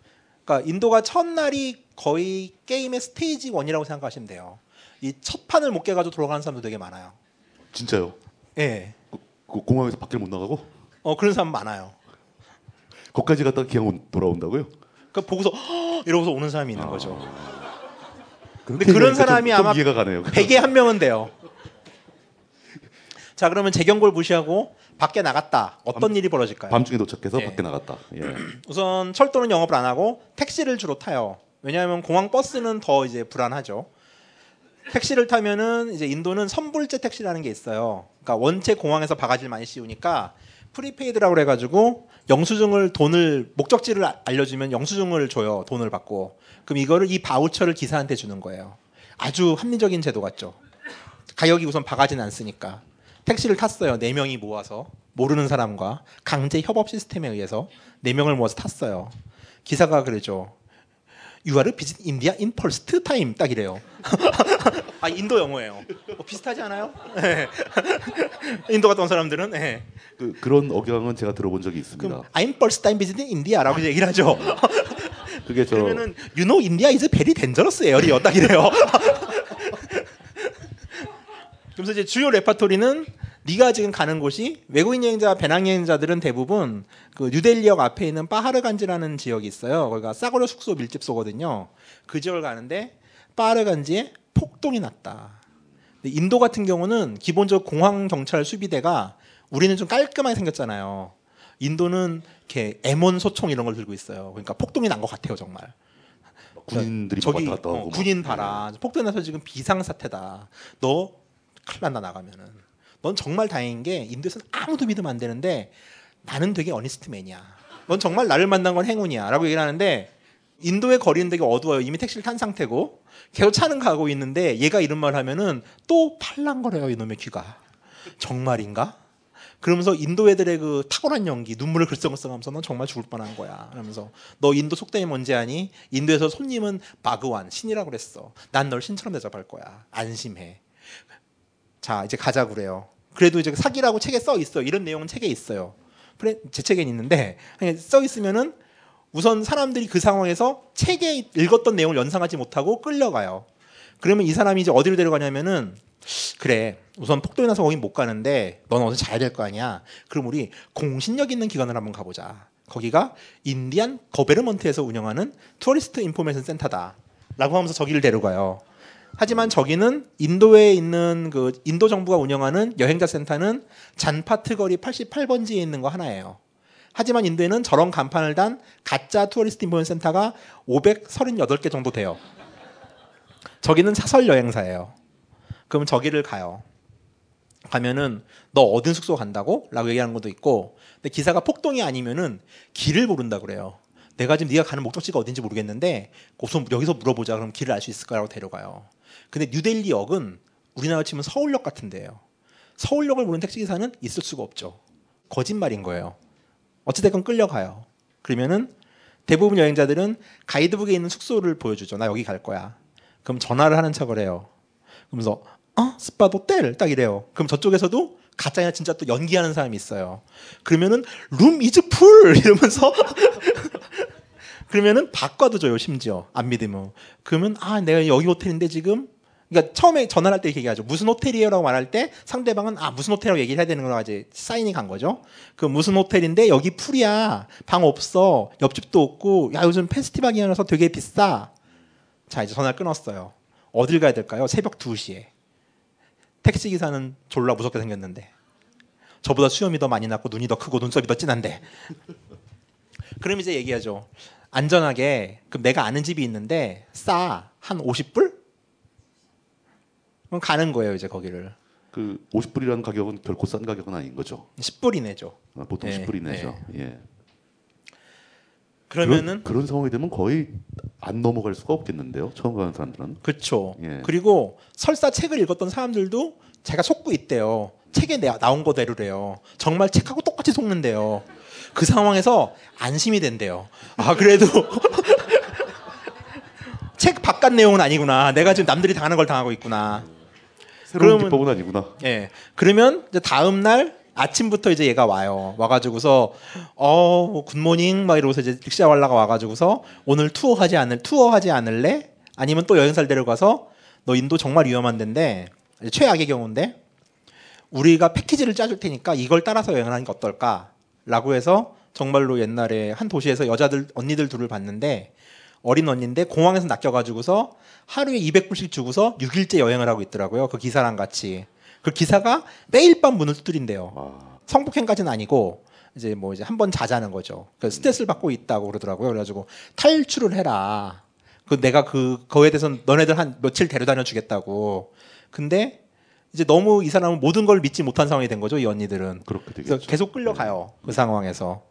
그러니까 인도가 첫날이 거의 게임의 스테이지 원이라고 생각하시면 돼요. 이 첫 판을 못 깨가지고 돌아가는 사람도 되게 많아요. 진짜요? 예. 그 공항에서 밖에 못 나가고 어 그런 사람 많아요. 거기까지 갔다가 기왕 온- 돌아온다고요? 그 보고서 "허!" 이러고서 오는 사람이 있는 거죠. 근데 그렇게 그런 사람이 좀, 좀 아마 이해가 가네요. 100에 한 명은 돼요. 자 그러면 제 경고를 무시하고 밖에 나갔다. 어떤 일이 벌어질까요? 밤중에 도착해서 예. 밖에 나갔다. 예. <clears throat> 우선 철도는 영업을 안 하고 택시를 주로 타요. 왜냐하면 공항 버스는 더 이제 불안하죠. 택시를 타면은 이제 인도는 선불제 택시라는 게 있어요. 그러니까 원체 공항에서 바가지를 많이 씌우니까 prepaid라고 그래가지고 영수증을 돈을 목적지를 아- 알려주면 영수증을 줘요. 돈을 받고 그럼 이거를 이 바우처를 기사한테 주는 거예요. 아주 합리적인 제도 같죠. 가격이 우선 바가지는 안 쓰니까 택시를 탔어요. 네 명이 모아서 모르는 사람과 강제 협업 시스템에 의해서 네 명을 모아서 탔어요. 기사가 그러죠. You are visit India in first time 딱 이래요. <laughs> 아 인도 영어예요. 어, 비슷하지 않아요? 네. 인도 갔다 온 사람들은 네. 그, 그런 억양은 제가 들어본 적이 있습니다. I'm first time visiting India라고 얘기를 하죠. 그게 저 그러면은 You know India is very dangerous area <laughs> 딱 이래요. 그래서 이제 주요 레파토리는 네가 지금 가는 곳이 외국인 여행자, 배낭 여행자들은 대부분 그 뉴델리역 앞에 있는 파하르간지라는 지역이 있어요. 거기가 싸구려 숙소 밀집소거든요. 그 지역을 가는데 파하르간지에 폭동이 났다. 인도 같은 경우는 기본적으로 공항 경찰 수비대가 우리는 좀 깔끔하게 생겼잖아요. 인도는 이렇게 M1 소총 이런 걸 들고 있어요. 그러니까 폭동이 난 것 같아요, 정말. 군인들이 저기 어. 군인 봐라. 폭동 나서 지금 비상 사태다. 너 큰일 난다 나가면은. 넌 정말 다행인 게 인도에서는 아무도 믿으면 안 되는데 나는 되게 어니스트맨이야. 넌 정말 나를 만난 건 행운이야라고 얘기를 하는데 인도의 거리는 되게 어두워요. 이미 택시를 탄 상태고 계속 차는 가고 있는데 얘가 이런 말 하면은 또 팔랑거려요 이놈의 귀가. 정말인가? 그러면서 인도 애들의 그 탁월한 연기, 눈물을 글썽글썽하면서 넌 정말 죽을 뻔한 거야. 그러면서 너 인도 속담이 뭔지 아니? 인도에서 손님은 바그완 신이라고 그랬어. 난 널 신처럼 대접할 거야. 안심해. 자 이제 가자 그래요. 그래도 이제 사기라고 책에 써 있어요. 이런 내용은 책에 있어요. 제 책엔 있는데 써 있으면은 우선 사람들이 그 상황에서 책에 읽었던 내용을 연상하지 못하고 끌려가요. 그러면 이 사람이 이제 어디로 데려가냐면은 그래 우선 폭동이 나서 거긴 못 가는데 넌 어디 자야 될 거 아니야. 그럼 우리 공신력 있는 기관을 한번 가보자. 거기가 Indian government에서 운영하는 tourist information center다. 라고 하면서 저기를 데려가요. 하지만 저기는 인도에 있는 그 인도 정부가 운영하는 여행자 센터는 잔파트 거리 88번지에 있는 거 하나예요. 하지만 인도에는 저런 간판을 단 가짜 tourist information center가 538개 정도 돼요. 저기는 사설 여행사예요. 그럼 저기를 가요. 가면은 너 어딘 숙소 간다고? 라고 얘기하는 것도 있고 근데 기사가 폭동이 아니면은 길을 모른다 그래요. 내가 지금 네가 가는 목적지가 어딘지 모르겠는데 우선 여기서 물어보자 그럼 길을 알 수 있을까라고 데려가요. 근데 뉴델리역은 우리나라 치면 서울역 같은 데예요. 서울역을 모르는 택시기사는 있을 수가 없죠. 거짓말인 거예요. 어찌됐건 끌려가요. 그러면은 대부분 여행자들은 가이드북에 있는 숙소를 보여주죠. 나 여기 갈 거야. 그럼 전화를 하는 척을 해요. 그러면서 어 스팟 호텔 딱 이래요. 그럼 저쪽에서도 가짜냐 진짜 또 연기하는 사람이 있어요. 그러면은 room is full <laughs> 이러면서 그러면은 바꿔도 줘요 심지어 안 믿으면. 그러면 아 내가 여기 호텔인데 지금 그러니까 처음에 전화할 때 이렇게 얘기하죠. 무슨 호텔이에요라고 말할 때 상대방은 아 무슨 호텔이라고 얘기를 해야 되는 거라 이제 사인이 간 거죠. 그 무슨 호텔인데 여기 풀이야. 방 없어. 옆집도 없고 야 요즘 페스티벌 기간이라서 되게 비싸. 자 이제 전화 끊었어요. 어딜 가야 될까요? 새벽 2시에. 택시 기사는 졸라 무섭게 생겼는데 저보다 수염이 더 많이 났고 눈이 더 크고 눈썹이 더 진한데 <laughs> 그럼 이제 얘기하죠. 안전하게 그럼 내가 아는 집이 있는데 싸 한 50불? 그럼 가는 거예요 이제 거기를. 그 50불이라는 가격은 결코 싼 가격은 아닌 거죠. 10불 이 내죠. 아, 보통 네, 10불 이 내죠. 예. 그러면은 그런, 그런 상황이 되면 거의 안 넘어갈 수가 없겠는데요. 처음 가는 사람들은. 그렇죠. 예. 그리고 설사 책을 읽었던 사람들도 제가 속고 있대요. 책에 내- 나온 거대로래요. 정말 책하고 똑같이 속는데요. 그 상황에서 안심이 된대요. 아 그래도 <laughs> 책 바깥 내용은 아니구나. 내가 지금 남들이 당하는 걸 당하고 있구나. 새로운 그러면- 기법은 아니구나. 예. 그러면 이제 다음 날 아침부터 이제 얘가 와요. 와가지고서 어 굿모닝 막 이러고서 이제 wal라가 와가지고서 오늘 투어 하지 않을 투어 하지 않을래? 아니면 또 여행사를 데려가서 너 인도 정말 위험한 데인데 최악의 경우인데 우리가 패키지를 짜줄 테니까 이걸 따라서 여행을 하는 게 어떨까? 라고 해서 정말로 옛날에 한 도시에서 여자들 언니들 둘을 봤는데 어린 언니인데 공항에서 낚여가지고서 하루에 200불씩 주고서 6일째 여행을 하고 있더라고요. 그 기사랑 같이. 그 기사가 매일 밤 문을 두드린대요. 성폭행까지는 아니고 이제 뭐 이제 한 번 자자는 거죠. 그 스트레스를 받고 있다고 그러더라고요. 그래가지고 탈출을 해라. 그 내가 그 거에 대해서 너네들 한 며칠 데려다녀 주겠다고. 근데 이제 너무 이 사람은 모든 걸 믿지 못한 상황이 된 거죠. 이 언니들은. 그렇게 그래서 계속 끌려가요. 그 상황에서.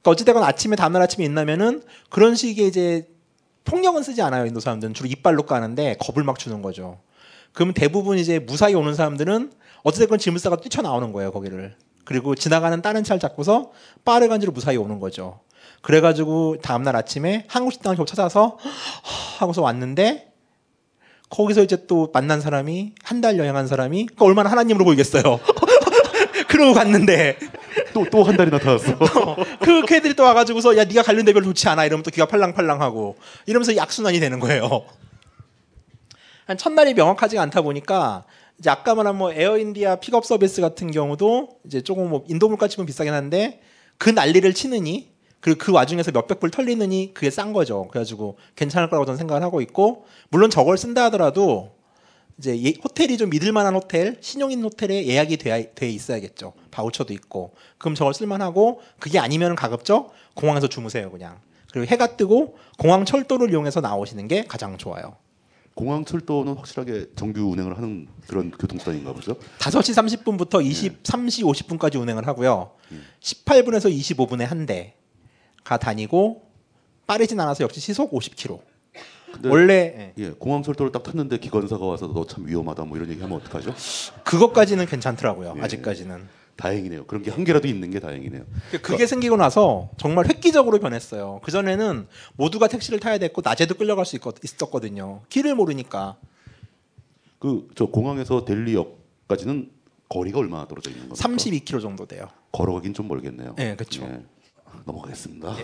그러니까 어찌되건 아침에 다음날 아침에 있나면은 그런 식의 이제 폭력은 쓰지 않아요. 인도 사람들은 주로 이빨로 까는데 겁을 막 주는 거죠. 그러면 대부분 이제 무사히 오는 사람들은 어찌됐건 싸가 뛰쳐나오는 거예요. 거기를. 그리고 지나가는 다른 차를 잡고서 빠르 간지로 무사히 오는 거죠. 그래가지고 다음날 아침에 한국 식당을 겨우 찾아서 <gasps> 하고서 왔는데 거기서 이제 또 만난 사람이 한 달 여행한 사람이 그 얼마나 하나님으로 보이겠어요. <laughs> 그러고 갔는데 또 또 한 달이 나타났어. <laughs> 그 걔들이 또 와가지고서 야 네가 관련된 별로 좋지 않아 이러면 또 귀가 팔랑팔랑하고 이러면서 악순환이 되는 거예요. 한 첫날이 명확하지가 않다 보니까 이제 아까 말한 뭐 에어인디아 픽업 서비스 같은 경우도 이제 조금 뭐 인도 물가 치면 비싸긴 한데 그 난리를 치느니 그리고 그 와중에서 몇백 불 털리느니 그게 싼 거죠. 그래가지고 괜찮을 거라고 저는 생각을 하고 있고 물론 저걸 쓴다 하더라도 이제 예- 호텔이 좀 믿을 만한 호텔, 신용인 호텔에 예약이 돼, 돼 있어야겠죠. voucher도 있고. 그럼 저걸 쓸만하고 그게 아니면 가급적 공항에서 주무세요, 그냥. 그리고 해가 뜨고 공항 철도를 이용해서 나오시는 게 가장 좋아요. 공항 철도는 확실하게 정규 운행을 하는 그런 교통수단인가 보죠. 5시 30분부터 23시 50분까지 운행을 하고요. 18분에서 25분에 한 대 가 다니고 빠르진 않아서 역시 시속 50km. 근데 원래 예, 공항 철도를 딱 탔는데 기관사가 와서 너 참 위험하다 뭐 이런 얘기 하면 어떡하죠? 그것까지는 괜찮더라고요. 예. 아직까지는. 다행이네요. 그런 게 한 개라도 있는 게 다행이네요. 그게 생기고 나서 정말 획기적으로 변했어요. 그 전에는 모두가 택시를 타야 됐고 낮에도 끌려갈 수 있거, 있었거든요. 길을 모르니까. 그 저 공항에서 델리역까지는 거리가 얼마나 떨어져 있는 겁니까? 32km 정도 돼요. 걸어가긴 좀 멀겠네요. 네, 그렇죠. 예. 넘어가겠습니다.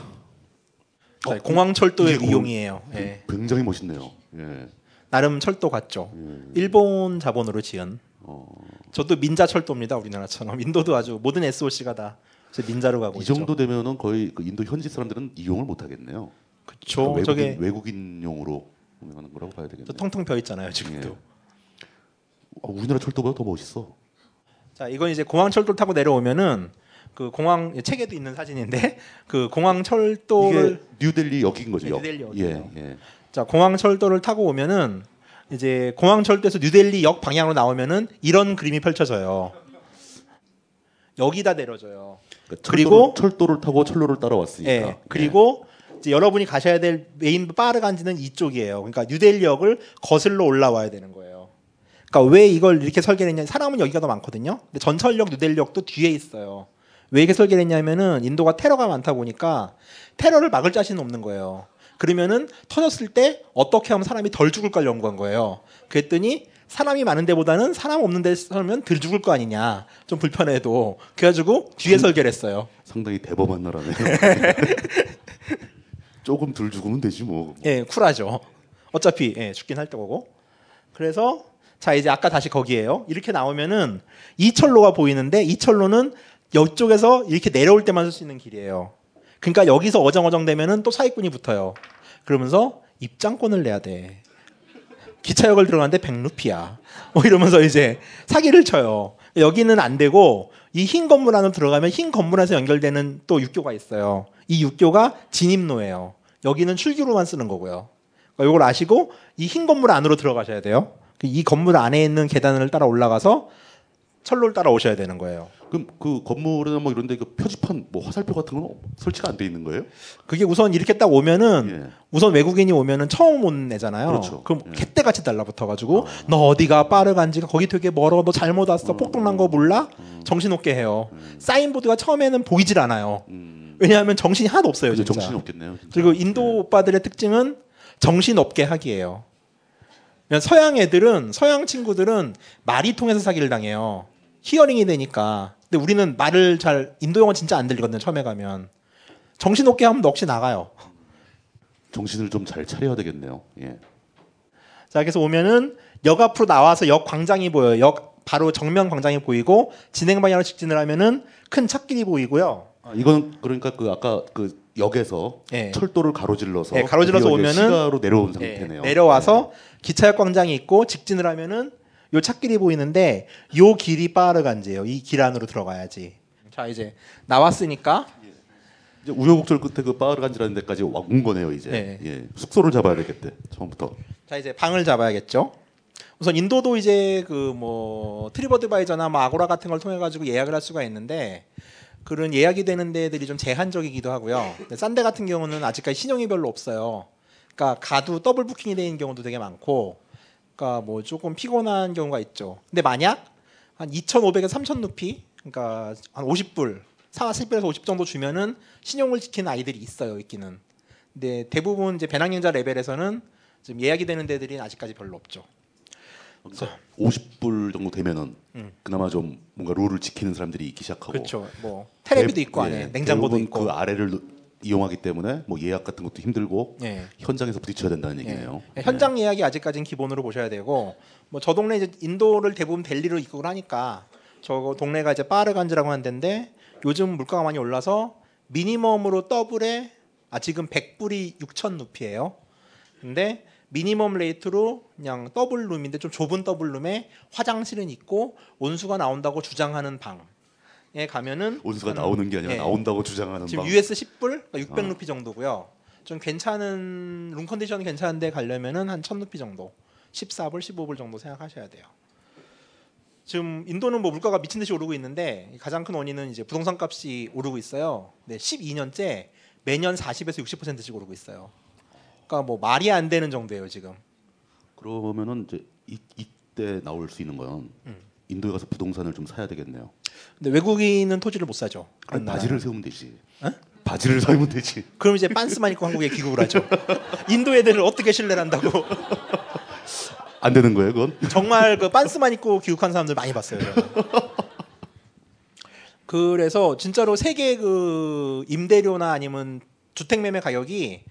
자, 공항 철도의 이게 위용이에요. 예. 굉장히 멋있네요. 예. 나름 철도 같죠. 일본 자본으로 지은. 저도 민자 철도입니다. 우리나라처럼 <laughs> 인도도 아주 모든 SOC가 다저 민자로 가고 이 있죠. 정도 되면은 거의 그 인도 현지 사람들은 이용을 못 하겠네요. 그쵸. 외국인, 저게- 외국인용으로 운영하는 거라고 봐야 되겠네요. 또 텅텅 벼 있잖아요 지금도. 예. 어, 우리나라 철도보다 더 멋있어. 자 이건 이제 공항 철도 타고 내려오면은 그 공항 책에도 있는 사진인데 <laughs> 그 공항 철도를 뉴델리 역인 거죠. 네, 역. 뉴델리 역이에요. 예, 예. 자 공항 철도를 타고 오면은 이제 공항 철도에서 뉴델리 역 방향으로 나오면은 이런 그림이 펼쳐져요. 여기다 내려져요. 그러니까 그리고 철도를, 타고 철로를 따라왔으니까. 예. 그리고 이제 여러분이 가셔야 될 메인 빠르간지는 이쪽이에요. 그러니까 뉴델리역을 거슬러 올라와야 되는 거예요. 그러니까 왜 이걸 이렇게 설계를 했냐? 사람은 여기가 더 많거든요. 근데 전철역 뉴델리역도 뒤에 있어요. 왜 이렇게 설계를 했냐면은 인도가 테러가 많다 보니까 테러를 막을 자신은 없는 거예요. 그러면은 터졌을 때 어떻게 하면 사람이 덜 죽을까를 연구한 거예요. 그랬더니 사람이 많은 데보다는 사람 없는 데 살면 덜 죽을 거 아니냐. 좀 불편해도. 그래가지고 뒤에 설계를 했어요. 상당히 대범한 나라네요. <laughs> 조금 덜 죽으면 되지 뭐. 예, 쿨하죠. 어차피 예, 죽긴 할 거고. 그래서 자 이제 아까 다시 거기에요. 이렇게 나오면은 이 철로가 보이는데 이 철로는 이쪽에서 이렇게 내려올 때만 쓸 수 있는 길이에요. 그러니까 여기서 어정어정 되면은 또 사기꾼이 붙어요. 그러면서 입장권을 내야 돼. 기차역을 들어가는데 100루피야. 뭐 이러면서 이제 사기를 쳐요. 여기는 안 되고 이 흰 건물 안으로 들어가면 흰 건물 안에서 연결되는 또 육교가 있어요. 이 육교가 진입로예요. 여기는 출기로만 쓰는 거고요. 그러니까 이걸 아시고 이 흰 건물 안으로 들어가셔야 돼요. 이 건물 안에 있는 계단을 따라 올라가서 철로를 따라 오셔야 되는 거예요. 그럼 그 건물이나 뭐 이런데 그 표지판 뭐 화살표 같은 건 설치가 안 돼 있는 거예요? 그게 우선 이렇게 딱 오면은 우선 외국인이 오면은 처음 온 애잖아요. 그렇죠. 그럼 캣대같이 달라붙어가지고 너 어디가 빠르간지가 거기 되게 멀어 너 잘못 왔어 폭동난 거 몰라 정신없게 해요. 사인보드가 처음에는 보이질 않아요. 왜냐하면 정신이 하나도 없어요. 진짜. 정신이 없겠네요. 진짜. 그리고 인도 오빠들의 특징은 정신 없게 하기예요. 서양 애들은 서양 친구들은 말이 통해서 사기를 당해요. 히어링이 되니까. 근데 우리는 말을 잘 인도 영어 진짜 안 들리거든요. 처음에 가면 정신 없게 하면 넋이 나가요. 정신을 좀 잘 차려야 되겠네요. 예. 자, 그래서 오면은 역 앞으로 나와서 역 광장이 보여요. 역 바로 정면 광장이 보이고 진행 방향으로 직진을 하면은 큰 찻길이 보이고요. 아, 이건 그러니까 그 아까 그 역에서 예. 철도를 가로질러서 네, 가로질러서 오면은 시가로 내려온 예, 상태네요. 내려와서 기차역 광장이 있고 직진을 하면은 요 찻길이 보이는데 요 길이 빠르간지예요. 이 길 안으로 들어가야지. 자 이제 나왔으니까 이제 우여곡절 끝에 그 빠르간지라는 데까지 와- 온 거네요 이제. 네. 예. 숙소를 잡아야 되겠대 처음부터. 자 이제 방을 잡아야겠죠. 우선 인도도 이제 그 뭐 트리버드바이저나 뭐 아고라 같은 걸 통해 가지고 예약을 할 수가 있는데 그런 예약이 되는 데들이 좀 제한적이기도 하고요. 근데 싼데 같은 경우는 아직까지 신용이 별로 없어요. 그러니까 가도 더블 부킹이 되는 경우도 되게 많고, 그러니까 뭐 조금 피곤한 경우가 있죠. 근데 만약 한 2,500에서 3,000 루피, 그러니까 한 50불, 40불에서 50 정도 주면은 신용을 지키는 아이들이 있어요, 있기는. 근데 대부분 이제 배낭여행자 레벨에서는 좀 예약이 되는 데들이 아직까지 별로 없죠. 그러니까 50불 정도 되면은 음. 그나마 좀 뭔가 룰을 지키는 사람들이 있기 시작하고. 그렇죠. 뭐 테레비도 대- 있고 안에 예, 냉장고도 있고. 그 아래를 누- 이용하기 때문에 뭐 예약 같은 것도 힘들고 예. 현장에서 부딪혀야 된다는 얘기네요. 예, 현장 예약이 아직까지는 기본으로 보셔야 되고 뭐 저 동네 이제 인도를 대부분 델리로 입국을 하니까 저 동네가 이제 빠하르간지라고 하는 데인데 요즘 물가가 많이 올라서 minimum으로 더블에 아 지금 100불이 6천 루피예요. 근데 minimum rate로 그냥 double room인데 좀 좁은 double room에 화장실은 있고 온수가 나온다고 주장하는 방 에 가면은 온수가 한- 나오는 게 아니라 예. 나온다고 주장하는 지금 방. US 10불 600 아. 루피 정도고요. 좀 괜찮은 룸 컨디션이 괜찮은데 가려면은 한 1000 루피 정도, 14불, 15불 정도 생각하셔야 돼요. 지금 인도는 뭐 물가가 미친 듯이 오르고 있는데 가장 큰 원인은 이제 부동산 값이 오르고 있어요. 네, 12년째 매년 40에서 60%씩 오르고 있어요. 그러니까 뭐 말이 안 되는 정도예요 지금. 그러면은 이제 이, 이때 나올 수 있는 건 음. 인도에 가서 부동산을 좀 사야 되겠네요. 근데 외국인은 토지를 못 사죠. 아니, 바지를. 세우면 되지. 어? 바지를 사면 되지. <laughs> 그럼 이제 빤스만 입고 한국에 귀국을 하죠. <laughs> 인도 애들을 어떻게 신뢰를 한다고? 안 되는 거예요, 그건? <laughs> 정말 그 빤스만 입고 귀국한 사람들 많이 봤어요. 그래서 진짜로 세계 그 임대료나 아니면 주택 매매 가격이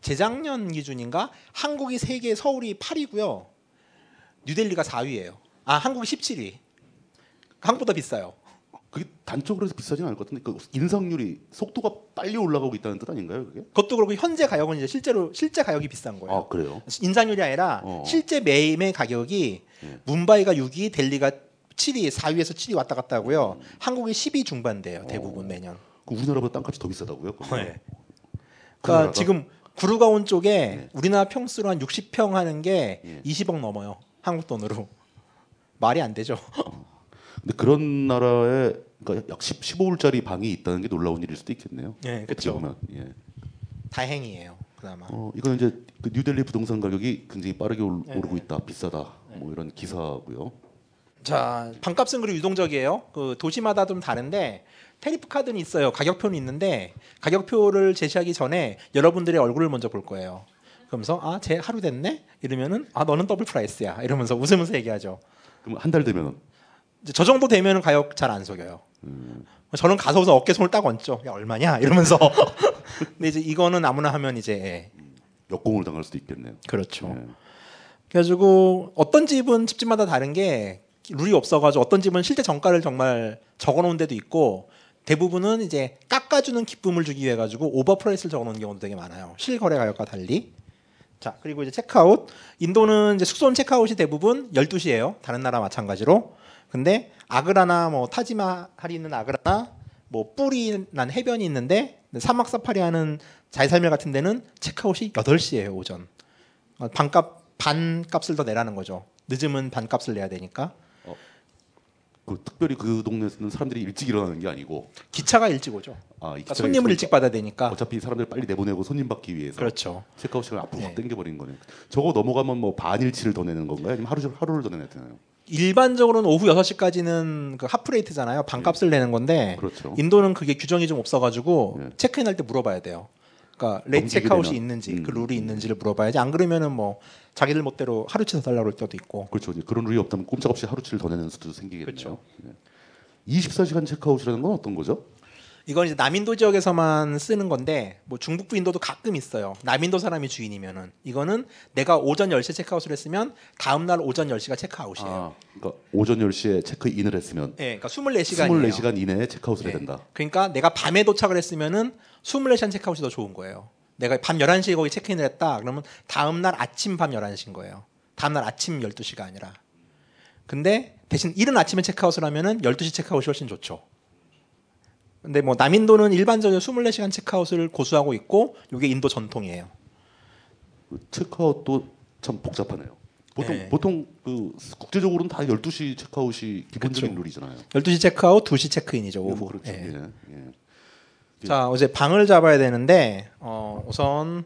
재작년 기준인가 한국이 세계 서울이 8위고요. 뉴델리가 4위예요. 아 한국이 17위. 한국보다 비싸요. 그게 단적으로 해서 비싸진 않을 것 같은데 그 인상률이 속도가 빨리 올라가고 있다는 뜻 아닌가요, 그게? 그것도 그렇고 현재 가격은 이제 실제로 실제 가격이 비싼 거예요. 아, 그래요? 인상률이 아니라 어. 실제 매매 가격이 예. 문바이가 6위, 델리가 7위, 4위에서 7위 왔다 갔다 하고요. 음. 한국이 10위 중반대요. 어. 대부분 매년. 그 우리나라보다 땅값이 더 비싸다고요? 네. 그러니까 지금 구루가온 쪽에 예. 우리나라 평수로 한 60평 하는 게 예. 20억 넘어요. 한국 돈으로. 말이 안 되죠. 근데 그런 나라에 그러니까 약 10, 15불짜리 방이 있다는 게 놀라운 일일 수도 있겠네요. 예. 보면. 예. 다행이에요. 그나마. 어, 이건 이제 그 뉴델리 부동산 가격이 굉장히 빠르게 올- 네. 오르고 있다, 비싸다, 뭐 이런 기사고요. 자, 방값은 그리고 유동적이에요. 그 도시마다 좀 다른데 tariff 카드는 있어요. 가격표는 있는데 가격표를 제시하기 전에 여러분들의 얼굴을 먼저 볼 거예요. 그러면서 아, 쟤 하루 됐네? 이러면은 아, 너는 double price야. 이러면서 웃으면서 얘기하죠. 그럼 한 달 되면은 이제 저 정도 되면은 가격 잘 안 속여요. 저는 가서서 어깨 손을 딱 얹죠. 야 얼마냐 이러면서. <laughs> 근데 이제 이거는 아무나 하면 이제 예, 역공을 당할 수도 있겠네요. 그렇죠. 예. 그래가지고 어떤 집은 집집마다 다른 게 룰이 없어가지고 어떤 집은 실제 정가를 정말 적어놓은 데도 있고 대부분은 이제 깎아주는 기쁨을 주기 위해 가지고 over price를 적어놓은 경우도 되게 많아요. 실거래 가격과 달리. 자 그리고 이제 체크아웃. 인도는 이제 숙소는 체크아웃이 대부분 12시예요. 다른 나라 마찬가지로. 근데 아그라나 뭐 타지마할이 있는 아그라나 뭐 뿌리나 해변이 있는데 사막 사파리 하는 자이살멜 같은 데는 체크아웃이 8시예요 오전. 어, 반값 반값을 더 내라는 거죠. 늦으면 반값을 내야 되니까. 그 특별히 그 동네에서는 사람들이 일찍 일어나는 게 아니고 기차가 일찍 오죠. 아, 이 그러니까 기차가 손님을 일찍 받아야 되니까. 어차피 사람들 빨리 내보내고 손님 받기 위해서 그렇죠. 체크아웃 시간 앞으로 네. 확 당겨버리는 거네요. 저거 넘어가면 뭐 반일치를 더 내는 건가요? 아니면 하루 하루를 더 내야 되나요? 일반적으로는 오후 6시까지는 그 하프레이트잖아요. 반값을 내는 건데 그렇죠. 인도는 그게 규정이 좀 없어가지고 네. 체크인 할 때 물어봐야 돼요. 그러니까 late 넘기게 체크아웃이 되면. 있는지 그 음. 룰이 있는지를 물어봐야지. 안 그러면은 뭐 자기들 멋대로 하루치 더 달라고 할 때도 있고. 그렇죠. 그런 룰이 없다면 꼼짝없이 하루치를 더 내는 수도 생기겠네요. 그렇죠. 네. 24시간 체크아웃이라는 건 어떤 거죠? 이건 이제 남인도 지역에서만 쓰는 건데 뭐 중북부 인도도 가끔 있어요. 남인도 사람이 주인이면은 이거는 내가 오전 10시에 체크아웃을 했으면 다음 날 오전 10시가 체크아웃이에요. 아, 그러니까 오전 10시에 체크인을 했으면 예, 그러니까 24시간이에요. 24시간 이내에 체크아웃을 해야 된다. 그러니까 내가 밤에 도착을 했으면은 24시간 체크아웃이 더 좋은 거예요. 내가 밤 11시에 거기 체크인을 했다. 그러면 다음 날 아침 밤 11시인 거예요. 다음 날 아침 12시가 아니라. 근데 대신 이른 아침에 체크아웃을 하면은 12시 체크아웃이 훨씬 좋죠. 근데 뭐 남인도는 일반적으로 24시간 체크아웃을 고수하고 있고 이게 인도 전통이에요. 그 체크아웃도 참 복잡하네요. 보통 네. 보통 그 국제적으로는 다 12시 체크아웃이 기본적인 그쵸. 룰이잖아요. 12시 체크아웃, 2시 체크인이죠, 오후. 그렇죠. 예. 예. 예. 자, 어제 방을 잡아야 되는데 어, 우선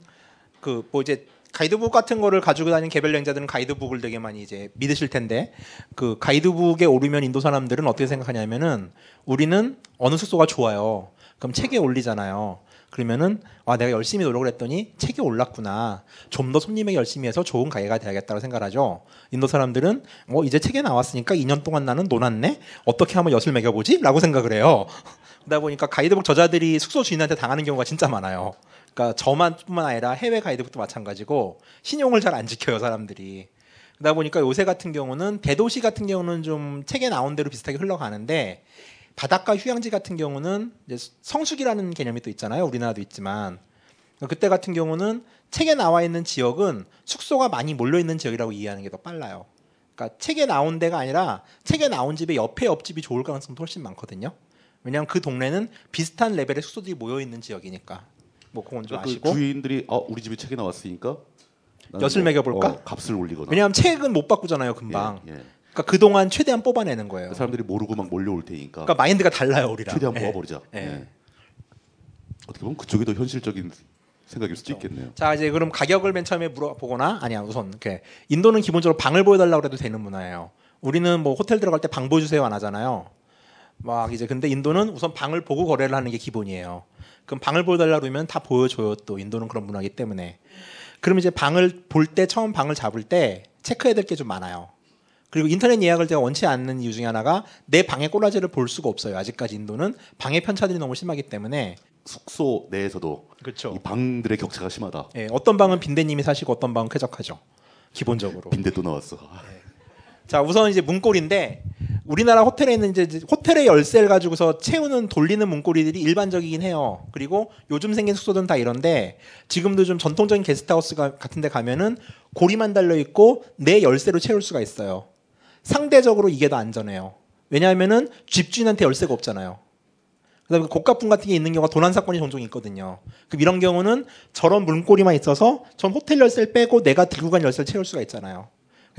그 뭐 이제 가이드북 같은 거를 가지고 다니는 개별 여행자들은 가이드북을 되게 많이 이제 믿으실 텐데 그 가이드북에 오르면 인도 사람들은 어떻게 생각하냐면은 우리는 어느 숙소가 좋아요. 그럼 책에 올리잖아요. 그러면은 와 내가 열심히 노력을 했더니 책이 올랐구나. 좀 더 손님에게 열심히 해서 좋은 가게가 돼야겠다고 생각하죠. 인도 사람들은 어 이제 책에 나왔으니까 2년 동안 나는 놀았네. 어떻게 하면 엿을 매겨보지?라고 생각을 해요. 그러다 보니까 가이드북 저자들이 숙소 주인한테 당하는 경우가 진짜 많아요. 그러니까 저만뿐만 아니라 해외 가이드북도 마찬가지고 신용을 잘 안 지켜요 사람들이. 그러다 보니까 요새 같은 경우는 대도시 같은 경우는 좀 책에 나온 대로 비슷하게 흘러가는데 바닷가 휴양지 같은 경우는 성수기라는 개념이 또 있잖아요. 우리나라도 있지만 그때 같은 경우는 책에 나와 있는 지역은 숙소가 많이 몰려 있는 지역이라고 이해하는 게 더 빨라요. 그러니까 책에 나온 데가 아니라 책에 나온 집의 옆에 옆집이 좋을 가능성도 훨씬 많거든요. 왜냐하면 그 동네는 비슷한 레벨의 숙소들이 모여 있는 지역이니까. 뭐 그건 좀그 아시고. 주인들이 어 우리 집에 책이 나왔으니까 엿을 뭐, 매겨볼까? 어, 값을 올리거나. 왜냐하면 책은 못 바꾸잖아요, 금방. 예, 예. 그러니까 그 동안 최대한 뽑아내는 거예요. 사람들이 모르고 막 몰려올 테니까. 그러니까 마인드가 달라요, 우리랑. 최대한 예. 모아버리자. 예. 예. 어떻게 보면 그쪽이 더 현실적인 생각일 수도 있겠네요. 자 이제 그럼 가격을 맨 처음에 물어보거나 아니야 우선 이렇게 인도는 기본적으로 방을 보여달라고 해도 되는 문화예요. 우리는 뭐 호텔 들어갈 때 방 보여주세요 안 하잖아요. 막 이제 근데 인도는 우선 방을 보고 거래를 하는 게 기본이에요. 그럼 방을 보여달라 그러면 다 보여줘요 또 인도는 그런 문화이기 때문에. 그럼 이제 방을 볼 때 처음 방을 잡을 때 체크해야 될 게 좀 많아요. 그리고 인터넷 예약을 제가 원치 않는 이유 중에 하나가 내 방의 꼬라지를 볼 수가 없어요. 아직까지 인도는 방의 편차들이 너무 심하기 때문에 숙소 내에서도 그렇죠. 이 방들의 격차가 심하다. 예, 어떤 방은 빈대님이 사시고 어떤 방은 쾌적하죠. 기본적으로. 빈대 또 나왔어. 자, 우선 이제 문고리인데 우리나라 호텔에 있는 이제 호텔의 열쇠를 가지고서 채우는 돌리는 문고리들이 일반적이긴 해요. 그리고 요즘 생긴 숙소들은 다 이런데 지금도 좀 전통적인 게스트하우스 같은 데 가면은 고리만 달려 있고 내 열쇠로 채울 수가 있어요. 상대적으로 이게 더 안전해요. 왜냐하면은 집주인한테 열쇠가 없잖아요. 그다음에 고가품 같은 게 있는 경우가 도난 사건이 종종 있거든요. 그럼 이런 경우는 저런 문고리만 있어서 전 호텔 열쇠를 빼고 내가 들고 간 열쇠를 채울 수가 있잖아요.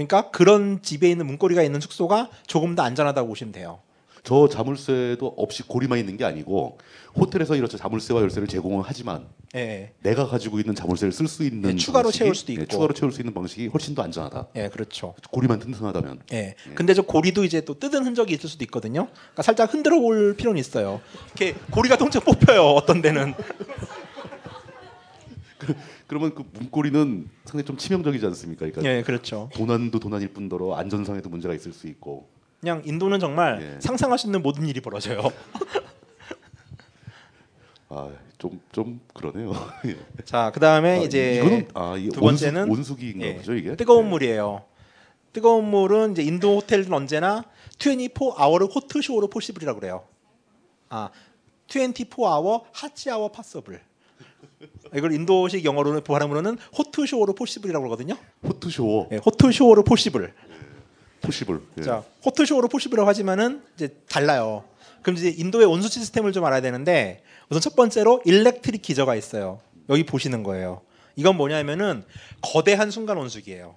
그러니까 그런 집에 있는 문고리가 있는 숙소가 조금 더 안전하다고 보시면 돼요. 저 자물쇠도 없이 고리만 있는 게 아니고 호텔에서 이렇게 자물쇠와 열쇠를 제공을 하지만 예. 내가 가지고 있는 자물쇠를 쓸 수 있는 예, 추가로 방식이- 채울 수도 예, 있고. 추가로 채울 수 있는 방식이 훨씬 더 안전하다. 예, 그렇죠. 고리만 튼튼하다면. 예. 근데 저 고리도 이제 또 뜯은 흔적이 있을 수도 있거든요. 그러니까 살짝 흔들어 볼 필요는 있어요. 이렇게 고리가 동체 뽑혀요. 어떤 데는. <laughs> 그러면 그 문고리는 상당히 좀 치명적이지 않습니까? 그러니까 예, 그렇죠. 도난도 도난일 뿐더러 안전상에도 문제가 있을 수 있고. 그냥 인도는 정말 예. 상상할 수 있는 모든 일이 벌어져요. <laughs> 아, 좀 좀 그러네요. <laughs> 예. 자, 그다음에 아, 이제 이거는 아, 두 번째는 온수, 온수기인가 예, 보죠, 이게? 뜨거운 물이에요. 뜨거운 물은 이제 인도 호텔은 언제나 24 hour hot shower possible이라고 그래요. 아, 24 hour hot shower possible. 이걸 인도식 영어로는 발음으로는 hot shower possible이라고 그러거든요. hot shower. 예, hot shower possible. possible. 예. 자, hot shower possible이라고 하지만은 이제 달라요. 그럼 이제 인도의 온수 시스템을 좀 알아야 되는데 우선 첫 번째로 일렉트릭 기저가 있어요. 여기 보시는 거예요. 이건 뭐냐면은 거대한 순간 온수기예요.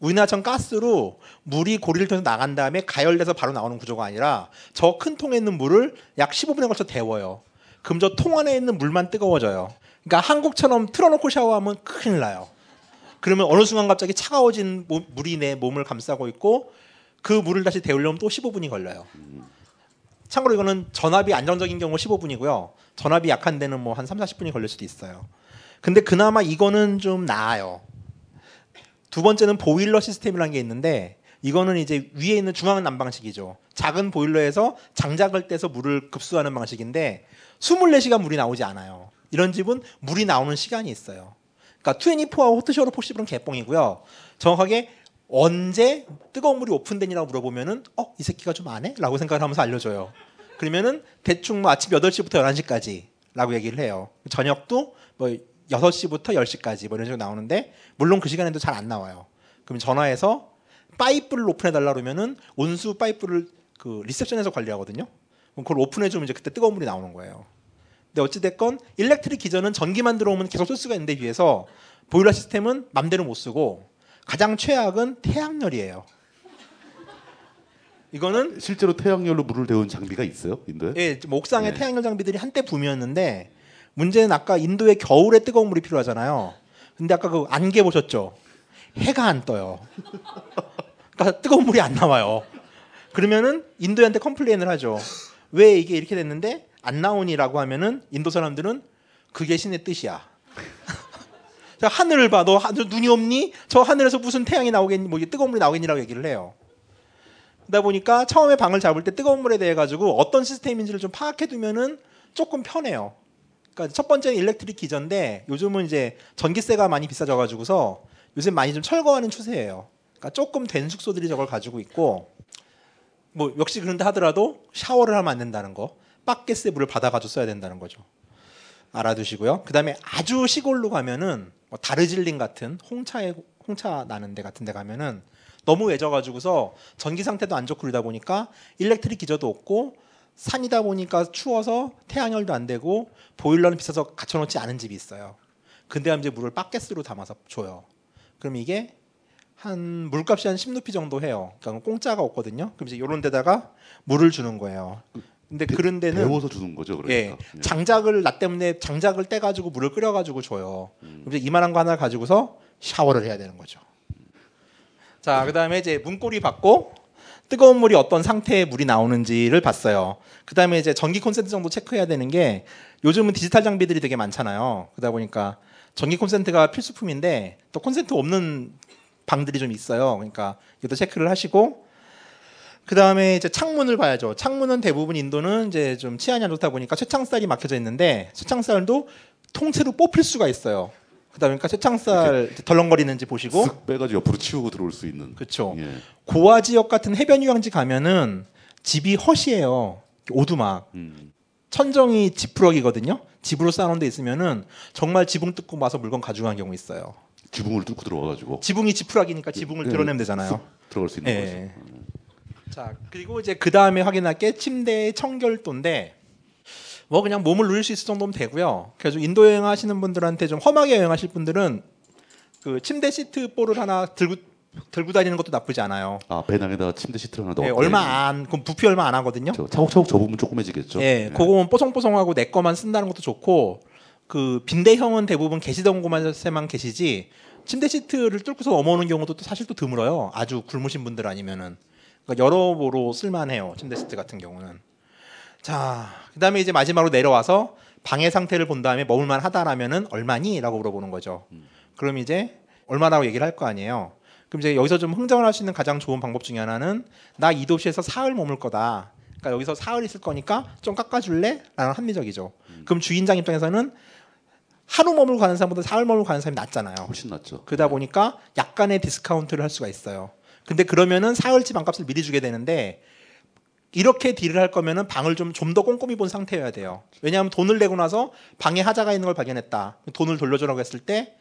우리나라처럼 가스로 물이 고리를 통해서 나간 다음에 가열돼서 바로 나오는 구조가 아니라 저 큰 통에 있는 물을 약 15분에 걸쳐 데워요. 그럼 저 통 안에 있는 물만 뜨거워져요. 그러니까 한국처럼 틀어놓고 샤워하면 큰일 나요. 그러면 어느 순간 갑자기 차가워진 모- 물이 내 몸을 감싸고 있고 그 물을 다시 데우려면 또 15분이 걸려요. 참고로 이거는 전압이 안정적인 경우 15분이고요. 전압이 약한 데는 뭐 한 3, 40분이 걸릴 수도 있어요. 근데 그나마 이거는 좀 나아요. 두 번째는 보일러 시스템이라는 게 있는데 이거는 이제 위에 있는 중앙 난방식이죠. 작은 보일러에서 장작을 떼서 물을 급수하는 방식인데 24시간 물이 나오지 않아요. 이런 집은 물이 나오는 시간이 있어요. 그러니까 24아워 호트쇼로 포시블은 개뻥이고요. 정확하게 언제 뜨거운 물이 오픈되니라고 물어보면은 어 이 새끼가 좀 아네? 라고 생각을 하면서 알려줘요. 그러면은 대충 뭐 아침 8시부터 11시까지 라고 얘기를 해요. 저녁도 뭐 6시부터 10시까지 뭐 이런 식으로 나오는데 물론 그 시간에도 잘 안 나와요. 그럼 전화해서 파이프를 오픈해 달라 그러면은 온수 파이프를 그 리셉션에서 관리하거든요. 그럼 그걸 오픈해 주면 이제 그때 뜨거운 물이 나오는 거예요. 근데 어찌 됐건 electric geyser는 전기만 들어오면 계속 쓸 수가 있는데 비해서 보일러 시스템은 맘대로 못 쓰고 가장 최악은 태양열이에요. 이거는 실제로 태양열로 물을 데운 장비가 있어요, 인도에? 예, 좀 옥상에 네. 태양열 장비들이 한때 붐이었는데 문제는 아까 인도의 겨울에 뜨거운 물이 필요하잖아요. 근데 아까 그 안개 보셨죠? 해가 안 떠요. 그러니까 뜨거운 물이 안 나와요. 그러면은 인도한테 complain을 하죠. 왜 이게 이렇게 됐는데 안 나오니라고 하면은 인도 사람들은 그게 신의 뜻이야. <laughs> 자, 하늘을 봐. 너 하- 너 눈이 없니? 저 하늘에서 무슨 태양이 나오겠니? 뭐 뜨거운 물이 나오겠니라고 얘기를 해요. 그러다 보니까 처음에 방을 잡을 때 뜨거운 물에 대해 가지고 어떤 시스템인지를 좀 파악해 두면은 조금 편해요. 그러니까 첫 번째는 일렉트릭 기전인데 요즘은 이제 전기세가 많이 비싸져 가지고서 요새 많이 좀 철거하는 추세예요. 그러니까 조금 된 숙소들이 저걸 가지고 있고 뭐 역시 그런데 하더라도 샤워를 하면 안 된다는 거, 바켓스에 물을 받아가지고 써야 된다는 거죠. 알아두시고요. 그 다음에 아주 시골로 가면은 뭐 다르질링 같은 홍차에 홍차 나는 데 같은 데 가면은 너무 외져가지고서 전기 상태도 안 좋고 그러다 보니까 일렉트릭 기저도 없고 산이다 보니까 추워서 태양열도 안 되고 보일러는 비싸서 갖춰놓지 않은 집이 있어요. 근데 이제 물을 바켓으로 담아서 줘요. 그럼 이게 한 물값이 한 10루피 정도 해요. 그러니까 공짜가 없거든요. 그럼 이제 이런 데다가 물을 주는 거예요. 근데 그런 데는 데워서 주는 거죠, 그러니까. 예, 장작을 나 때문에 장작을 떼 가지고 물을 끓여 가지고 줘요. 그럼 이제 이만한 거 하나 가지고서 샤워를 해야 되는 거죠. 자, 그다음에 이제 문고리 받고 뜨거운 물이 어떤 상태의 물이 나오는지를 봤어요. 그다음에 이제 전기 콘센트 정도 체크해야 되는 게 요즘은 디지털 장비들이 되게 많잖아요. 그러다 보니까 전기 콘센트가 필수품인데 또 콘센트 없는 방들이 좀 있어요. 그러니까 이것도 체크를 하시고 그 다음에 이제 창문을 봐야죠. 창문은 대부분 인도는 이제 좀 치안이 안 좋다 보니까 쇠창살이 막혀져 있는데 쇠창살도 통째로 뽑힐 수가 있어요. 그다 보니까 쇠창살 덜렁거리는지 보시고 쓱 빼가지고 옆으로 치우고 들어올 수 있는. 그렇죠. 예. 고아 지역 같은 해변 휴양지 가면은 집이 헛이에요. 오두막. 음. 천정이 지푸러기거든요. 집으로 쌓아놓은 데 있으면은 정말 지붕 뜯고 와서 물건 가져가는 경우 있어요. 지붕을 뚫고 들어와가지고. 지붕이 지푸라기니까 지붕을 예, 드러내면 되잖아요. 쓱 들어갈 수 있는 예. 거죠. 자 그리고 이제 그 다음에 확인할 게 침대의 청결도인데 뭐 그냥 몸을 누릴 수 있을 정도면 되고요. 그래서 인도 여행 하시는 분들한테 좀 험하게 여행하실 분들은 그 침대 시트 볼을 하나 들고 들고 다니는 것도 나쁘지 않아요. 아 배낭에다가 침대 시트를 하나 넣어. 예, 얼마 안 그럼 부피 얼마 안 하거든요. 차곡차곡 접으면 조그매지겠죠. 예, 그거는 뽀송뽀송하고 내 거만 쓴다는 것도 좋고 그 빈대형은 대부분 계시던 곳에만 계시지 침대 시트를 뚫고서 넘어오는 경우도 또 사실 또 드물어요. 아주 굶으신 분들 아니면은 그러니까 여러모로 쓸만해요. 침대 시트 같은 경우는. 자, 그다음에 이제 마지막으로 내려와서 방의 상태를 본 다음에 머물만 하다라면은 얼마니?라고 물어보는 거죠. 그럼 이제 얼마라고 얘기를 할 거 아니에요. 그럼 이제 여기서 좀 흥정을 할 수 있는 가장 좋은 방법 중에 하나는 나 이 도시에서 사흘 머물 거다. 그러니까 여기서 사흘 있을 거니까 좀 깎아줄래? 라는 합리적이죠. 그럼 주인장 입장에서는 하루 머물고 가는 사람보다 사흘 머물고 가는 사람이 낫잖아요. 훨씬 낫죠. 그러다 보니까 약간의 디스카운트를 할 수가 있어요. 근데 그러면은 사흘치 방값을 미리 주게 되는데 이렇게 deal을 할 거면은 방을 좀 좀 더 꼼꼼히 본 상태여야 돼요. 왜냐하면 돈을 내고 나서 방에 하자가 있는 걸 발견했다. 돈을 돌려주라고 했을 때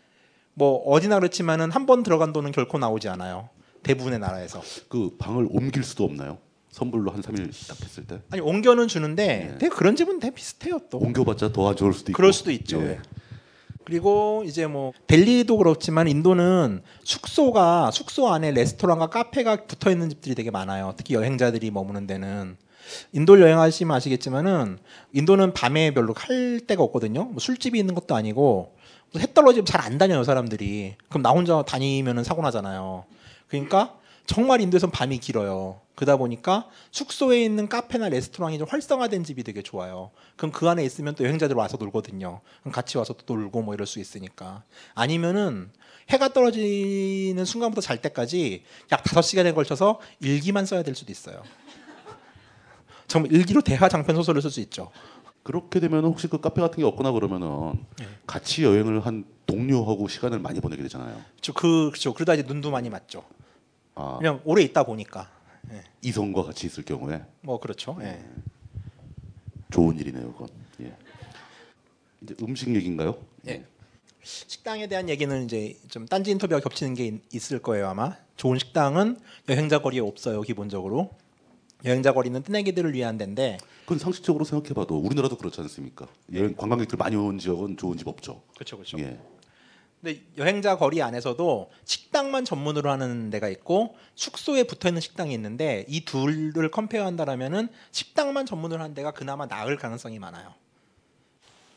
뭐 어디나 그렇지만은 한 번 들어간 돈은 결코 나오지 않아요. 대부분의 나라에서. 그 방을 옮길 수도 없나요? 선불로 한 3일 딱 했을 때. 아니 옮겨는 주는데 되게 그런 집은 되게 비슷해요 또. 옮겨봤자 더 안 좋을 수도 있고. 그럴 수도 있죠. 예. 그리고 이제 뭐 델리도 그렇지만 인도는 숙소가 숙소 안에 레스토랑과 카페가 붙어 있는 집들이 되게 많아요. 특히 여행자들이 머무는 데는 인도 여행하시면 아시겠지만은 인도는 밤에 별로 할 데가 없거든요. 뭐 술집이 있는 것도 아니고 해 떨어지면 잘 안 다녀요 사람들이. 그럼 나 혼자 다니면은 사고 나잖아요. 그러니까 정말 인도에선 밤이 길어요. 그러다 보니까 숙소에 있는 카페나 레스토랑이 좀 활성화된 집이 되게 좋아요. 그럼 그 안에 있으면 또 여행자들 와서 놀거든요. 그럼 같이 와서 또 놀고 뭐 이럴 수 있으니까. 아니면은 해가 떨어지는 순간부터 잘 때까지 약 5시간에 걸쳐서 일기만 써야 될 수도 있어요. <laughs> 정말 일기로 대하 장편 소설을 쓸 수 있죠. 그렇게 되면 혹시 그 카페 같은 게 없거나 그러면은 네. 같이 여행을 한 동료하고 시간을 많이 보내게 되잖아요. 저 그, 그렇죠. 그러다 이제 눈도 많이 맞죠. 아, 그냥 오래 있다 보니까. 이성과 같이 있을 경우에 뭐 그렇죠. 예. 좋은 일이네요, 그건. 예. 이제 음식 얘기인가요? 예. 식당에 대한 얘기는 이제 좀 딴지 인터뷰와 겹치는 게 있- 있을 거예요 아마. 좋은 식당은 여행자 거리에 없어요 기본적으로. 여행자 거리는 뜨내기들을 위한 데인데 그건 상식적으로 생각해봐도 우리나라도 그렇지 않습니까? 여행 관광객들 많이 온 지역은 좋은 집 없죠. 그렇죠, 그렇죠. 예. 근데 여행자 거리 안에서도 식당만 전문으로 하는 데가 있고 숙소에 붙어 있는 식당이 있는데 이 둘을 컴페어한다라면은 식당만 전문으로 하는 데가 그나마 나을 가능성이 많아요.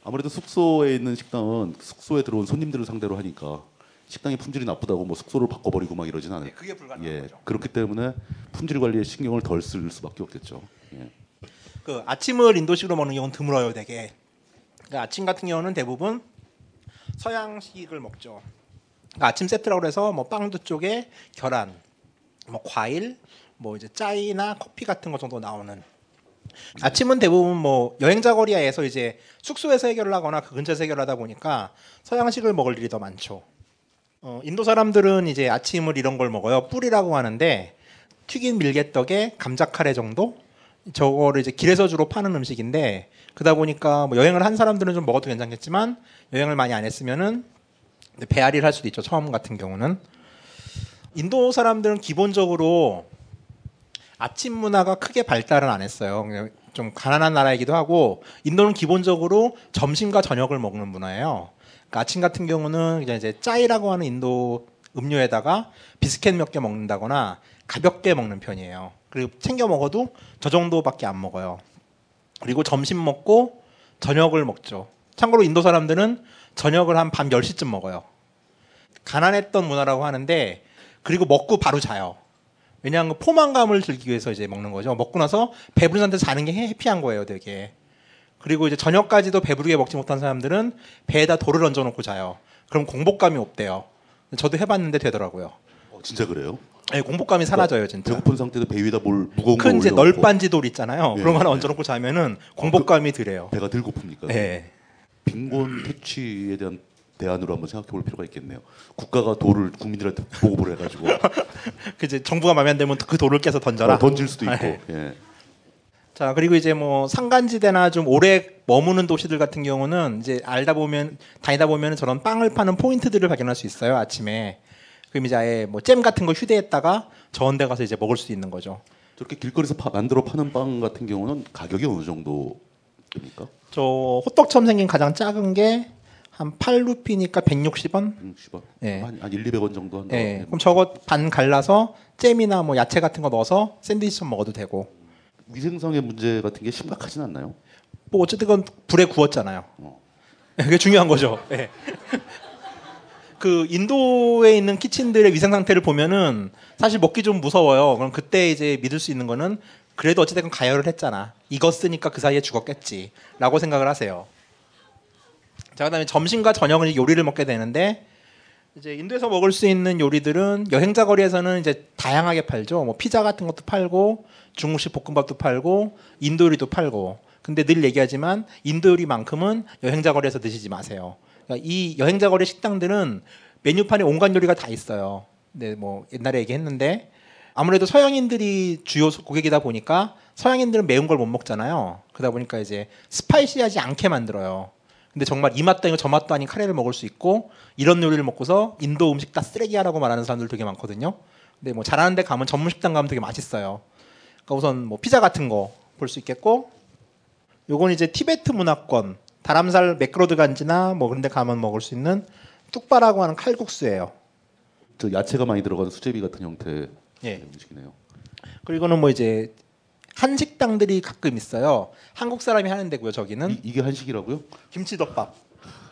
아무래도 숙소에 있는 식당은 숙소에 들어온 손님들을 상대로 하니까 식당의 품질이 나쁘다고 뭐 숙소를 바꿔버리고 막 이러진 않아요. 그게 불가능한 예. 그렇기 때문에 품질 관리에 신경을 덜 쓸 수밖에 없겠죠. 예. 그 아침을 인도식으로 먹는 경우는 드물어요, 되게. 그러니까 아침 같은 경우는 대부분 서양식을 먹죠. 그러니까 아침 세트라고 해서 뭐 빵두 쪽에 계란, 뭐 과일, 뭐 이제 짜이나 커피 같은 거 정도 나오는. 아침은 대부분 뭐 여행자 거리에서 이제 숙소에서 해결을 하거나 그 근처에서 해결하다 보니까 서양식을 먹을 일이 더 많죠. 어, 인도 사람들은 이제 아침을 이런 걸 먹어요. 뿔이라고 하는데 튀긴 밀개떡에 감자 카레 정도 저거를 이제 길에서 주로 파는 음식인데 그러다 보니까 뭐 여행을 한 사람들은 좀 먹어도 괜찮겠지만 여행을 많이 안 했으면은 배앓이를 할 수도 있죠. 처음 같은 경우는 인도 사람들은 기본적으로 아침 문화가 크게 발달은 안 했어요. 그냥 좀 가난한 나라이기도 하고 인도는 기본적으로 점심과 저녁을 먹는 문화예요. 그러니까 아침 같은 경우는 이제 짜이라고 하는 인도 음료에다가 비스켓 몇 개 먹는다거나 가볍게 먹는 편이에요. 그리고 챙겨 먹어도 저 정도밖에 안 먹어요. 그리고 점심 먹고 저녁을 먹죠. 참고로 인도 사람들은 저녁을 한 밤 10시쯤 먹어요. 가난했던 문화라고 하는데 그리고 먹고 바로 자요. 왜냐하면 그 포만감을 즐기기 위해서 이제 먹는 거죠. 먹고 나서 배부른 상태에서 자는 게 해피한 거예요, 되게. 그리고 이제 저녁까지도 배부르게 먹지 못한 사람들은 배에다 돌을 얹어놓고 자요. 그럼 공복감이 없대요. 저도 해봤는데 되더라고요. 어, 진짜 그래요? 네, 공복감이 사라져요, 진짜. 배고픈 상태도 배 위에다 뭘 무거운 큰거 이제 올려놓고 널빤지 돌 있잖아요. 예, 그런 거 하나 예. 얹어놓고 자면은 공복감이 덜해요. 배가 덜 고픕니까? 네. 빈곤 퇴치에 대한 대안으로 한번 생각해 볼 필요가 있겠네요. 국가가 돌을 국민들한테 보급을 해가지고 <laughs> 그 이제 정부가 마음에 안 들면 그 돌을 깨서 던져라. 어, 던질 수도 있고. 네. 예. 자 그리고 이제 뭐 산간지대나 좀 오래 머무는 도시들 같은 경우는 이제 알다 보면 다니다 보면 저런 빵을 파는 포인트들을 발견할 수 있어요 아침에 아예 뭐잼 같은 거 휴대했다가 저온 데 가서 이제 먹을 수 있는 거죠 저렇게 길거리에서 파- 만들어 파는 빵 같은 경우는 가격이 어느 정도입니까? 저 호떡처럼 생긴 가장 작은 게 한 8루피니까 160원 60원. 예. 한, 한 1, 200원 정도 한다. 예. 그럼 저거 반 갈라서 잼이나 뭐 야채 같은 거 넣어서 샌드위치처럼 먹어도 되고 위생상의 문제 같은 게 심각하진 않나요? 뭐 어쨌든 건 불에 구웠잖아요. <laughs> 그게 중요한 거죠. 예. 그 인도에 있는 키친들의 위생 상태를 보면은 사실 먹기 좀 무서워요. 그럼 그때 이제 믿을 수 있는 거는 그래도 어찌됐건 가열을 했잖아. 익었으니까 그 사이에 죽었겠지라고 생각을 하세요. 자 그다음에 점심과 저녁은 요리를 먹게 되는데 이제 인도에서 먹을 수 있는 요리들은 여행자 거리에서는 이제 다양하게 팔죠. 뭐 피자 같은 것도 팔고 중국식 볶음밥도 팔고 인도 요리도 팔고. 근데 늘 얘기하지만 인도 요리만큼은 여행자 거리에서 드시지 마세요. 그러니까 이 여행자 거리 식당들은 메뉴판에 온갖 요리가 다 있어요. 근데 뭐 옛날에 얘기했는데 아무래도 서양인들이 주요 고객이다 보니까 서양인들은 매운 걸 못 먹잖아요. 그러다 보니까 이제 스파이시하지 않게 만들어요. 근데 정말 이 맛도 아니고 저 맛도 아닌 카레를 먹을 수 있고 이런 요리를 먹고서 인도 음식 다 쓰레기야라고 말하는 사람들 되게 많거든요. 근데 뭐 잘하는 데 가면 전문 식당 가면 되게 맛있어요. 그러니까 우선 뭐 피자 같은 거 볼 수 있겠고 요건 이제 티베트 문화권 다람살라 맥그로드 간지나 뭐 그런 데 가면 먹을 수 있는 뚝바라고 하는 칼국수예요. 저 야채가 많이 들어간 수제비 같은 형태의 예. 음식이네요. 그리고는 뭐 이제 한식당들이 가끔 있어요. 한국 사람이 하는 데고요. 저기는 이, 게 한식이라고요? 김치덮밥.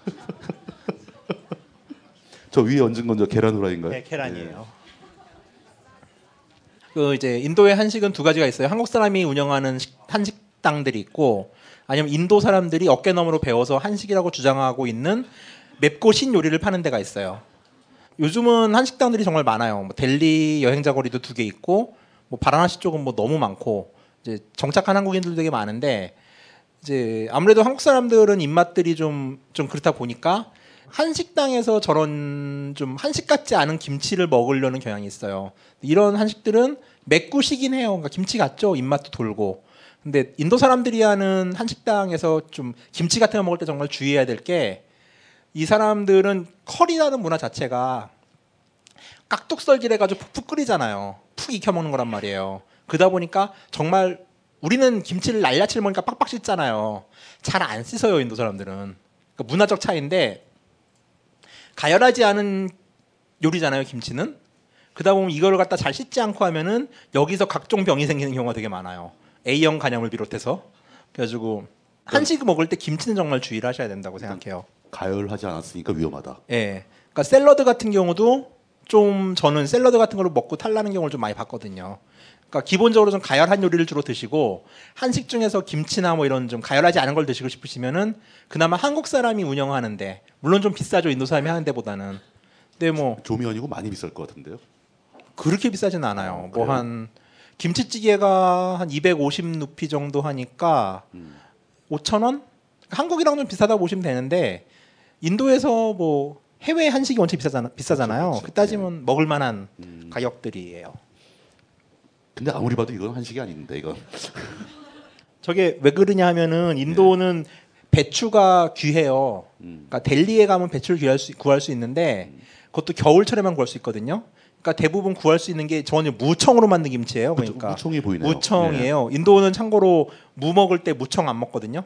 <laughs> 저 위에 얹은 건 저 계란 후라이인가요? 네, 계란이에요. 그 이제 인도의 한식은 두 가지가 있어요. 한국 사람이 운영하는 식- 한식 당들이 있고 아니면 인도 사람들이 어깨너머로 배워서 한식이라고 주장하고 있는 맵고 신 요리를 파는 데가 있어요. 요즘은 한식당들이 정말 많아요. 뭐 델리 여행자 거리도 두 개 있고 뭐 바라나시 쪽은 뭐 너무 많고 이제 정착한 한국인들도 되게 많은데 이제 아무래도 한국 사람들은 입맛들이 좀좀 그렇다 보니까 한식당에서 저런 좀 한식 같지 않은 김치를 먹으려는 경향이 있어요. 이런 한식들은 맵구시긴 해요. 그러니까 김치 같죠. 입맛도 돌고. 근데 인도 사람들이 하는 한식당에서 좀 김치 같은 거 먹을 때 정말 주의해야 될 게 이 사람들은 커리라는 문화 자체가 깍둑썰기를 해가지고 푹푹 끓이잖아요. 푹 익혀 먹는 거란 말이에요. 그러다 보니까 정말 우리는 김치를 날야치를 먹으니까 빡빡 씻잖아요. 잘 안 씻어요 인도 사람들은. 그러니까 문화적 차이인데 가열하지 않은 요리잖아요 김치는. 그러다 보면 이거를 갖다 잘 씻지 않고 하면은 여기서 각종 병이 생기는 경우가 되게 많아요. A형 간염을 비롯해서. 그래가지고 한식 먹을 때 김치는 정말 주의를 하셔야 된다고 생각해요. 가열하지 않았으니까 위험하다. 예. 그러니까 샐러드 같은 경우도 좀 저는 샐러드 같은 거를 먹고 탈나는 경우를 좀 많이 봤거든요. 그러니까 기본적으로 좀 가열한 요리를 주로 드시고 한식 중에서 김치나 뭐 이런 좀 가열하지 않은 걸 드시고 싶으시면은 그나마 한국 사람이 운영하는데 물론 좀 비싸죠 인도 사람이 하는 데보다는. 근데 뭐 아니고 많이 비쌀 것 같은데요. 그렇게 비싸진 않아요. 뭐 한 김치찌개가 한 250 루피 정도 하니까 5천 원? 한국이랑 좀 비싸다고 보시면 되는데 인도에서 뭐 해외 한식이 원체 비싸잖아, 비싸잖아요. 그 따지면 먹을 만한 가격들이에요. 근데 아무리 봐도 이건 한식이 아닌데 이건. 저게 왜 그러냐 하면은 인도는 배추가 귀해요. 그러니까 델리에 가면 배추를 구할 수, 구할 수 있는데 그것도 겨울철에만 구할 수 있거든요. 그러니까 대부분 구할 수 있는 게 저는 무청으로 만든 김치예요. 그러니까 무청이 보이네요. 무청이에요. 인도는 참고로 무 먹을 때 무청 안 먹거든요.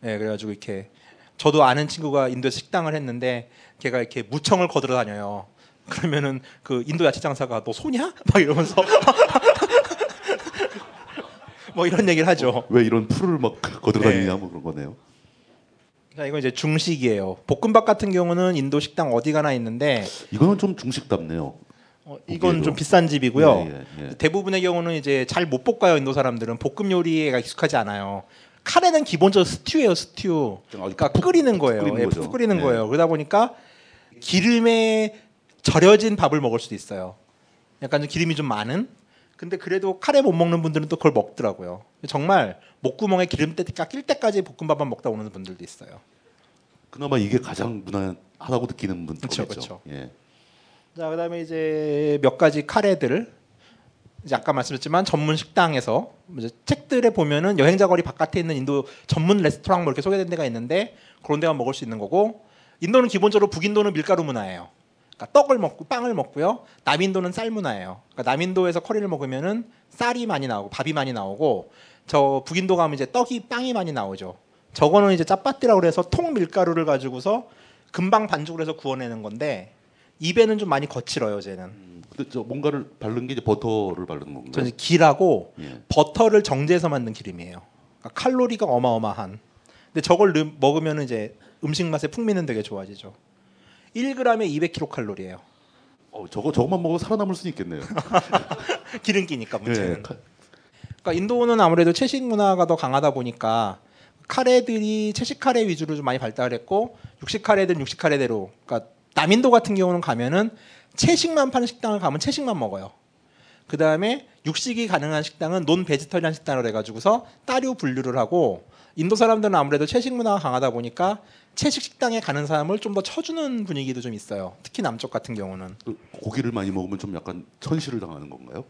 네, 그래가지고 이렇게 저도 아는 친구가 인도에서 식당을 했는데 걔가 이렇게 무청을 거들어 다녀요. <laughs> 그러면은 그 인도 야채 장사가 너 소냐? <laughs> 막 이러면서 <laughs> 뭐 이런 얘기를 하죠. 왜 이런 풀을 막 거들어 다니냐 네. 뭐 그런 거네요. 자, 이건 이제 중식이에요. 볶음밥 같은 경우는 인도 식당 어디 가나 있는데 이거는 좀 중식답네요. 어, 이건. 좀 비싼 집이고요. 예, 예, 예. 대부분의 경우는 이제 잘 못 볶아요 인도 사람들은 볶음 요리가 익숙하지 않아요. 카레는 기본적으로 스튜예요 스튜. 그러니까 끓이는 거예요. 끓이는 예. 푹 끓이는 예. 거예요. 그러다 보니까 기름에 절여진 밥을 먹을 수도 있어요. 약간 좀 기름이 좀 많은. 근데 그래도 카레 못 먹는 분들은 또 그걸 먹더라고요. 정말 목구멍에 기름때가 낄 때까지 볶음밥만 먹다 오는 분들도 있어요. 그나마 이게 가장 무난하다고 느끼는 분 그쵸, 거겠죠. 예. 자, 그다음에 이제 몇 가지 카레들 이제 아까 말씀드렸지만 전문 식당에서 이제 책들에 보면은 여행자 거리 바깥에 있는 인도 전문 레스토랑 뭐 이렇게 소개된 데가 있는데 그런 데만 먹을 수 있는 거고 인도는 기본적으로 북인도는 밀가루 문화예요. 그러니까 떡을 먹고 빵을 먹고요. 남인도는 쌀 문화예요. 그러니까 남인도에서 커리를 먹으면은 쌀이 많이 나오고 밥이 많이 나오고 저 북인도 가면 이제 떡이 빵이 많이 나오죠. 저거는 이제 짜파띠라고 그래서 통 밀가루를 가지고서 금방 반죽을 해서 구워내는 건데 입에는 좀 많이 거칠어요, 쟤는. 근데 저 뭔가를 바른 게 이제 버터를 바르는 건가요? 저는 기라고 예. 버터를 정제해서 만든 기름이에요. 그러니까 칼로리가 어마어마한. 근데 저걸 넣- 먹으면 이제 음식 맛에 풍미는 되게 좋아지죠. 1g에 200kcal 칼로리예요. 어, 저거 저것만 먹어 살아남을 수 있겠네요. <laughs> 기름기니까 문제는. 예, 칼- 그러니까 인도는 아무래도 채식 문화가 더 강하다 보니까 카레들이 채식 카레 위주로 좀 많이 발달했고 육식 카레들은 육식 카레대로. 그러니까 남인도 같은 경우는 가면은 채식만 파는 식당을 가면 채식만 먹어요. 그 다음에 육식이 가능한 식당은 논 베지터리안 식당을 해가지고서 따류 분류를 하고 인도 사람들은 아무래도 채식 문화가 강하다 보니까 채식 식당에 가는 사람을 좀 더 쳐주는 분위기도 좀 있어요. 특히 남쪽 같은 경우는. 그 고기를 많이 먹으면 좀 약간 천시를 당하는 건가요?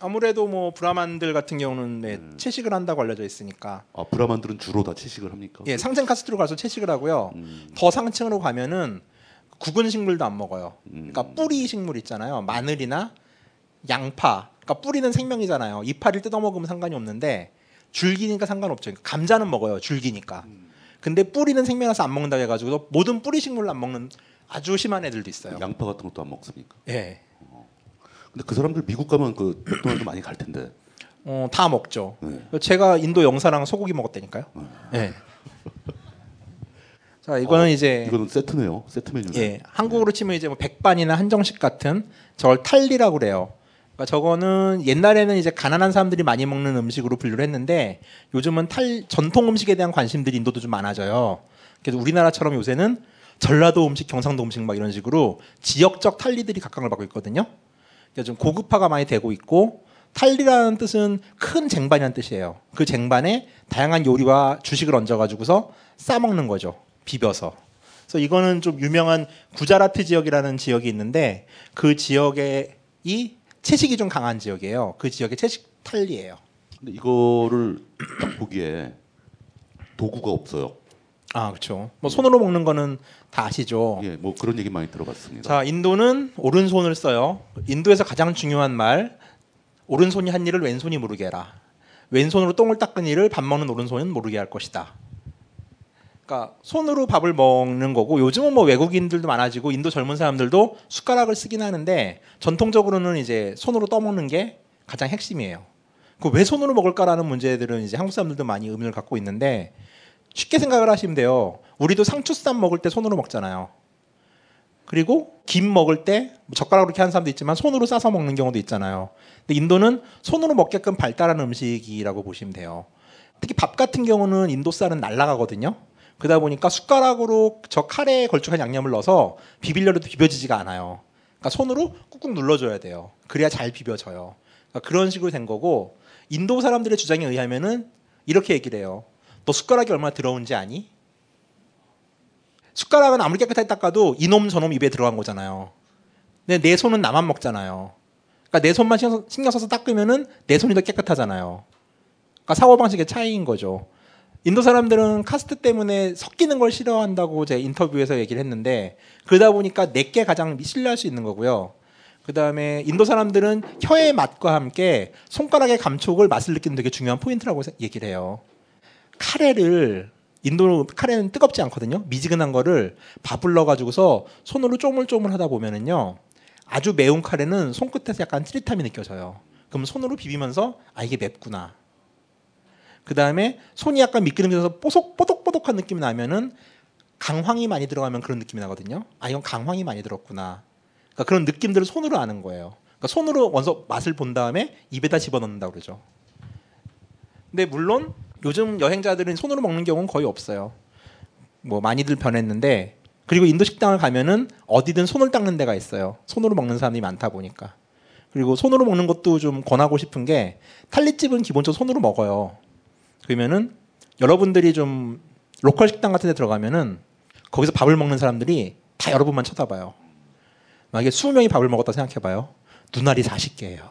아무래도 뭐 브라만들 같은 경우는 네, 채식을 한다고 알려져 있으니까. 아 브라만들은 주로 다 채식을 합니까? 예, 상층 카스트로 가서 채식을 하고요. 더 상층으로 가면은 구근 식물도 안 먹어요. 그러니까 뿌리 식물 있잖아요. 마늘이나 양파. 그러니까 뿌리는 생명이잖아요. 이파리를 뜯어 먹으면 상관이 없는데 줄기니까 상관없죠. 그러니까 감자는 먹어요. 줄기니까. 근데 뿌리는 생명이라서 안 먹는다고 해가지고 모든 뿌리 식물을 안 먹는 아주 심한 애들도 있어요. 양파 같은 것도 안 먹습니까? 예. 근데 그 사람들 미국 가면 그 맥도날드 많이 갈 텐데. 어, 다 먹죠. 네. 제가 인도 영사랑 소고기 먹었다니까요. 예. 자, 이거는 이제 이거는 세트네요. 세트 메뉴네. 예, 한국으로 치면 이제 뭐 백반이나 한정식 같은 저걸 탈리라고 그래요. 그러니까 저거는 옛날에는 이제 가난한 사람들이 많이 먹는 음식으로 분류를 했는데 요즘은 탈 전통 음식에 대한 관심들이 인도도 좀 많아져요. 그래서 우리나라처럼 요새는 전라도 음식, 경상도 음식 막 이런 식으로 지역적 탈리들이 각광을 받고 있거든요. 그러니까 좀 고급화가 많이 되고 있고 탈리라는 뜻은 큰 쟁반이라는 뜻이에요. 그 쟁반에 다양한 요리와 주식을 얹어가지고서 싸 먹는 거죠. 비벼서. 그래서 이거는 좀 유명한 구자라트 지역이라는 지역이 있는데 그 지역에 이 채식이 좀 강한 지역이에요. 그 지역의 채식 탈리예요. 근데 이거를 딱 보기에 도구가 없어요. 아 그렇죠. 뭐 손으로 먹는 거는 다 아시죠. 예, 뭐 그런 얘기 많이 들어봤습니다. 자 인도는 오른손을 써요. 인도에서 가장 중요한 말 오른손이 한 일을 왼손이 모르게 해라. 왼손으로 똥을 닦은 일을 밥 먹는 오른손은 모르게 할 것이다. 그러니까 손으로 밥을 먹는 거고 요즘은 뭐 외국인들도 많아지고 인도 젊은 사람들도 숟가락을 쓰긴 하는데 전통적으로는 이제 손으로 떠먹는 게 가장 핵심이에요. 그 왜 손으로 먹을까라는 문제들은 이제 한국 사람들도 많이 의문을 갖고 있는데 쉽게 생각을 하시면 돼요. 우리도 상추쌈 먹을 때 손으로 먹잖아요. 그리고 김 먹을 때뭐 젓가락으로 이렇게 하는 사람도 있지만 손으로 싸서 먹는 경우도 있잖아요. 근데 인도는 손으로 먹게끔 발달한 음식이라고 보시면 돼요. 특히 밥 같은 경우는 인도 쌀은 날라가거든요. 그러다 보니까 숟가락으로 저 카레에 걸쭉한 양념을 넣어서 비빌려도 비벼지지가 않아요. 그러니까 손으로 꾹꾹 눌러줘야 돼요. 그래야 잘 비벼져요. 그러니까 그런 식으로 된 거고 인도 사람들의 주장에 의하면은 이렇게 얘기를 해요. 너 숟가락이 얼마나 더러운지 아니? 숟가락은 아무리 깨끗하게 닦아도 이놈 저놈 입에 들어간 거잖아요. 근데 내 손은 나만 먹잖아요. 그러니까 내 손만 신경 써서 닦으면은 내 손이 더 깨끗하잖아요. 그러니까 사고 방식의 차이인 거죠. 인도 사람들은 카스트 때문에 섞이는 걸 싫어한다고 제가 인터뷰에서 얘기를 했는데 그러다 보니까 내게 가장 신뢰할 수 있는 거고요. 그 다음에 인도 사람들은 혀의 맛과 함께 손가락의 감촉을 맛을 느끼는 되게 중요한 포인트라고 세- 얘기를 해요. 카레를 인도 카레는 뜨겁지 않거든요. 미지근한 거를 밥을 넣어가지고서 손으로 쪼물쪼물 하다 보면은요 아주 매운 카레는 손끝에서 약간 찌릿함이 느껴져요. 그럼 손으로 비비면서 아 이게 맵구나. 그 다음에 손이 약간 미끄러면서 뽀속 뽀독뽀독한 느낌이 나면은 강황이 많이 들어가면 그런 느낌이 나거든요. 아 이건 강황이 많이 들었구나. 그러니까 그런 느낌들을 손으로 아는 거예요. 그러니까 손으로 먼저 맛을 본 다음에 입에다 집어넣는다 고 그러죠. 근데 물론 요즘 여행자들은 손으로 먹는 경우는 거의 없어요. 뭐 많이들 변했는데 그리고 인도 식당을 가면은 어디든 손을 닦는 데가 있어요. 손으로 먹는 사람이 많다 보니까. 그리고 손으로 먹는 것도 좀 권하고 싶은 게 탈리집은 기본적으로 손으로 먹어요. 그러면은 여러분들이 좀 로컬 식당 같은 데 들어가면은 거기서 밥을 먹는 사람들이 다 여러분만 쳐다봐요. 만약에 20명이 밥을 먹었다 생각해 봐요. 눈알이 40개예요.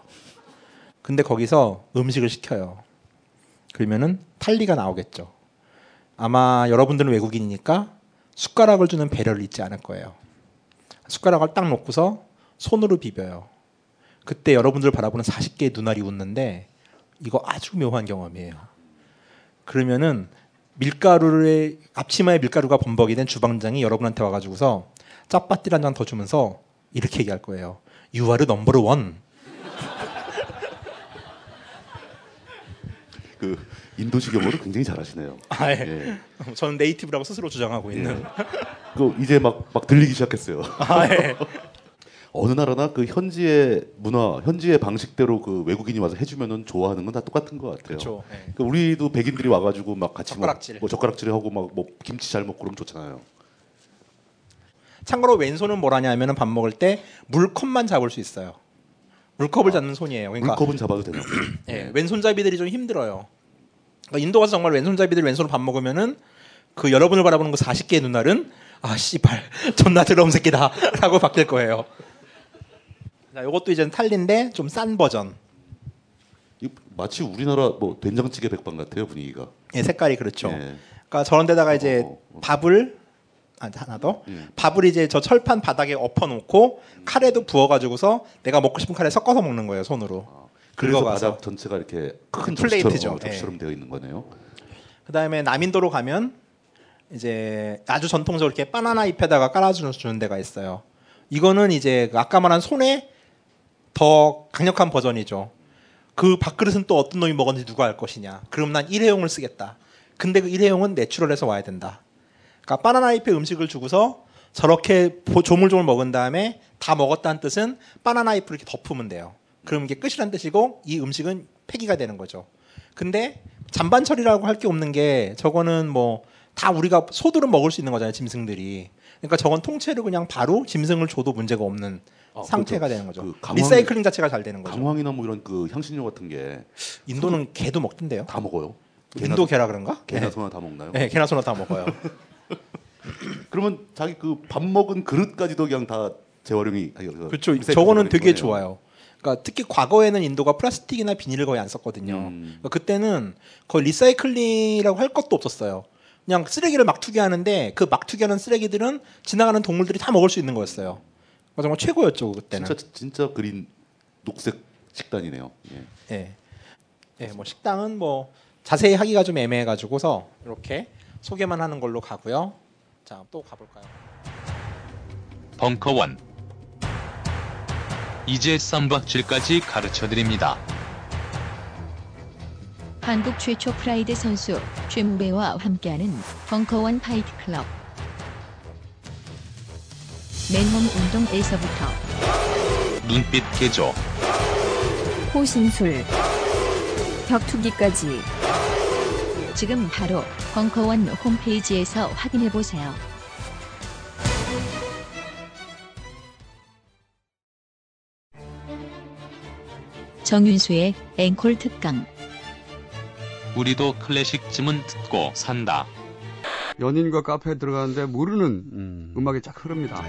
근데 거기서 음식을 시켜요. 그러면은 탈리가 나오겠죠. 아마 여러분들은 외국인이니까 숟가락을 주는 배려를 잊지 않을 거예요. 숟가락을 딱 놓고서 손으로 비벼요. 그때 여러분들 바라보는 40개의 눈알이 웃는데 이거 아주 묘한 경험이에요. 그러면은 밀가루를 앞치마에 밀가루가 범벅이 된 주방장이 여러분한테 와가지고서 짭바띠 한잔 더 주면서 이렇게 얘기할 거예요. Are number one. <laughs> 그 인도식 영어를 굉장히 잘하시네요. <laughs> 아, 예. 저는 네이티브라고 스스로 주장하고 있는. 그 이제 막 막 들리기 시작했어요. 아, 예. <laughs> 어느 나라나 그 현지의 문화, 현지의 방식대로 그 외국인이 와서 해주면은 좋아하는 건 다 똑같은 것 같아요. 그쵸, 예. 그 우리도 백인들이 와가지고 막 같이 젓가락질. 뭐, 뭐 젓가락질 하고 막 뭐 김치 잘 먹고 그러면 좋잖아요. 참고로 왼손은 뭐라냐면은 밥 먹을 때 물컵만 잡을 수 있어요. 물컵을 잡는 손이에요. 그러니까 물컵은 잡아도 되나요? <clears throat> <clears throat> 예, 왼손잡이들이 좀 힘들어요. 그러니까 인도 가서 정말 왼손잡이들 왼손으로 밥 먹으면은 그 여러분을 바라보는 그 40개의 눈알은 아 씨발 <laughs> 존나 더러운 새끼다라고 <laughs> 바뀔 거예요. 자, 이것도 이제 탈린데 좀 싼 버전. 이 마치 우리나라 뭐 된장찌개 백반 같아요 분위기가. 예, 색깔이 그렇죠. 예. 그러니까 저런 데다가 이제 밥을 아, 하나 더 예. 밥을 이제 저 철판 바닥에 엎어놓고 카레도 부어가지고서 내가 먹고 싶은 카레 섞어서 먹는 거예요 손으로. 그래서 긁어가서. 바닥 전체가 이렇게 큰 플레이트죠. 접시처럼, 어, 예. 되어 있는 거네요. 그다음에 남인도로 가면 이제 아주 전통적으로 이렇게 바나나 잎에다가 깔아주는 주는 데가 있어요. 이거는 이제 그 아까 말한 손에 더 강력한 버전이죠. 그 밥그릇은 또 어떤 놈이 먹었는지 누가 알 것이냐. 그럼 난 일회용을 쓰겠다. 근데 그 일회용은 내추럴해서 와야 된다. 그러니까 바나나 잎에 음식을 주고서 저렇게 보- 조물조물 먹은 다음에 다 먹었다는 뜻은 바나나 잎을 이렇게 덮으면 돼요. 그럼 이게 끝이란 뜻이고 이 음식은 폐기가 되는 거죠. 근데 잔반 처리라고 할 게 없는 게 저거는 뭐 다 우리가 소들은 먹을 수 있는 거잖아요 짐승들이. 그러니까 저건 통째로 그냥 바로 짐승을 줘도 문제가 없는 아, 상태가 그렇죠. 되는 거죠. 그 강황- 리사이클링 자체가 잘 되는 거죠. 강황이나 뭐 이런 그 향신료 같은 게 인도는 개도 먹던데요. 다 먹어요. 인도 개라 그런가? 개나 네. 소나 다 먹나요? 네, 개나 소나 다 먹어요. <laughs> 그러면 자기 그 밥 먹은 그릇까지도 그냥 다 재활용이 그렇죠. 저거는 되게 좋아요. 그러니까 특히 과거에는 인도가 플라스틱이나 비닐을 거의 안 썼거든요. 음. 그러니까 그때는 거의 리사이클링이라고 할 것도 없었어요. 그냥 쓰레기를 막 투기하는데 그 막 투기하는 쓰레기들은 지나가는 동물들이 다 먹을 수 있는 거였어요. 그러니까 정말 최고였죠 그때는. 진짜 진짜 green 녹색 식단이네요. 예. 예. 예, 뭐 식당은 뭐 자세히 하기가 좀 애매해가지고서 이렇게 소개만 하는 걸로 가고요. 자, 또 가볼까요? 벙커원 이제 쌈박질까지 가르쳐드립니다. 한국 최초 프라이드 선수 최무배와 함께하는 벙커원 파이트 클럽. 맨몸 운동에서부터 눈빛 개조 호신술, 격투기까지 지금 바로 벙커원 홈페이지에서 확인해 보세요. 정윤수의 앵콜 특강. 우리도 클래식쯤은 듣고 산다. 연인과 카페에 들어가는데 모르는 음. 악이 쫙 흐릅니다.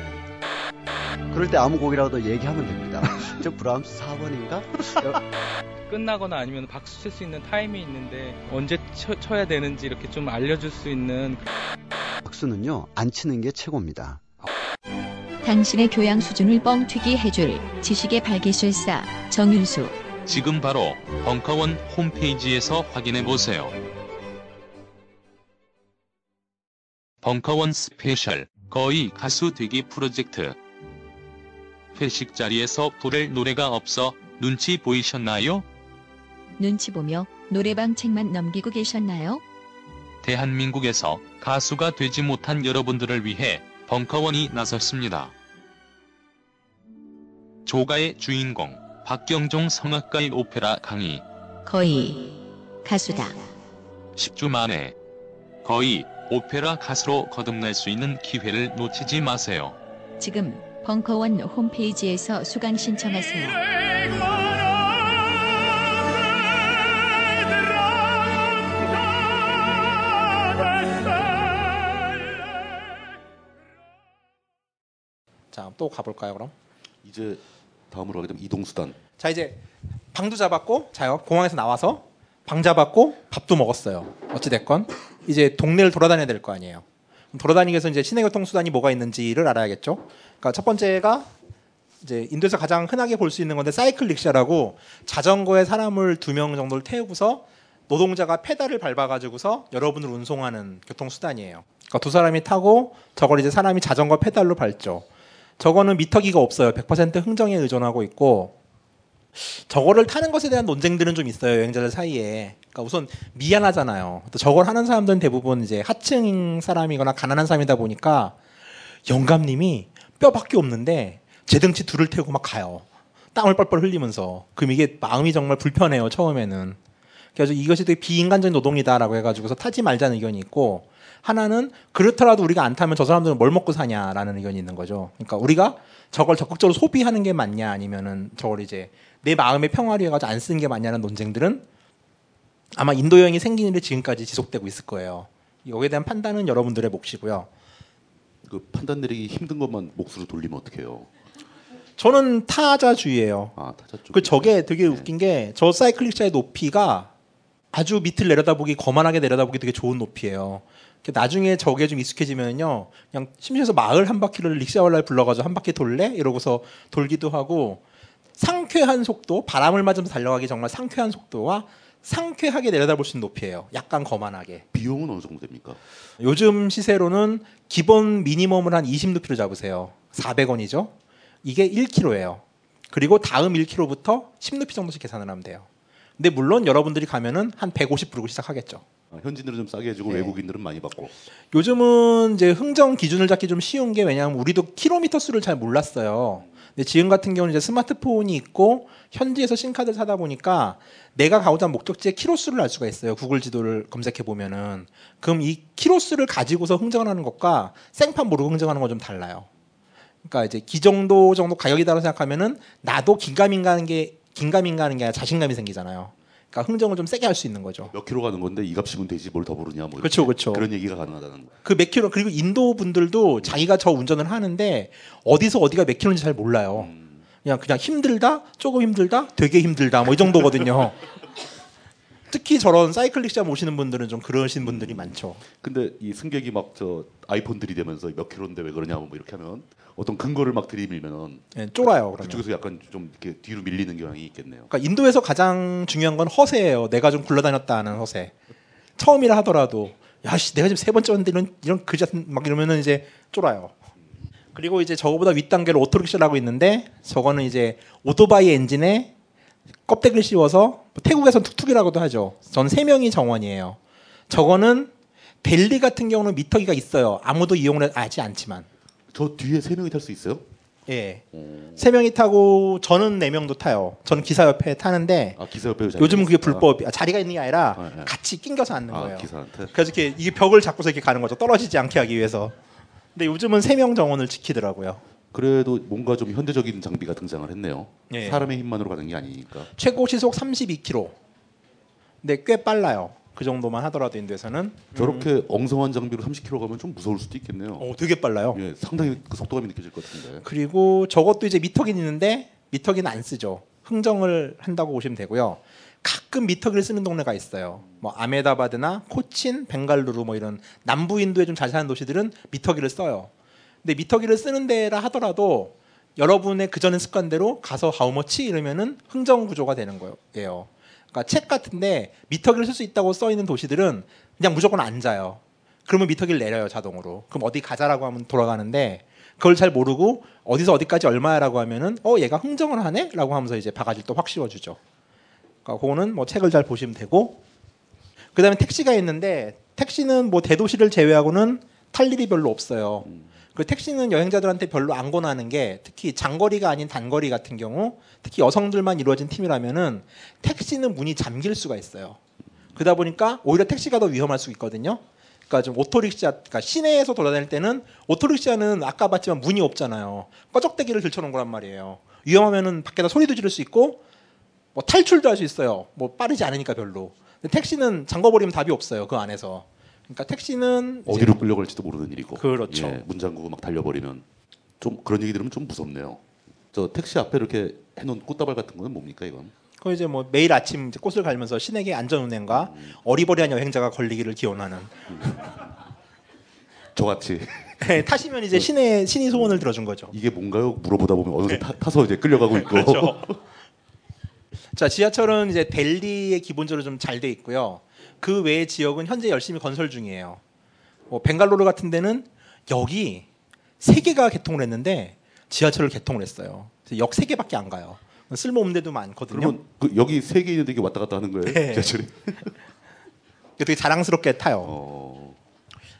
그럴 때 아무 곡이라도 얘기하면 됩니다. <laughs> 저 브람스 4번인가? <laughs> 끝나거나 아니면 박수 칠 수 있는 타임이 있는데 언제 쳐, 쳐야 되는지 이렇게 좀 알려줄 수 있는 박수는요, 안 치는 게 최고입니다. 당신의 교양 수준을 뻥튀기 해줄 지식의 발기술사 정윤수. 지금 바로 벙커원 홈페이지에서 확인해 보세요. 벙커원 스페셜 거의 가수 되기 프로젝트 회식 자리에서 부를 노래가 없어 눈치 보이셨나요? 눈치 보며 노래방 책만 넘기고 계셨나요? 대한민국에서 가수가 되지 못한 여러분들을 위해 벙커원이 나섰습니다. 조가의 주인공 박경종 성악가의 오페라 강의 거의 가수다. 10주 만에 거의 오페라 가수로 거듭날 수 있는 기회를 놓치지 마세요. 지금 벙커원 홈페이지에서 수강 신청하세요. 자, 또 가볼까요, 그럼? 이제 다음으로 하게 되면 이동 수단. 자, 이제 방도 잡았고, 자요, 공항에서 나와서 방 잡았고 밥도 먹었어요. 어찌 됐건 이제 동네를 돌아다녀야 될 거 아니에요. 돌아다니기 위해서 이제 시내 교통 수단이 뭐가 있는지를 알아야겠죠. 그러니까 첫 번째가 이제 인도에서 가장 흔하게 볼 수 있는 건데 사이클 릭샤라고 자전거에 사람을 두 명 정도를 태우고서 노동자가 페달을 밟아가지고서 여러분을 운송하는 교통 수단이에요. 그러니까 두 사람이 타고 저걸 이제 사람이 자전거 페달로 밟죠. 저거는 미터기가 없어요. 100% 흥정에 의존하고 있고 저거를 타는 것에 대한 논쟁들은 좀 있어요 여행자들 사이에. 그러니까 우선 미안하잖아요. 또 저걸 하는 사람들은 대부분 이제 하층 사람이거나 가난한 사람이다 보니까 영감님이 뼈밖에 없는데 제 등치 둘을 태우고 막 가요. 땀을 뻘뻘 흘리면서. 그럼 이게 마음이 정말 불편해요 처음에는. 그래서 이것이 되게 비인간적인 노동이다라고 해가지고서 타지 말자는 의견이 있고 하나는 그렇더라도 우리가 안 타면 저 사람들은 뭘 먹고 사냐라는 의견이 있는 거죠. 그러니까 우리가 저걸 적극적으로 소비하는 게 맞냐 아니면은 저걸 이제 내 마음의 평화를 위해 가지고 안 쓰는 게 맞냐는 논쟁들은 아마 인도 여행이 생긴 일이 지금까지 지속되고 있을 거예요. 여기에 대한 판단은 여러분들의 몫이고요. 그 판단 내리기 힘든 것만 몫으로 돌리면 어떡해요? 저는 타자주의예요. 아, 타자 쪽. 그 저게 되게 웃긴 게 저 사이클릭자의 높이가 아주 밑을 내려다보기 거만하게 내려다보기 되게 좋은 높이예요. 나중에 저게 좀 익숙해지면요, 그냥 심지어서 마을 한 바퀴를 릭샤올라에 불러가지고 한 바퀴 돌래 이러고서 돌기도 하고 상쾌한 속도, 바람을 맞으면서 달려가기 정말 상쾌한 속도와 상쾌하게 내려다볼 수 있는 높이예요. 약간 거만하게. 비용은 어느 정도 됩니까? 요즘 시세로는 기본 미니멈을 한 20루피로 잡으세요. 400원이죠. 이게 1kg예요. 그리고 다음 1kg부터 10루피 정도씩 계산을 하면 돼요. 근데 물론 여러분들이 가면은 한 150 부르고 시작하겠죠. 아, 현지인들은 좀 싸게 해주고 네. 외국인들은 많이 받고. 요즘은 이제 흥정 기준을 잡기 좀 쉬운 게 왜냐하면 우리도 킬로미터 수를 잘 몰랐어요. 근데 지금 같은 경우는 이제 스마트폰이 있고 현지에서 신카드를 사다 보니까 내가 가고자 하는 목적지의 키로수를 알 수가 있어요. 구글 지도를 검색해 보면은 그럼 이 키로수를 가지고서 흥정을 하는 것과 생판 모르고 흥정하는 건 좀 달라요. 그러니까 이제 기 정도 정도 가격이다라고 생각하면은 나도 긴가민가하는 게 긴가민가하는 게 아니라 자신감이 생기잖아요. 그러니까 흥정을 좀 세게 할 수 있는 거죠. 몇 킬로 가는 건데 이 값이면 되지 뭘 더 부르냐 뭐. 그렇죠, 그렇죠. 그런 얘기가 가능하다는. 그몇 킬로 그리고 인도 분들도 자기가 저 운전을 하는데 어디서 어디가 몇 킬로인지 잘 몰라요. 그냥 그냥 힘들다, 조금 힘들다, 되게 힘들다 뭐 이 정도거든요. <laughs> 특히 저런 사이클릭자 모시는 분들은 좀 그러신 분들이 많죠. 근데 이 승객이 막 저 아이폰 들이대면서 몇 킬로인데 왜 그러냐 뭐 이렇게 하면 어떤 근거를 막 들이밀면은 예, 쫄아요. 그러면. 그쪽에서 약간 좀 이렇게 뒤로 밀리는 경향이 있겠네요. 그러니까 인도에서 가장 중요한 건 허세예요. 내가 좀 굴러다녔다는 허세. 처음이라 하더라도 야씨 내가 지금 세 번째 왔는데 이런 이런 그지 막 이러면은 이제 쫄아요. 그리고 이제 저거보다 윗 단계로 오토릭샤라고 있는데 저거는 이제 오토바이 엔진에 껍데기를 씌워서 뭐 태국에선 툭툭이라고도 하죠. 전 세 명이 정원이에요. 저거는 델리 같은 경우는 미터기가 있어요. 아무도 이용을 하지 않지만. 저 뒤에 세 명이 탈 수 있어요? 예. 세 명이 타고 저는 네 명도 타요. 저는 기사 옆에 타는데 아 기사 옆에 요즘은 그게 불법. 아, 자리가 있는 게 아니라 아, 예. 같이 낑겨서 앉는 아, 거예요. 기사한테? 그래서 이렇게 이게 벽을 잡고서 이렇게 가는 거죠. 떨어지지 않게 하기 위해서. 근데 요즘은 세 명 정원을 지키더라고요. 그래도 뭔가 좀 현대적인 장비가 등장을 했네요. 예. 사람의 힘만으로 가는 게 아니니까. 최고 시속 32km. 근데 꽤 빨라요. 그 정도만 하더라도 인도에서는 저렇게 엉성한 장비로 30km 가면 좀 무서울 수도 있겠네요. 어, 되게 빨라요. 예, 상당히 그 속도감이 느껴질 것 같은데. 그리고 저것도 이제 미터기는 있는데 미터기는 안 쓰죠. 흥정을 한다고 보시면 되고요. 가끔 미터기를 쓰는 동네가 있어요. 뭐 아메다바드나 코친, 벵갈루루 뭐 이런 남부 인도에 좀 잘 사는 도시들은 미터기를 써요. 근데 미터기를 쓰는 데라 하더라도 여러분의 그전의 습관대로 가서 how much 이러면은 흥정 구조가 되는 거예요. 그러니까 책 같은데 미터기를 쓸 수 있다고 써 있는 도시들은 그냥 무조건 앉아요. 그러면 미터기를 내려요 자동으로. 그럼 어디 가자라고 하면 돌아가는데 그걸 잘 모르고 어디서 어디까지 얼마야라고 하면은 어 얘가 흥정을 하네라고 하면서 이제 바가지를 또 확 씌워주죠. 그러니까 그거는 뭐 책을 잘 보시면 되고 그다음에 택시가 있는데 택시는 뭐 대도시를 제외하고는 탈 일이 별로 없어요. 그 택시는 여행자들한테 별로 안 권하는 게 특히 장거리가 아닌 단거리 같은 경우 특히 여성들만 이루어진 팀이라면은 택시는 문이 잠길 수가 있어요. 그러다 보니까 오히려 택시가 더 위험할 수 있거든요. 그러니까 좀 오토릭샤, 그러니까 시내에서 돌아다닐 때는 오토릭샤는 아까 봤지만 문이 없잖아요. 꺼적대기를 들쳐놓은 거란 말이에요. 위험하면은 밖에다 소리도 지를 수 있고 뭐 탈출도 할 수 있어요. 뭐 빠르지 않으니까 별로. 택시는 잠궈버리면 답이 없어요. 그 안에서. 그러니까 택시는 어디로 끌려갈지도 모르는 일이고. 그렇죠. 예, 문 잠그고 막 달려버리면 좀 그런 얘기 들으면 좀 무섭네요. 저 택시 앞에 이렇게 해놓은 꽃다발 같은 거는 뭡니까 이건? 그 이제 뭐 매일 아침 이제 꽃을 갈면서 신에게 안전운행과 어리버리한 여행자가 걸리기를 기원하는 <laughs> 저같이 <laughs> 네, 타시면 이제 신의 신이 소원을 들어준 거죠. 이게 뭔가요? 물어보다 보면 어느새 타, 타서 이제 끌려가고 있고. <laughs> 그렇죠. 자 지하철은 이제 델리에 기본적으로 좀 잘 돼 있고요. 그 외의 지역은 현재 열심히 건설 중이에요. 뭐 벵갈로르 같은 데는 여기 세 개가 개통을 했는데 지하철을 개통을 했어요. 역 세 개밖에 안 가요. 쓸모없는 데도 많거든요. 그러면 그 여기 세개 있는데 이게 왔다 갔다 하는 거예요? 네. 지하철이? <laughs> 되게 자랑스럽게 타요. 어.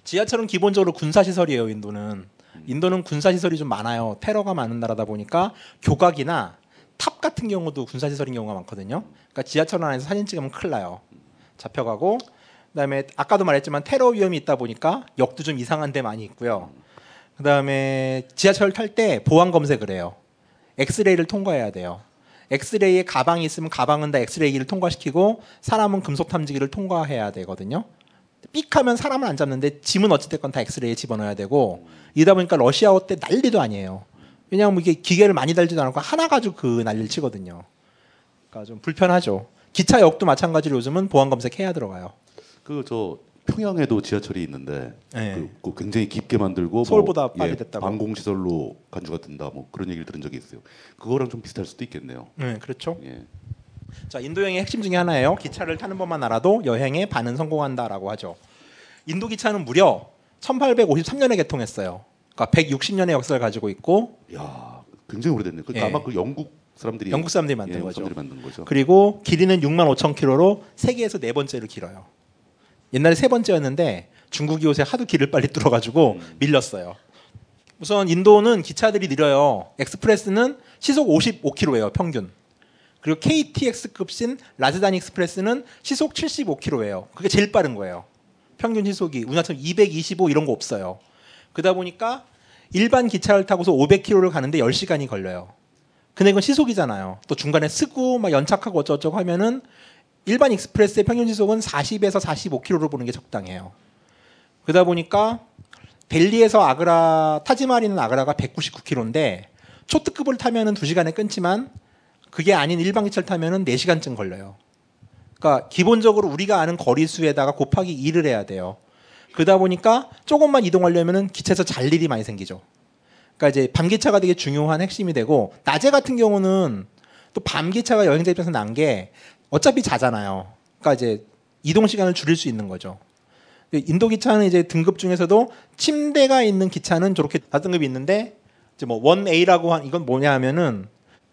지하철은 기본적으로 군사 시설이에요. 인도는 인도는 군사 시설이 좀 많아요. 테러가 많은 나라다 보니까 교각이나 탑 같은 경우도 군사 시설인 경우가 많거든요. 그러니까 지하철 안에서 사진 찍으면 큰일 나요. 잡혀가고 그다음에 아까도 말했지만 테러 위험이 있다 보니까 역도 좀 이상한 데 많이 있고요. 그다음에 지하철 탈 때 보안 검색을 해요. 엑스레이를 통과해야 돼요. 엑스레이에 가방이 있으면 가방은 다 엑스레이를 통과시키고 사람은 금속 탐지기를 통과해야 되거든요. 삑하면 사람은 안 잡는데 짐은 어찌됐건 다 엑스레이에 집어넣어야 되고 이다 보니까 러시아어 때 난리도 아니에요. 왜냐하면 이게 기계를 많이 달지도 않고 하나 가지고 그 난리를 치거든요. 그러니까 좀 불편하죠. 기차 역도 마찬가지로 요즘은 보안 검색해야 들어가요. 그 저 평양에도 지하철이 있는데 네. 그, 그 굉장히 깊게 만들고 서울보다 뭐, 빨리 됐다고. 방공 시설로 간주가 된다 뭐 그런 얘기를 들은 적이 있어요. 그거랑 좀 비슷할 수도 있겠네요. 네, 그렇죠. 예. 자, 인도 여행의 핵심 중에 하나예요. 기차를 타는 법만 알아도 여행에 반은 성공한다라고 하죠. 인도 기차는 무려 1853년에 개통했어요. 그러니까 160년의 역사를 가지고 있고 야, 굉장히 오래됐네요. 그러니까 예. 아마 그 영국 사람들이 영국 사람들이 만든 예, 거죠. 사람들이 만든 거죠. 그리고 길이는 6만 5천 킬로로 세계에서 네 번째로 길어요. 옛날에 세 번째였는데 중국이 요새 하도 길을 빨리 뚫어가지고 밀렸어요. 우선 인도는 기차들이 느려요. express는 시속 55km예요 평균. 그리고 KTX급인 라즈다니 express는 시속 75km예요. 그게 제일 빠른 거예요. 평균 시속이 우리나라처럼 225 이런 거 없어요. 그러다 보니까 일반 기차를 타고서 500km를 가는데 10시간이 걸려요. 근데 이건 시속이잖아요. 또 중간에 서고 막 연착하고 어쩌고저쩌고 하면은 일반 express의 평균 시속은 40에서 45km로 보는 게 적당해요. 그러다 보니까 델리에서 아그라 타지마할 있는 아그라가 199km인데 초특급을 타면은 2시간에 끊지만 그게 아닌 일반 기차를 타면은 4시간쯤 걸려요. 그러니까 기본적으로 우리가 아는 거리 수에다가 곱하기 2를 해야 돼요. 그러다 보니까 조금만 이동하려면은 기차에서 잘 일이 많이 생기죠. 그러니까 이제 밤 기차가 되게 중요한 핵심이 되고 낮에 같은 경우는 또 밤 기차가 여행자 입장에서 난 게 어차피 자잖아요. 그러니까 이제 이동 시간을 줄일 수 있는 거죠. 인도 기차는 이제 등급 중에서도 침대가 있는 기차는 저렇게 다섯 등급이 있는데 이제 뭐 1A라고 한 이건 뭐냐 하면은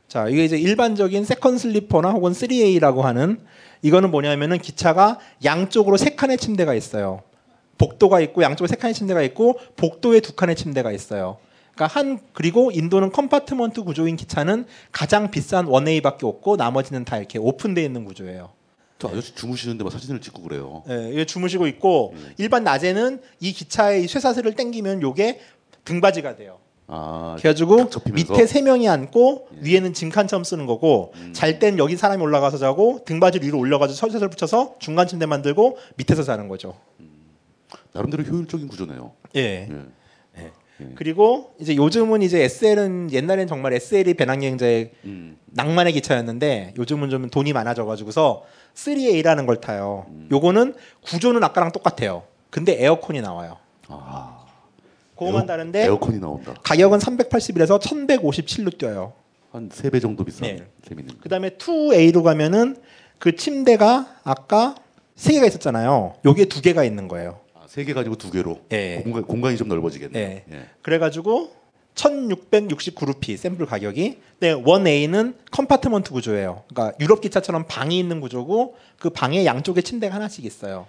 자, 이게 이제 일반적인 second sleeper나 혹은 3A라고 하는 이거는 뭐냐면은 기차가 양쪽으로 세 칸의 침대가 있어요. 복도가 있고 양쪽에 세 칸의 침대가 있고 복도에 두 칸의 침대가 있어요. 그러니까 한 그리고 인도는 compartment 구조인 기차는 가장 비싼 1A밖에 없고 나머지는 다 이렇게 오픈되어 있는 구조예요. 저 아저씨 주무시는데 막 사진을 찍고 그래요. 예, 주무시고 있고 일반 낮에는 이 기차의 이 쇠사슬을 당기면 요게 등받이가 돼요. 아, 그래가지고? 밑에 세 명이 앉고 위에는 짐칸처럼 쓰는 거고 잘땐 여기 사람이 올라가서 자고 등받이를 위로 올려가지고 설셋을 붙여서 중간 침대 만들고 밑에서 자는 거죠. 나름대로 효율적인 구조네요. 예. 예. 그리고 이제 요즘은 이제 SL은 옛날엔 정말 SL이 배낭여행자의 음. 낭만의 기차였는데 요즘은 좀 돈이 많아져가지고서 3A라는 걸 타요. 음. 요거는 구조는 아까랑 똑같아요. 근데 에어컨이 나와요. 그거만 다른데 아. 에어컨이 나온다. 가격은 381에서 1157로 뛰어요. 한세배 정도 비싼 네. 셈이는. 그다음에 2A로 가면은 그 침대가 아까 세 개가 있었잖아요. 요게 두 개가 있는 거예요. 아, 세개 가지고 두 개로 예. 공간, 공간이 좀 넓어지겠네요. 네. 예. 그래가지고 1669루피 샘플 가격이. 근데 1A는 compartment 구조예요. 그러니까 유럽 기차처럼 방이 있는 구조고 그 방에 양쪽에 침대가 하나씩 있어요.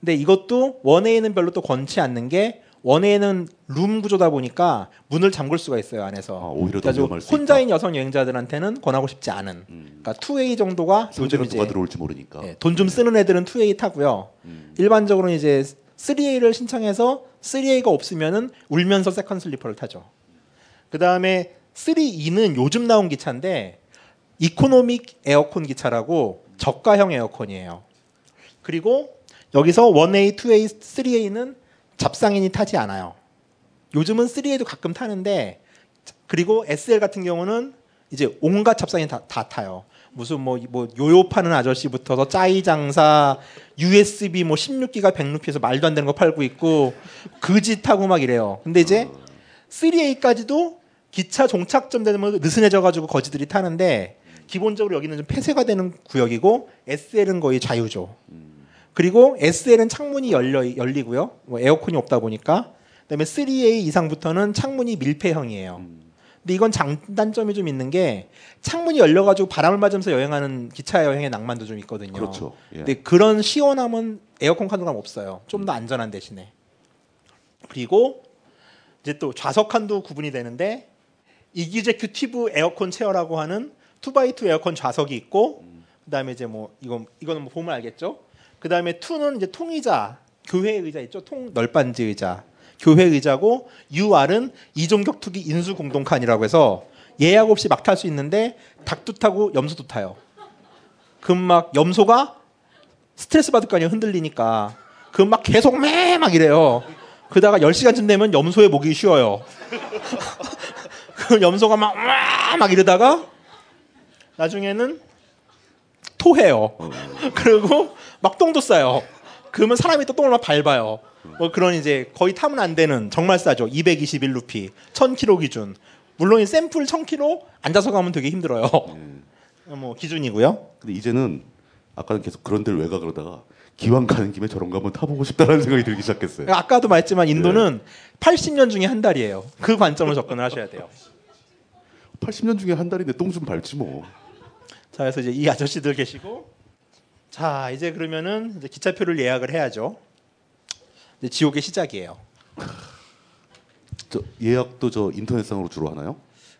근데 이것도 1A는 별로 또 권치 않는 게 1A는 룸 구조다 보니까 문을 잠글 수가 있어요 안에서. 아, 오히려 더 위험할 수 혼자인 여성 여행자들한테는 권하고 싶지 않은. 그러니까 2A 정도가 요즘 이제 누가 들어올지 모르니까. 돈좀 쓰는 애들은 2A 타고요. 일반적으로는 이제 3A를 신청해서 3A가 없으면은 울면서 second sleeper를 타죠. 그 다음에 3E는 요즘 나온 기차인데 economic 에어컨 기차라고 저가형 에어컨이에요. 그리고 여기서 1A, 2A, 3A는 잡상인이 타지 않아요. 요즘은 3A도 가끔 타는데 그리고 SL 같은 경우는 이제 온갖 잡상인 다, 다 타요. 무슨 뭐, 뭐 요요 파는 아저씨부터서 짜이 장사, USB 뭐 16기가 100루피에서 말도 안 되는 거 팔고 있고 그지 타고 막 이래요. 근데 이제 3A까지도 기차 종착점 되면 느슨해져 가지고 거지들이 타는데 기본적으로 여기는 좀 폐쇄가 되는 구역이고 SL은 거의 자유죠. 그리고 SL은 창문이 열려 열리고요. 뭐 에어컨이 없다 보니까 그다음에 3A 이상부터는 창문이 밀폐형이에요. 근데 이건 장단점이 좀 있는 게 창문이 열려가지고 바람을 맞으면서 여행하는 기차 여행의 낭만도 좀 있거든요. 그렇죠. 예. 근데 그런 시원함은 에어컨 칸도감 없어요. 좀 더 안전한 대신에. 그리고 이제 또 좌석 칸도 구분이 되는데 이기제큐티브 에어컨 체어라고 하는 2x2 에어컨 좌석이 있고 그다음에 이제 뭐 이건 이거는 뭐 보면 알겠죠. 그다음에 2는 이제 통의자, 교회 의자 있죠. 통 널빤지 의자. 교회 의자고 UR은 이종격 투기 인수 공동칸이라고 해서 예약 없이 막 탈 수 있는데 닭도 타고 염소도 타요. 그럼 막 염소가 스트레스 받을 거 아니에요. 흔들리니까. 그럼 막 계속 매 막 이래요. 그러다가 10시간쯤 되면 염소의 목이 쉬어요. <laughs> 그럼 염소가 막, 와! 막 이러다가 나중에는 토해요. <laughs> 그리고 막 똥도 싸요. 그러면 사람이 또 똥을 막 밟아요. 뭐 그런 이제 거의 타면 안 되는 정말 싸죠. 221루피, 1000km 기준. 물론 이 샘플 1000km 앉아서 가면 되게 힘들어요. 뭐 기준이고요. 근데 이제는 아까는 계속 그런 데를 왜 가 그러다가 기왕 가는 김에 저런 거 한번 타보고 싶다라는 생각이 들기 시작했어요. 아까도 말했지만 인도는 80년 중에 한 달이에요. 그 관점을 접근을 하셔야 돼요. 80년 중에 한 달인데 똥 좀 밟지 뭐. 자, 그래서 이제 이 아저씨들 계시고 자, 이제 그러면은 이제 기차표를 예약을 해야죠. 이제 지옥의 시작이에요. 저 예약도 저 인터넷상으로 주로 하나요?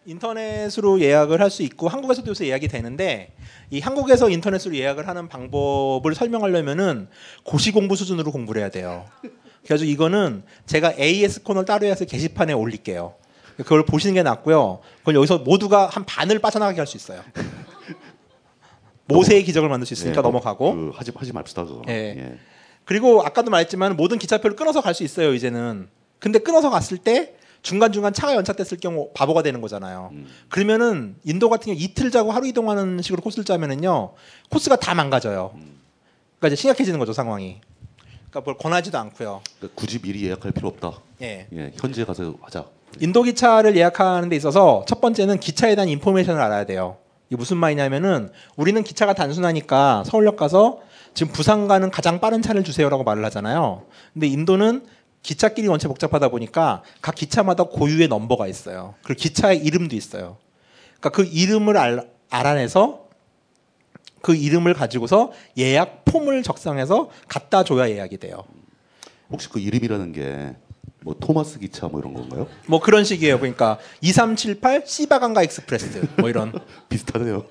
인터넷으로 예약을 할 수 있고 한국에서도 요새 예약이 되는데 이 한국에서 인터넷으로 예약을 하는 방법을 설명하려면은 고시 공부 수준으로 공부를 해야 돼요. 그래서 이거는 제가 AS 코너를 따로 해서 게시판에 올릴게요. 그걸 보시는 게 낫고요. 그걸 여기서 모두가 한 반을 빠져나가게 할 수 있어요. 모세의 기적을 만들 수 있으니까 예, 넘어가고. 그, 하지 하지 맙시다 그거. 예. 예. 그리고 아까도 말했지만 모든 기차표를 끊어서 갈 수 있어요 이제는. 근데 끊어서 갔을 때 중간 중간 차가 연착됐을 경우 바보가 되는 거잖아요. 음. 그러면은 인도 같은 경우 이틀 자고 하루 이동하는 식으로 코스를 짜면은요 코스가 다 망가져요. 그러니까 이제 심각해지는 거죠 상황이. 그러니까 뭘 권하지도 않고요. 그러니까 굳이 미리 예약할 필요 없다. 예. 현지 가서 하자. 인도 기차를 예약하는 데 있어서 첫 번째는 기차에 대한 information을 알아야 돼요. 이게 무슨 말이냐면은 우리는 기차가 단순하니까 서울역 가서 지금 부산 가는 가장 빠른 차를 주세요라고 말을 하잖아요. 근데 인도는 기차끼리 원체 복잡하다 보니까 각 기차마다 고유의 넘버가 있어요. 그리고 기차의 이름도 있어요. 그러니까 그 이름을 알, 알아내서 그 이름을 가지고서 예약 폼을 작성해서 갖다 줘야 예약이 돼요. 혹시 그 이름이라는 게 뭐 토마스 기차 뭐 이런 건가요? 뭐 그런 식이에요. 그러니까 2378 시바강가 Express 뭐 이런 <laughs> 비슷하네요.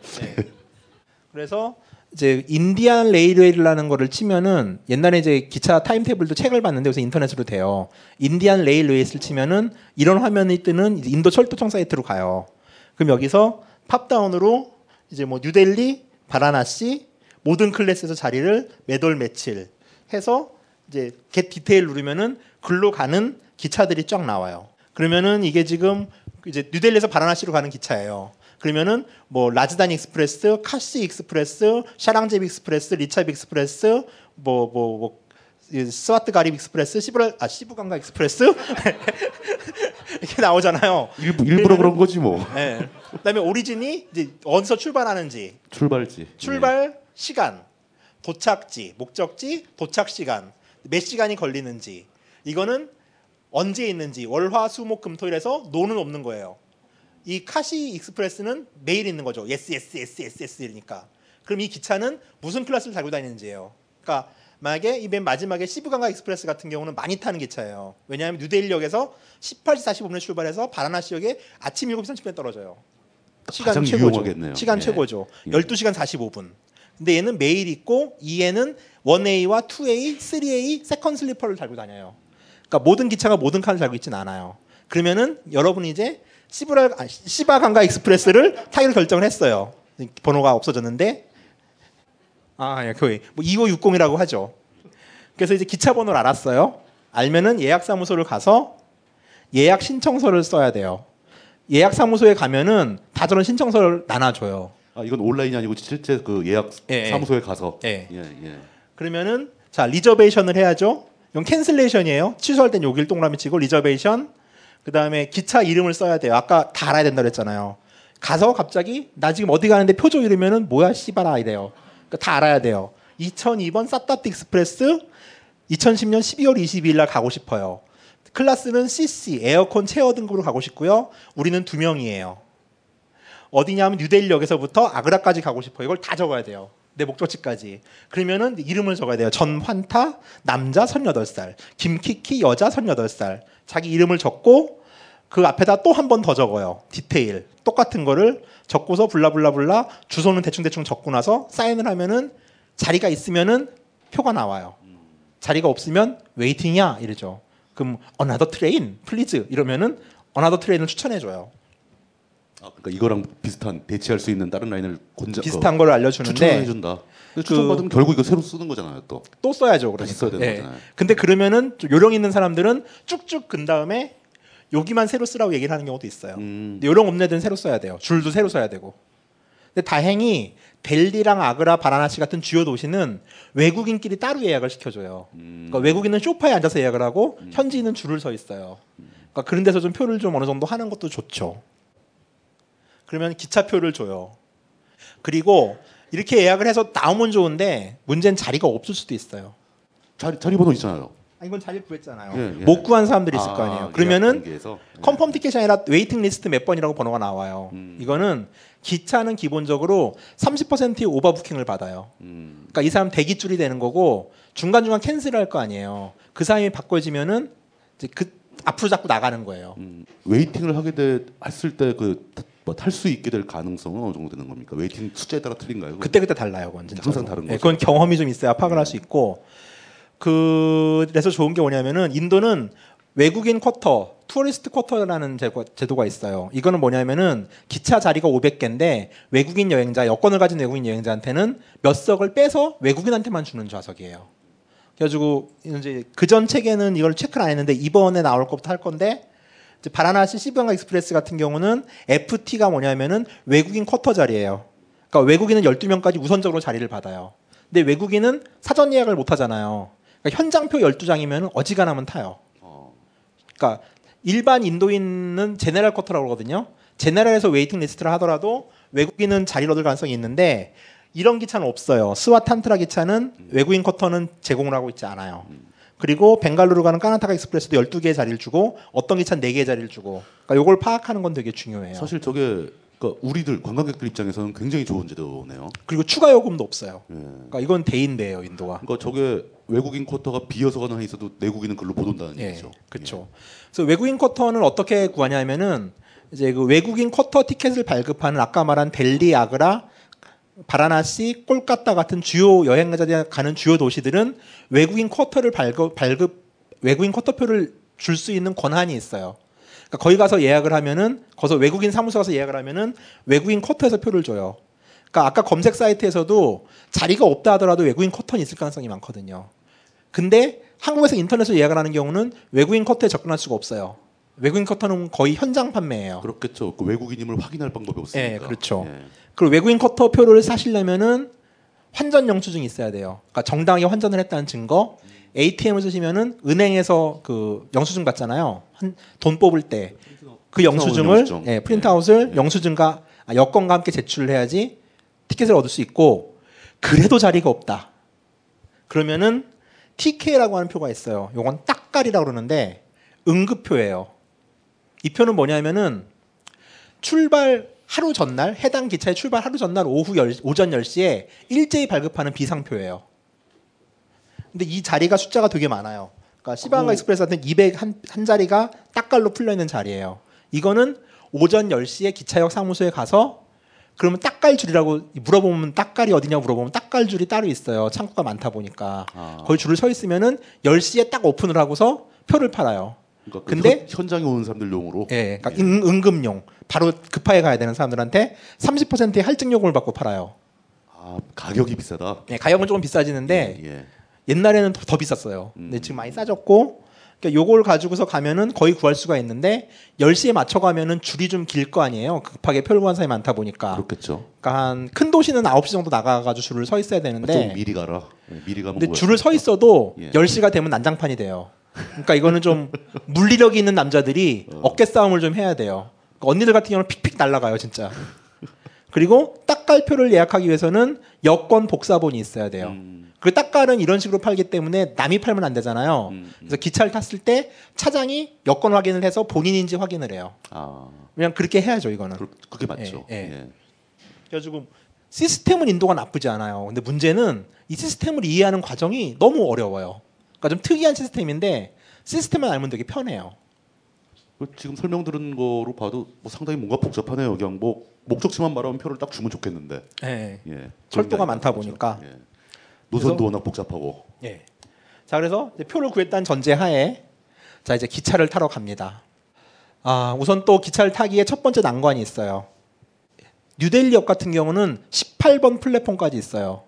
그래서 이제 Indian Railway라는 거를 치면은 옛날에 이제 기차 timetable도 책을 봤는데 요새 인터넷으로 돼요. Indian Railway를 치면은 이런 화면이 뜨는 인도 철도청 사이트로 가요. 그럼 여기서 pop-down으로 이제 뭐 뉴델리, 바라나시 모든 class에서 자리를 몇 월 며칠 해서 이제 get detail 누르면은 글로 가는 기차들이 쫙 나와요. 그러면은 이게 지금 이제 뉴델리에서 바라나시로 가는 기차예요. 그러면은 뭐 라즈다니 Express, 카시 Express, 샤랑제비 Express, 리차비 Express, 뭐 뭐 뭐 스와트 가립 Express, 시브라 아 시부강가 Express <laughs> 이렇게 나오잖아요. 일부, 일부러 그런 거지 뭐. 네. 그다음에 origin이 이제 어디서 출발하는지, 출발지. 출발 시간, 도착지, 목적지, 도착 시간, 몇 시간이 걸리는지 이거는 언제 있는지 월화수목금토일에서 no는 없는 거예요. 이 카시 Express는 매일 있는 거죠. yes yes yes yes yes니까. 그럼 이 기차는 무슨 class를 달고 다니는지예요. 그러니까 만약에 이 맨 마지막에 시부강가 Express 같은 경우는 많이 타는 기차예요. 왜냐하면 뉴델리역에서 18시 45분에 출발해서 바라나시역에 아침 7시 30분에 떨어져요. 시간 최고죠. 유용하겠네요. 시간 예. 최고죠. 예. 12시간 45분. 근데 얘는 매일 있고 얘는 1A와 2A, 3A second sleeper를 달고 다녀요. 그러니까 모든 기차가 모든 칸을 달고 있지는 않아요. 그러면은 여러분이 이제 시브라 아, 시바 강가 Express를 타기로 결정을 했어요. 번호가 없어졌는데 아, 예, 거의 뭐 2560이라고 하죠. 그래서 이제 기차 번호를 알았어요. 알면은 예약 사무소를 가서 예약 신청서를 써야 돼요. 예약 사무소에 가면은 다 저런 신청서를 나눠줘요. 아 이건 온라인이 아니고 실제 그 예약 예, 예. 사무소에 가서. 예. 예, 예. 그러면은 자 reservation을 해야죠. 이건 cancellation이에요. 취소할 땐 여기를 동그라미 치고 reservation. 그 다음에 기차 이름을 써야 돼요. 아까 다 알아야 된다 그랬잖아요. 가서 갑자기 나 지금 어디 가는데 표 줘 이러면은 뭐야 씨발아 이래요. 그러니까 다 알아야 돼요. 2002번 사탑디 Express 2010년 12월 22일 날 가고 싶어요. 클래스는 CC 에어컨 체어 등급으로 가고 싶고요. 우리는 두 명이에요. 어디냐면 뉴델리역에서부터 아그라까지 가고 싶어요. 이걸 다 적어야 돼요. 내 목적지까지. 그러면은 이름을 적어야 돼요. 전환타 남자 38살, 김키키 여자 38살. 자기 이름을 적고 그 앞에다 또 한 번 더 적어요. 디테일. 똑같은 거를 적고서 블라블라블라 주소는 대충대충 적고 나서 사인을 하면은 자리가 있으면은 표가 나와요. 자리가 없으면 웨이팅이야 이러죠. 그럼 another train, please 이러면은 another train을 추천해 줘요. 아, 그러니까 이거랑 비슷한 대체할 수 있는 다른 라인을 권장 비슷한 걸 알려주는데 추천해 준다. 그- 추천 받으면 결국 이거 새로 쓰는 거잖아요, 또. 또 써야죠. 그러니까. 써야 되는 예. 거잖아요. 근데 그러면은 좀 요령 있는 사람들은 쭉쭉 근 다음에 여기만 새로 쓰라고 얘기를 하는 경우도 있어요. 음. 요령 없는 애들은 새로 써야 돼요. 줄도 새로 써야 되고. 근데 다행히 델리랑 아그라, 바라나시 같은 주요 도시는 외국인끼리 따로 예약을 시켜줘요. 음. 그러니까 외국인은 쇼파에 앉아서 예약을 하고 현지인은 줄을 서 있어요. 그러니까 그런 데서 좀 표를 좀 어느 정도 하는 것도 좋죠. 그러면 기차표를 줘요. 그리고 이렇게 예약을 해서 나오면 좋은데 문제는 자리가 없을 수도 있어요. 자리 자리 번호 있잖아요. 아, 이건 자리 구했잖아요. 예, 예. 못 구한 사람들이 있을 아, 거 아니에요. 예약 그러면은 단계에서? confirm 티켓이 아니라 waiting 리스트 몇 번이라고 번호가 나와요. 음. 이거는 기차는 기본적으로 30%의 overbooking을 받아요. 음. 그러니까 이 사람 대기 줄이 되는 거고 중간 중간 cancel을 할거 아니에요. 그 사람이 바꿔지면은 이제 그 앞으로 자꾸 나가는 거예요. 음. waiting을 하게 돼 했을 때 그 뭐 탈 수 있게 될 가능성은 어느 정도 되는 겁니까? waiting 숫자에 따라 틀린가요? 그때 그때 달라요. 그건 진짜. 항상 다른 예, 거죠. 그건 경험이 좀 있어야 파악을 할수 있고 그래서 좋은 게 뭐냐면은 인도는 외국인 쿼터, tourist 쿼터라는 제도- 제도가 있어요. 이거는 뭐냐면은 기차 자리가 500개인데 외국인 여행자, 여권을 가진 외국인 여행자한테는 몇 석을 빼서 외국인한테만 주는 좌석이에요. 그래가지고 이제 그 전 책에는 이걸 체크를 안 했는데 이번에 나올 것부터 할 건데 바라나시 시브강가 Express 같은 경우는 FT가 뭐냐면은 외국인 쿼터 자리예요. 그러니까 외국인은 12명까지 우선적으로 자리를 받아요. 근데 외국인은 사전 예약을 못 하잖아요. 그러니까 현장표 12장이면 어지간하면 타요. 그러니까 일반 인도인은 general 쿼터라고 그러거든요. general에서 waiting 리스트를 하더라도 외국인은 자리를 얻을 가능성이 있는데 이런 기차는 없어요. 스와탄트라 기차는 외국인 쿼터는 제공을 하고 있지 않아요. 그리고 벵갈루루 가는 까나타카 Express도 12개의 자리를 주고 어떤 기차는 4개의 자리를 주고 그러니까 이걸 파악하는 건 되게 중요해요. 사실 저게 그러니까 우리들 관광객들 입장에서는 굉장히 좋은 제도네요. 그리고 추가 요금도 없어요. 예. 그러니까 이건 대인배예요, 인도가. 그러니까 저게 외국인 쿼터가 비어서 가는 한에 있어도 내국인은 글로 못 온다는 예, 얘기죠. 그렇죠. 그래서 외국인 쿼터는 어떻게 구하냐면은 이제 그 외국인 쿼터 티켓을 발급하는 아까 말한 델리, 아그라, 바라나시, 꼴까타 같은 주요 여행자들이 가는 주요 도시들은 외국인 쿼터를 발급, 발급 외국인 쿼터표를 줄 수 있는 권한이 있어요. 그러니까 거기 가서 예약을 하면은 거기서 외국인 사무소 가서 예약을 하면은 외국인 쿼터에서 표를 줘요. 그러니까 아까 검색 사이트에서도 자리가 없다 하더라도 외국인 쿼터는 있을 가능성이 많거든요. 근데 한국에서 인터넷으로 예약을 하는 경우는 외국인 쿼터에 접근할 수가 없어요. 외국인 쿼터는 거의 현장 판매예요. 그렇겠죠. 그 외국인임을 확인할 방법이 없으니까. 예, 그렇죠. 예. 그리고 외국인 쿼터 표를 사시려면은 환전 영수증이 있어야 돼요. 그러니까 정당하게 환전을 했다는 증거. ATM을 쓰시면은 은행에서 그 영수증 받잖아요. 한- 돈 뽑을 때 그 영수증을 영수증. 예, 프린트아웃을 영수증과 아, 여권과 함께 제출을 해야지 티켓을 얻을 수 있고 그래도 자리가 없다. 그러면은 TK라고 하는 표가 있어요. 요건 딱깔이라고 그러는데 응급표예요. 이 표는 뭐냐면은 출발 하루 전날 해당 기차의 출발 하루 전날 오후 열, 오전 10시에 일제히 발급하는 비상표예요. 근데 이 자리가 숫자가 되게 많아요. 그러니까 시바강가 Express 같은 200 한, 한 자리가 딱깔로 풀려 있는 자리예요. 이거는 오전 10시에 기차역 사무소에 가서 그러면 딱깔 줄이라고 물어보면 딱깔이 어디냐고 물어보면 딱깔 줄이 따로 있어요. 창구가 많다 보니까. 거기 줄을 서 있으면은 10시에 딱 오픈을 하고서 표를 팔아요. 그러니까 그 근데 현, 장에 오는 사람들용으로 예, 그러니까 응, 응급용 바로 급하게 가야 되는 사람들한테 30%의 할증 요금을 받고 팔아요. 아, 가격이 비싸다. 예, 가격은 조금 비싸지는데 예. 옛날에는 더, 더 비쌌어요. 근데 지금 많이 싸졌고 그러니까 요걸 가지고서 가면은 거의 구할 수가 있는데 10시에 맞춰 가면은 줄이 좀 길 거 아니에요. 급하게 표를 구한 사람이 많다 보니까. 그렇겠죠. 그러니까 한 큰 도시는 9시 정도 나가 가지고 줄을 서 있어야 되는데 좀 미리 가라. 예, 미리 가면 근데. 줄을 서 있어도 예. 10시가 되면 난장판이 돼요. 그러니까 이거는 좀 물리력이 있는 남자들이 어 깨 싸움을 좀 해야 돼요. 그러니까 언니들 같은 경우는 픽픽 날아가요, 진짜. 그리고 딱갈표를 예약하기 위해서는 여권 복사본이 있어야 돼요. 그 딱갈은 이런 식으로 팔기 때문에 남이 팔면 안 되잖아요. 그래서 기차를 탔을 때 차장이 여권 확인을 해서 본인인지 확인을 해요. 아, 그냥 그렇게 해야죠, 이거는. 그게 맞죠. 예, 예. 예. 그래가지고 시스템은 인도가 나쁘지 않아요. 근데 문제는 이 시스템을 이해하는 과정이 너무 어려워요. 그러니까 좀 특이한 시스템인데 시스템만 알면 되게 편해요. 그 지금 설명 들은 거로 봐도 뭐 상당히 뭔가 복잡하네요. 그냥 뭐 목적지만 말하면 표를 딱 주면 좋겠는데. 예. 예. 철도가 많다 보니까. 노선도 그래서- 워낙 복잡하고. 예. 자 그래서 표를 구했다는 전제하에 자 이제 기차를 타러 갑니다. 아 우선 또 기차를 타기에 첫 번째 난관이 있어요. 뉴델리역 같은 경우는 18번 플랫폼까지 있어요.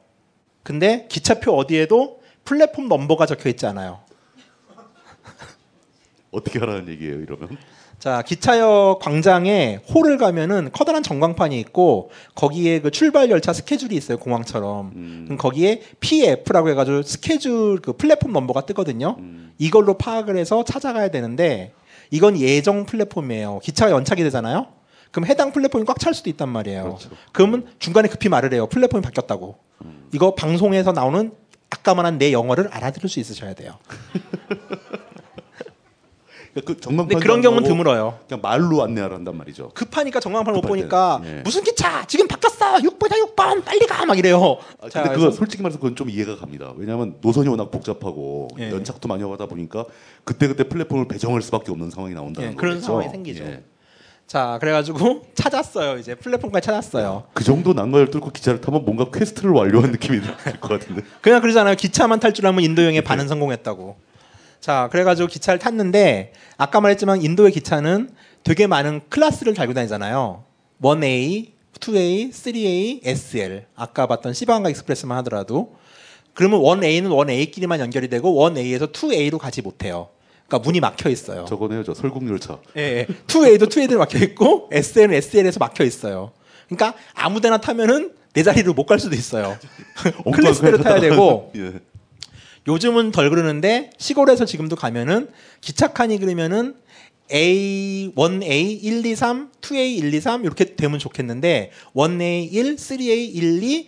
근데 기차표 어디에도 플랫폼 넘버가 적혀 있지 않아요. <laughs> 어떻게 하라는 얘기예요, 이러면? 자 기차역 광장에 홀을 가면은 커다란 전광판이 있고 거기에 그 출발 열차 스케줄이 있어요 공항처럼. 그럼 거기에 PF라고 해 가지고 스케줄 그 플랫폼 넘버가 뜨거든요. 이걸로 파악을 해서 찾아가야 되는데 이건 예정 플랫폼이에요. 기차가 연착이 되잖아요. 그럼 해당 플랫폼이 꽉 찰 수도 있단 말이에요. 그러면 중간에 급히 말을 해요. 플랫폼이 바뀌었다고. 이거 방송에서 나오는 아까 말한 내 영어를 알아들을 수 있으셔야 돼요 그 전광판 그런 경우는 드물어요. 그냥 말로 안내를 한단 말이죠. 급하니까 전광판을 못 보니까 예. 무슨 기차 지금 바뀌었어 6번이야 6번 빨리 가 막 이래요. 아, 자, 근데 그거 솔직히 말해서 그건 좀 이해가 갑니다. 왜냐하면 노선이 워낙 복잡하고 예. 연착도 많이 하다 보니까 그때 그때 플랫폼을 배정할 수밖에 없는 상황이 나온다는 예, 그런 거겠죠. 상황이 생기죠. 예. 자 그래가지고 <laughs> 찾았어요 이제 플랫폼까지 찾았어요. 그 정도 난관을 뚫고 기차를 타면 뭔가 퀘스트를 완료한 느낌이 들 것 같은데. <laughs> 그냥 그러잖아요 기차만 탈 줄 알면 인도 여행에 반은 성공했다고. 자 그래가지고 기차를 탔는데 아까 말했지만 인도의 기차는 되게 많은 클래스를 달고 다니잖아요. 1A, 2A, 3A, SL 아까 봤던 시바한가 익스프레스만 하더라도 그러면 1A는 1A끼리만 연결이 되고 1A에서 2A로 가지 못해요. 그러니까 문이 막혀 있어요. 저거네요, 저 설국열차. 예, 예. 2A도 2A대로 막혀 있고 SL은 SL에서 막혀 있어요. 그러니까 아무 데나 타면은 내 자리로 못 갈 수도 있요 <laughs> 클래스대로 타야 되고 <laughs> 예. 요즘은 덜 그러는데 시골에서 지금도 가면은 기차 칸이 그러면은 A, 1A, 1, 2, 3, 2A, 1, 2, 3 이렇게 되면 좋겠는데 1A 1, 3A 1, 2,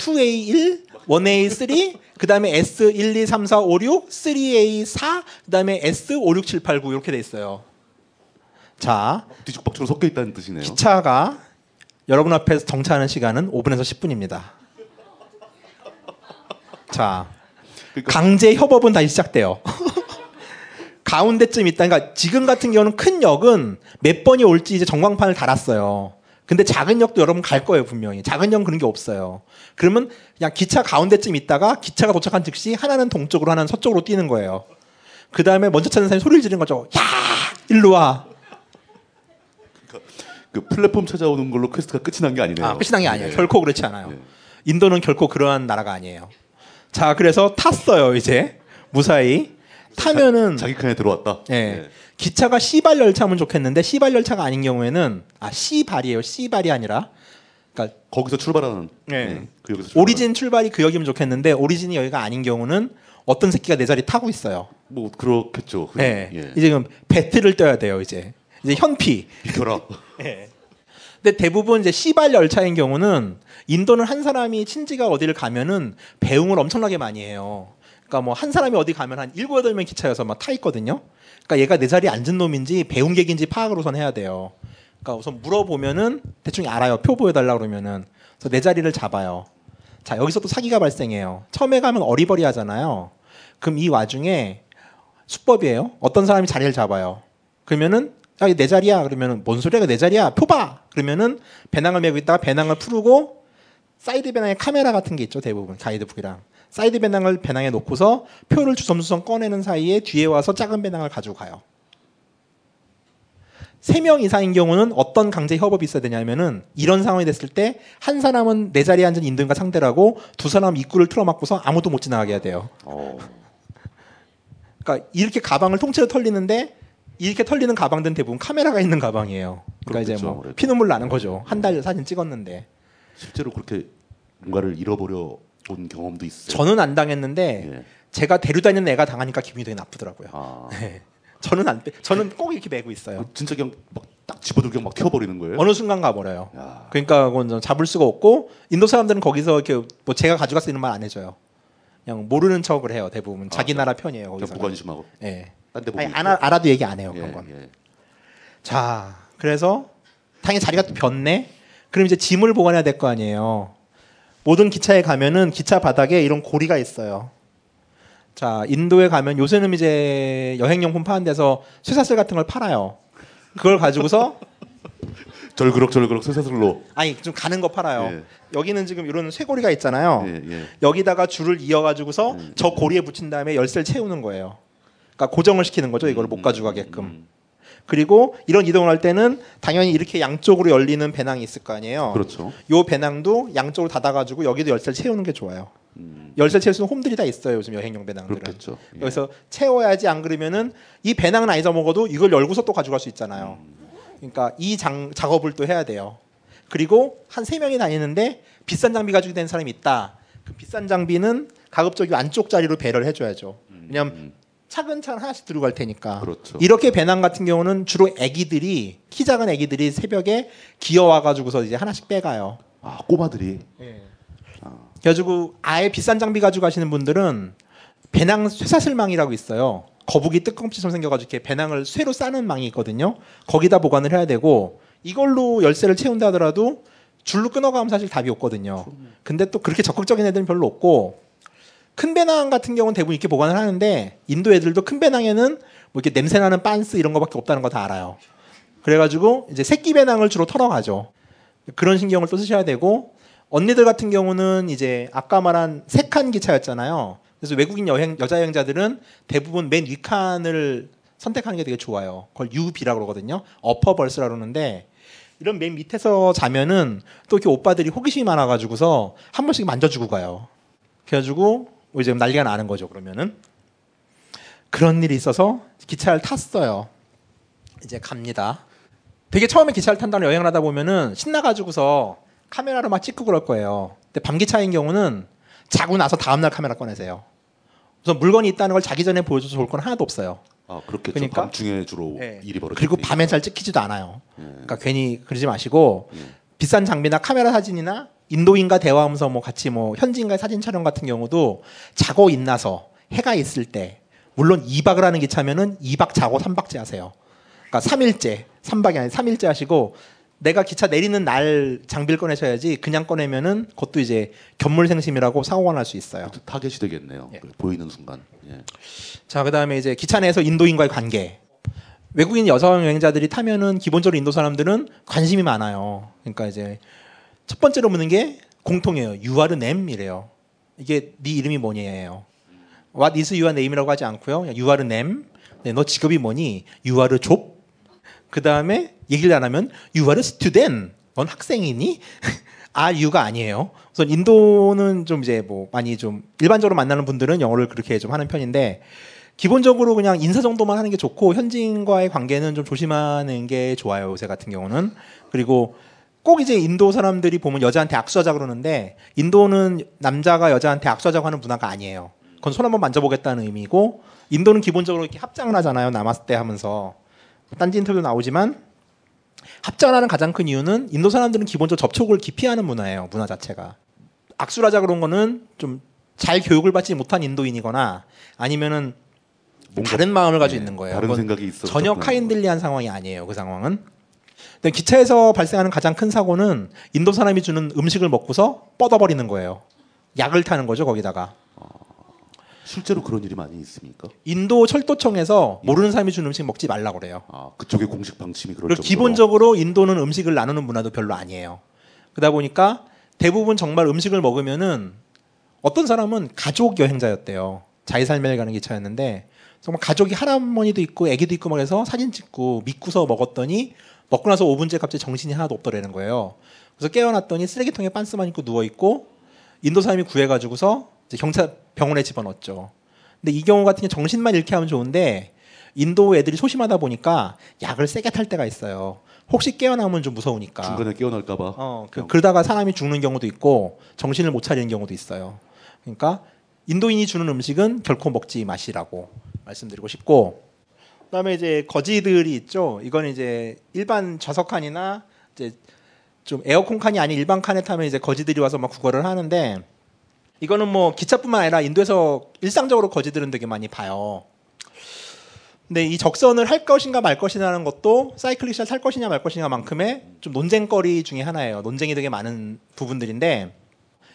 2A 1, 1A 3, 그 다음에 S 1, 2, 3, 4, 5, 6, 3A 4, 그 다음에 S 5, 6, 7, 8, 9 이렇게 돼 있어요. 자, 뒤죽박죽으로 섞여 있다는 뜻이네요. 기차가 여러분 앞에서 정차하는 시간은 5분에서 10분입니다. 자, 강제 협업은 다시 시작돼요. <laughs> 가운데쯤 있다. 그러니까 지금 같은 경우는 큰 역은 몇 번이 올지 이제 전광판을 달았어요. 근데 작은 역도 여러분 갈 거예요 분명히. 작은 역 그런 게 없어요. 그러면 그냥 기차 가운데쯤 있다가 기차가 도착한 즉시 하나는 동쪽으로 하나는 서쪽으로 뛰는 거예요. 그 다음에 먼저 찾는 사람이 소리를 지르는 거죠. 야, 일로 와. 그 플랫폼 찾아오는 걸로 퀘스트가 끝이 난 게 아니네요. 아, 끝이 난 게 아니에요. 네. 결코 그렇지 않아요. 인도는 결코 그러한 나라가 아니에요. 자, 그래서 탔어요, 이제. 무사히. 타면은 자 기 칸에 들어왔다. 예. 기차가 C발 열차면 좋겠는데 C발 열차가 아닌 경우에는 아, C발이에요. C발이 아니라 그러니까 거기서 출발하는 예. 네, 그 역에서 오리진 출발이 그 역이면 좋겠는데 오리진이 여기가 아닌 경우는 어떤 새끼가 내 자리 타고 있어요. 뭐 그렇겠죠. 그럼. 예. 예. 이제 그럼 배틀을 떠야 돼요, 이제. 이제 현피. 비켜라. 예. <laughs> 근데 대부분 이제 C발 열차인 경우는 인도는 한 사람이 친지가 어디를 가면은 배웅을 엄청나게 많이 해요. 그러니까 뭐 한 사람이 어디 가면 한 일곱 여덟 명 기차여서 막 타 있거든요. 그러니까 얘가 내 자리에 앉은 놈인지 배웅객인지 파악을 우선 해야 돼요. 그러니까 우선 물어보면은 대충 알아요. 표 보여달라 그러면은 그래서 내 자리를 잡아요. 자 여기서 또 사기가 발생해요. 처음에 가면 어리버리하잖아요. 그럼 이 와중에 수법이에요. 어떤 사람이 자리를 잡아요. 그러면은 야, 이 내 자리야. 그러면은 뭔 소리야? 내 자리야. 표봐. 그러면은 배낭을 메고 있다가 배낭을 풀고 사이드 배낭에 카메라 같은 게 있죠. 대부분 가이드북이랑 사이드 배낭을 배낭에 놓고서 표를 주섬주섬 꺼내는 사이에 뒤에 와서 작은 배낭을 가지고 가요. 세명 이상인 경우는 어떤 강제 협업이 있어야 되냐면은 이런 상황이 됐을 때 한 사람은 내 자리에 앉은 인도인과 상대하고 두 사람 입구를 틀어막고서 아무도 못 지나가게 해야 돼요. 그러니까 이렇게 가방을 통째로 털리는데 이렇게 털리는 가방들은 대부분 카메라가 있는 가방이에요. 그러니까 이제 그렇겠죠, 뭐. 피눈물 나는 거죠. 한 달 사진 찍었는데. 실제로 그렇게 뭔가를 잃어버려 본 경험도 있어요. 저는 안 당했는데 예. 제가 데려다니는 애가 당하니까 기분이 되게 나쁘더라고요. 아. <laughs> 네. 저는 안 빼- 저는 꼭 이렇게 메고 있어요. 진짜 그냥 막 딱 집어들고 막 튀어버리는 거예요? 어느 순간 가버려요. 그러니까 그건 잡을 수가 없고 인도 사람들은 거기서 이렇게 뭐 제가 가져갔어 이런 말안 해줘요. 그냥 모르는 척을 해요 대부분 자기 나라 편이에요 거기서. 무관심하고. 예. 딴데 보고 아니. 안 알- 알아도 얘기 안 해요 그런 예, 건. 예. 자, 그래서 당연히 자리가 또 변네. 그럼 이제 짐을 보관해야 될 거 아니에요. 모든 기차에 가면은 기차 바닥에 이런 고리가 있어요. 자, 인도에 가면 요새는 이제 여행용품 파는 데서 쇠사슬 같은 걸 팔아요. 그걸 가지고서 <laughs> 절그럭절그럭 쇠사슬로. 아니 좀 가는 거 팔아요. 예. 여기는 지금 이런 쇠고리가 있잖아요. 예, 예. 여기다가 줄을 이어 가지고서 저 고리에 붙인 다음에 열쇠를 채우는 거예요. 그러니까 고정을 시키는 거죠. 이걸 못 가져가게끔. 그리고 이런 이동을 할 때는 당연히 이렇게 양쪽으로 열리는 배낭이 있을 거 아니에요. 그렇죠. 요 배낭도 양쪽으로 닫아가지고 여기도 열쇠를 채우는 게 좋아요. 열쇠 채울 수 있는 홈들이 다 있어요. 요즘 여행용 배낭들은. 음. 그렇겠죠. 예. 여기서 채워야지 안 그러면은 이 배낭은 안 잊어먹어도 이걸 열고서 또 가져갈 수 있잖아요. 그러니까 이 장, 작업을 또 해야 돼요. 그리고 한 세 명이 다니는데 비싼 장비 가지고 다니는 사람이 있다. 그 비싼 장비는 가급적이 안쪽 자리로 배를 해줘야죠. 왜냐하면 차근차근 하나씩 들고 갈 테니까. 그렇죠. 이렇게 배낭 같은 경우는 주로 아기들이 키 작은 아기들이 새벽에 기어와 가지고서 이제 하나씩 빼가요. 아 꼬마들이. 그래가지고 아예 비싼 장비 가지고 가시는 분들은 배낭 쇠사슬망이라고 있어요. 거북이 뜨끔처럼 생겨가지고 이렇게 배낭을 쇠로 싸는 망이 있거든요. 거기다 보관을 해야 되고 이걸로 열쇠를 채운다 하더라도 줄로 끊어가면 사실 답이 없거든요. 근데 또 그렇게 적극적인 애들은 별로 없고 큰 배낭 같은 경우는 대부분 이렇게 보관을 하는데 인도 애들도 큰 배낭에는 뭐 이렇게 냄새 나는 빤스 이런 거밖에 없다는 거 다 알아요. 그래가지고 이제 새끼 배낭을 주로 털어 가죠. 그런 신경을 또 쓰셔야 되고 언니들 같은 경우는 이제 아까 말한 세 칸 기차였잖아요. 그래서 외국인 여행 여자 여행자들은 대부분 맨 위 칸을 선택하는 게 되게 좋아요. 그걸 UB라고 그러거든요. 어퍼 벌스라 그러는데 이런 맨 밑에서 자면은 또 이렇게 오빠들이 호기심이 많아가지고서 한 번씩 만져주고 가요. 그래가지고 뭐 이제 난리가 나는 거죠. 그러면은 그런 일이 있어서 기차를 탔어요. 이제 갑니다. 되게 처음에 기차를 탄다는 여행을 하다 보면은 신나가지고서 카메라로 막 찍고 그럴 거예요. 근데 밤기차인 경우는 자고 나서 다음날 카메라 꺼내세요. 우선 물건이 있다는 걸 자기 전에 보여줘서 좋을 건 하나도 없어요. 아 그렇겠죠. 그러니까? 밤중에 주로 예. 일이 벌어지고. 그리고 밤에 잘 찍히지도 않아요. 그러니까 괜히 그러지 마시고 비싼 장비나 카메라 사진이나 인도인과 대화하면서 뭐 같이 뭐 현지인과의 사진 촬영 같은 경우도 자고 있나서 해가 있을 때 물론 2박을 하는 기차면은 2박 자고 3박째 하세요. 그러니까 3일째, 3박이 아니라 3일째 하시고 내가 기차 내리는 날 장비를 꺼내셔야지 그냥 꺼내면은 그것도 이제 견물생심이라고 사고가 날 수 있어요. 타겟이 되겠네요. 그 보이는 순간. 예. 자, 그다음에 이제 기차 내에서 인도인과의 관계. 외국인 여성 여행자들이 타면은 기본적으로 인도 사람들은 관심이 많아요. 그러니까 이제 첫 번째로 묻는 게 공통해요. You are name이래요. 이게 네 이름이 뭐냐예요. What is your name이라고 하지 않고요. You are name. 네, 너 직업이 뭐니? You are job. 그 다음에 얘기를 안 하면 You are student. 넌 학생이니? <laughs> are you가 아니에요. 우선 인도는 좀 이제 뭐 많이 좀 일반적으로 만나는 분들은 영어를 그렇게 좀 하는 편인데 기본적으로 그냥 인사 정도만 하는 게 좋고 현지인과의 관계는 좀 조심하는 게 좋아요. 요새 같은 경우는 그리고 꼭 이제 인도 사람들이 보면 여자한테 악수하자 그러는데 인도는 남자가 여자한테 악수하자고 하는 문화가 아니에요. 그건 손 한번 만져보겠다는 의미고 인도는 기본적으로 이렇게 합장을 하잖아요. 남았을 때 하면서 딴지 인터뷰 나오지만 합장을 하는 가장 큰 이유는 인도 사람들은 기본적으로 접촉을 기피하는 문화예요. 문화 자체가 악수를 하자 그런 거는 좀 잘 교육을 받지 못한 인도인이거나 아니면은 다른 마음을 가지고 있는 거예요. 다른 생각이 있어서 전혀 카인들리한 상황이 아니에요. 그 상황은. 근데 기차에서 발생하는 가장 큰 사고는 인도 사람이 주는 음식을 먹고서 뻗어버리는 거예요. 약을 타는 거죠 거기다가. 실제로 그런 일이 많이 있습니까? 인도 철도청에서 모르는 사람이 준 음식 먹지 말라고 그래요. 아, 그쪽의 공식 방침이 그리고 정도로 기본적으로 인도는 음식을 나누는 문화도 별로 아니에요. 그러다 보니까 대부분 정말 음식을 먹으면은 어떤 사람은 가족 여행자였대요. 자이살멜 가는 기차였는데 정말 가족이 할아버지도 있고 아기도 있고 막 해서 사진 찍고 믿고서 먹었더니 먹고 나서 5분째 갑자기 정신이 하나도 없더라는 거예요. 그래서 깨어났더니 쓰레기통에 빤스만 입고 누워 있고 인도 사람이 구해가지고서 이제 경찰 병원에 집어넣었죠. 근데 이 경우 같은 경우 정신만 잃게 하면 좋은데 인도 애들이 소심하다 보니까 약을 세게 탈 때가 있어요. 혹시 깨어나면 좀 무서우니까. 중간에 깨어날까봐. 어, 그, 그러다가 사람이 죽는 경우도 있고 정신을 못 차리는 경우도 있어요. 그러니까 인도인이 주는 음식은 결코 먹지 마시라고 말씀드리고 싶고 그다음에 이제 거지들이 있죠. 이건 이제 일반 좌석 칸이나 이제 좀 에어컨 칸이 아닌 일반 칸에 타면 이제 거지들이 와서 막 구걸을 하는데 이거는 뭐 기차뿐만 아니라 인도에서 일상적으로 거지들은 되게 많이 봐요. 근데 이 적선을 할 것인가 말 것이냐는 것도 사이클리시를 탈 것이냐 말 것이냐만큼의 좀 논쟁거리 중에 하나예요. 논쟁이 되게 많은 부분들인데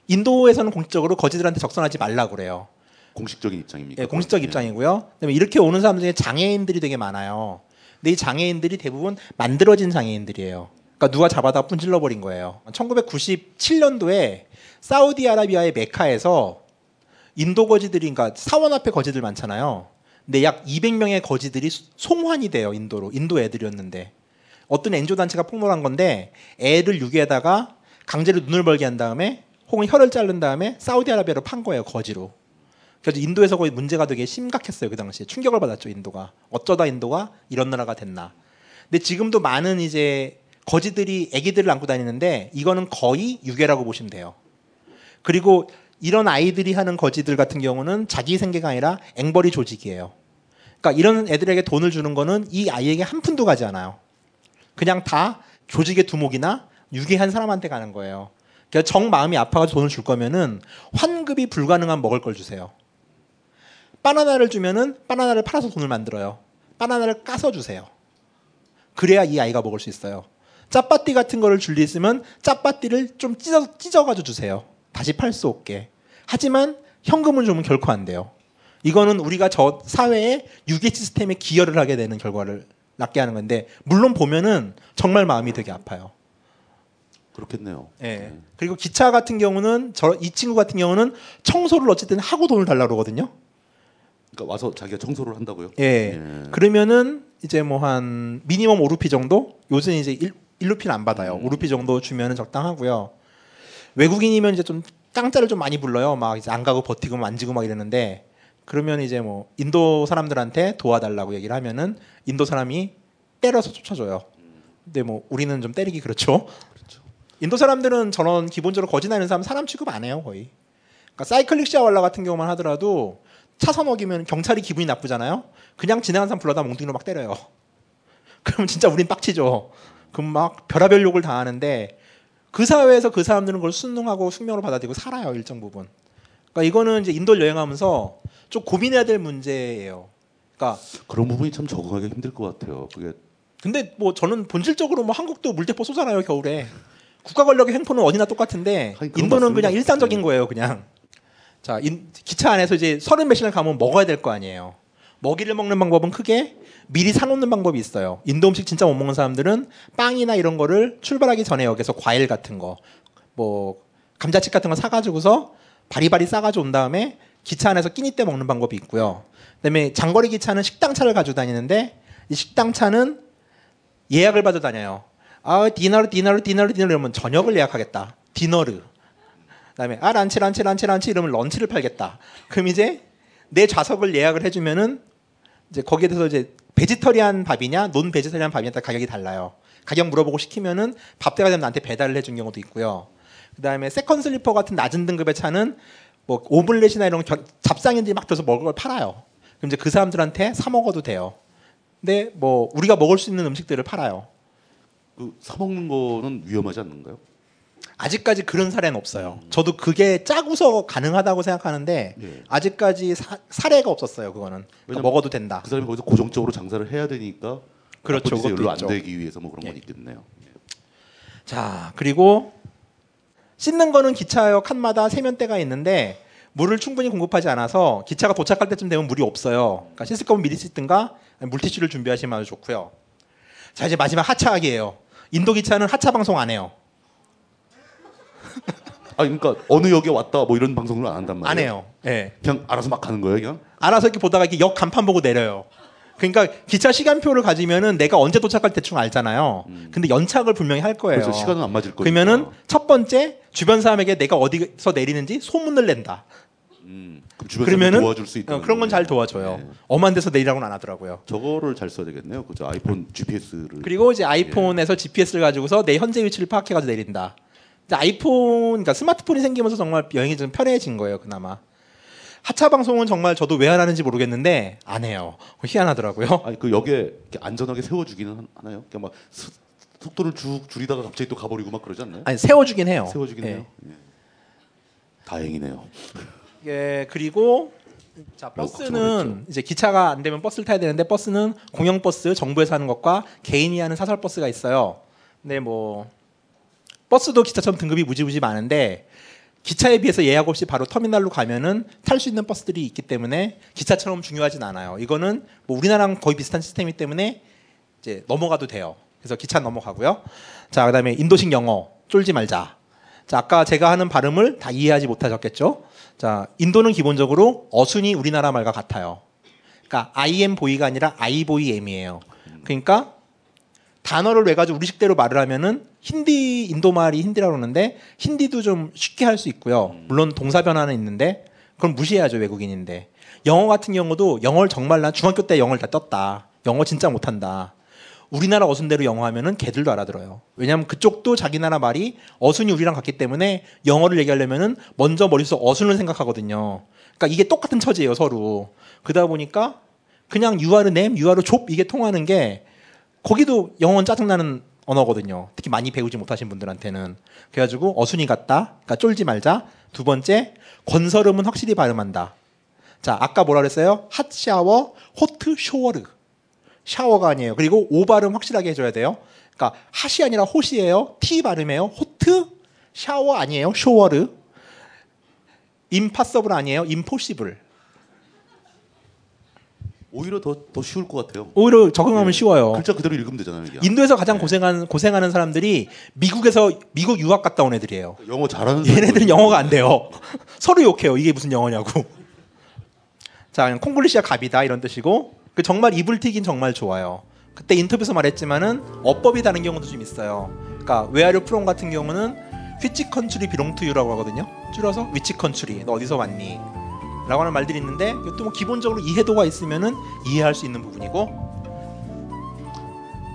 인도에서는 공식적으로 거지들한테 적선하지 말라 그래요. 공식적인 입장입니까? 예, 공식적 입장이고요. 그다음에 이렇게 오는 사람들 중에 장애인들이 되게 많아요. 근데 이 장애인들이 대부분 만들어진 장애인들이에요. 그러니까 누가 잡아다 분질러 버린 거예요. 1997년도에 사우디아라비아의 메카에서 인도 거지들이 그러니까 사원 앞에 거지들 많잖아요. 근데 약 200명의 거지들이 송환이 돼요. 인도로. 인도 애들이었는데. 어떤 엔조 단체가 폭로한 건데 애를 유기에다가 강제로 눈을 벌게 한 다음에 혹은 혀를 자른 다음에 사우디아라비아로 판 거예요. 거지로. 그래서 인도에서 거의 문제가 되게 심각했어요 그 당시에 충격을 받았죠 인도가 어쩌다 인도가 이런 나라가 됐나. 근데 지금도 많은 이제 거지들이 아기들을 안고 다니는데 이거는 거의 유괴라고 보시면 돼요. 그리고 이런 아이들이 하는 거지들 같은 경우는 자기 생계가 아니라 앵벌이 조직이에요. 그러니까 이런 애들에게 돈을 주는 거는 이 아이에게 한 푼도 가지 않아요. 그냥 다 조직의 두목이나 유괴한 사람한테 가는 거예요. 그러니까 정 마음이 아파가지고 돈을 줄 거면은 환급이 불가능한 먹을 걸 주세요. 바나나를 주면은 바나나를 팔아서 돈을 만들어요. 바나나를 까서 주세요. 그래야 이 아이가 먹을 수 있어요. 짜파띠 같은 거를 줄리 있으면 짜파띠를 좀 찢어 찢어가지고 주세요. 다시 팔 수 없게. 하지만 현금을 주면 결코 안 돼요. 이거는 우리가 저 사회의 유괴 시스템에 기여를 하게 되는 결과를 낳게 하는 건데 물론 보면은 정말 마음이 되게 아파요. 그렇겠네요. 예. 그리고 기차 같은 경우는 저 이 친구 같은 경우는 청소를 어쨌든 하고 돈을 달라고 그러거든요. 그러니까 와서 자기가 청소를 한다고요? 예. 그러면은 이제 뭐 한 미니멈 5루피 정도? 요즘 이제 1, 1루피는 안 받아요. 5루피 정도 주면은 적당하고요. 외국인이면 이제 좀 깡짜를 좀 많이 불러요. 막 이제 안 가고 버티고 만지고 막 이러는데 그러면 이제 뭐 인도 사람들한테 도와달라고 얘기를 하면은 인도 사람이 때려서 쫓아줘요. 근데 뭐 우리는 좀 때리기 그렇죠. 인도 사람들은 저런 기본적으로 거짓나는 사람 사람 취급 안 해요 거의. 그러니까 사이클릭 샤왈라 같은 경우만 하더라도 차선 어기면 경찰이 기분이 나쁘잖아요. 그냥 지나간 사람 불러다 몽둥이로 막 때려요. <laughs> 그러면 진짜 우린 빡치죠. 그럼 막 별하별 욕을 다 하는데 그 사회에서 그 사람들은 그걸 순응하고 숙명으로 받아들이고 살아요 일정 부분. 그러니까 이거는 이제 인도를 여행하면서 좀 고민해야 될 문제예요. 그러니까 그런 부분이 참 적응하기 힘들 것 같아요. 그게 근데 뭐 저는 본질적으로 뭐 한국도 물대포 쏘잖아요 겨울에. 국가 권력의 횡포는 어디나 똑같은데 인도는 맞습니다. 그냥 일상적인 거예요 그냥. 자 인- 기차 안에서 이제 서른 몇 시간 가면 먹어야 될 거 아니에요. 먹이를 먹는 방법은 크게 미리 사놓는 방법이 있어요. 인도 음식 진짜 못 먹는 사람들은 빵이나 이런 거를 출발하기 전에 여기서 과일 같은 거, 뭐 감자칩 같은 거 사가지고서 바리바리 싸가지고 온 다음에 기차 안에서 끼니 때 먹는 방법이 있고요. 그다음에 장거리 기차는 식당 차를 가지고 다니는데 이 식당 차는 예약을 받아 다녀요. 아 dinner dinner dinner dinner 이러면 저녁을 예약하겠다. dinner. 그다음에 아 lunch lunch lunch lunch 이러면 lunch를 팔겠다. 그럼 이제 내 좌석을 예약을 해주면은 이제 거기에 대해서 이제 vegetarian 밥이냐 non vegetarian 밥이냐 따라 가격이 달라요. 가격 물어보고 시키면은 밥 때가 되면 나한테 배달을 해준 경우도 있고요. 그다음에 second sleeper 같은 낮은 등급의 차는 뭐 오믈렛이나 이런 겨- 잡상인들이 막 들어서 먹을 걸 팔아요. 그럼 이제 그 사람들한테 사 먹어도 돼요. 근데 뭐 우리가 먹을 수 있는 음식들을 팔아요. 그 사 먹는 거는 위험하지 않는가요? 아직까지 그런 사례는 없어요. 저도 그게 짜고서 가능하다고 생각하는데 예. 아직까지 사, 사례가 없었어요. 그거는 그러니까 먹어도 된다. 그 사람이 거기서 고정적으로 장사를 해야 되니까 그렇죠, 그것도 안. 되기 위해서 뭐 그런 건 있겠네요. 자, 그리고 씻는 거는 기차역 칸마다 세면대가 있는데 물을 충분히 공급하지 않아서 기차가 도착할 때쯤 되면 물이 없어요. 그러니까 씻을 거면 미리 씻든가 물티슈를 준비하시면 아주 좋고요. 자, 이제 마지막 하차하기예요. 인도 기차는 하차 방송 안 해요. 아 그러니까 어느 역에 왔다 뭐 이런 방송을 안 한단 말이에요. 안 해요. 예. 그냥 알아서 막 가는 거예요, 그냥? 알아서 이렇게 보다가 이렇게 역 간판 보고 내려요. 그러니까 기차 시간표를 가지면은 내가 언제 도착할 대충 알잖아요. 근데 연착을 분명히 할 거예요. 그래서 시간은 안 맞을 거니까. 그러면은 첫 번째 주변 사람에게 내가 어디서 내리는지 소문을 낸다. 음, 그럼 주변 그러면은 도와줄 수 있다. 어, 그런 건 잘 도와줘요. 엄한 데서 내리라고는 안 하더라고요. 저거를 잘 써야 되겠네요. 그죠? 아이폰 GPS를. 그리고 이제 아이폰에서 GPS를 가지고서 내 현재 위치를 파악해가지고 내린다. 아이폰, 그러니까 스마트폰이 생기면서 정말 여행이 좀 편해진 거예요, 그나마. 하차 방송은 정말 저도 왜 안 하는지 모르겠는데 안 해요. 희한하더라고요. <laughs> 아니 그 역에 안전하게 세워주기는 한- 하나요? 그냥 막 스- 속도를 쭉 줄이다가 갑자기 또 가버리고 막 그러지 않나요? 아니 세워주긴 해요. 세워주긴 예. 해요. 예. 다행이네요. <laughs> 예, 그리고 자 버스는 이제 기차가 안 되면 버스를 타야 되는데 버스는 공영 버스 정부에서 하는 것과 개인이 하는 사설 버스가 있어요. 근데 뭐 버스도 기차처럼 등급이 무지무지 많은데 기차에 비해서 예약 없이 바로 터미널로 가면은 탈 수 있는 버스들이 있기 때문에 기차처럼 중요하진 않아요. 이거는 뭐 우리나라랑 거의 비슷한 시스템이기 때문에 이제 넘어가도 돼요. 그래서 기차 넘어가고요. 자, 그다음에 인도식 영어 쫄지 말자. 자, 아까 제가 하는 발음을 다 이해하지 못하셨겠죠? 자, 인도는 기본적으로 어순이 우리나라 말과 같아요. 그러니까 I am 보이가 아니라 I 보이 M이에요. 그러니까 단어를 왜 가지고 우리식대로 말을 하면은 힌디 인도 말이 힌디라고 그러는데 힌디도 좀 쉽게 할 수 있고요. 물론 동사 변화는 있는데 그럼 무시해야죠 외국인인데 영어 같은 경우도 영어를 정말 난 중학교 때 영어를 다 떴다. 영어 진짜 못한다. 우리나라 어순대로 영어 하면은 걔들도 알아들어요. 왜냐하면 그쪽도 자기 나라 말이 어순이 우리랑 같기 때문에 영어를 얘기하려면은 먼저 머릿속 어순을 생각하거든요. 그러니까 이게 똑같은 처지예요 서로. 그러다 보니까 그냥 유아르 넴, 유아르 좁 이게 통하는 게 거기도 영어는 짜증나는 언어거든요. 특히 많이 배우지 못하신 분들한테는. 그래가지고 어순이 같다. 그러니까 쫄지 말자. 두 번째 권설음은 확실히 발음한다. 자 아까 뭐라 그랬어요? hot shower, hot shower. 샤워가 아니에요. 그리고 오 발음 확실하게 해줘야 돼요. 그러니까 hot이 아니라 hot이에요. T 발음이에요. hot shower 아니에요. shower. impossible 아니에요. impossible. 오히려 더, 더 쉬울 것 같아요. 오히려 적응하면 쉬워요. 글자 그대로 읽으면 되잖아요. 이게. 인도에서 가장 고생하는 고생하는 사람들이 미국에서 미국 유학 갔다 온 애들이에요. 영어 잘하는 얘네들은 영어가 안 돼요. <laughs> 서로 욕해요. 이게 무슨 영어냐고. 자, 콩글리시가 갑이다 이런 뜻이고 그 정말 이불 튀긴 정말 좋아요. 그때 인터뷰에서 말했지만은 어법이 다른 경우도 좀 있어요. 그러니까 where are you from 같은 경우는 which country belong to you라고 하거든요. 줄여서 which country 너 어디서 왔니? 라고 하는 말들이 있는데 이것도 뭐 기본적으로 이해도가 있으면은 이해할 수 있는 부분이고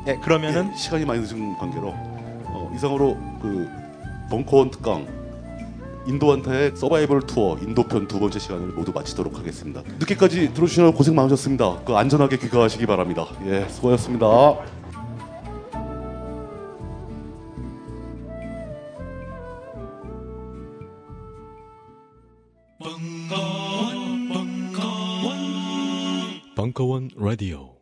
예, 그러면은 예, 시간이 많이 늦은 관계로 어, 이상으로 그 벙커원 특강 인도한테의 서바이벌 투어 인도편 두 번째 시간을 모두 마치도록 하겠습니다. 늦게까지 들어주시느라 고생 많으셨습니다. 그 안전하게 귀가하시기 바랍니다. 예, 수고하셨습니다. 벙커원 라디오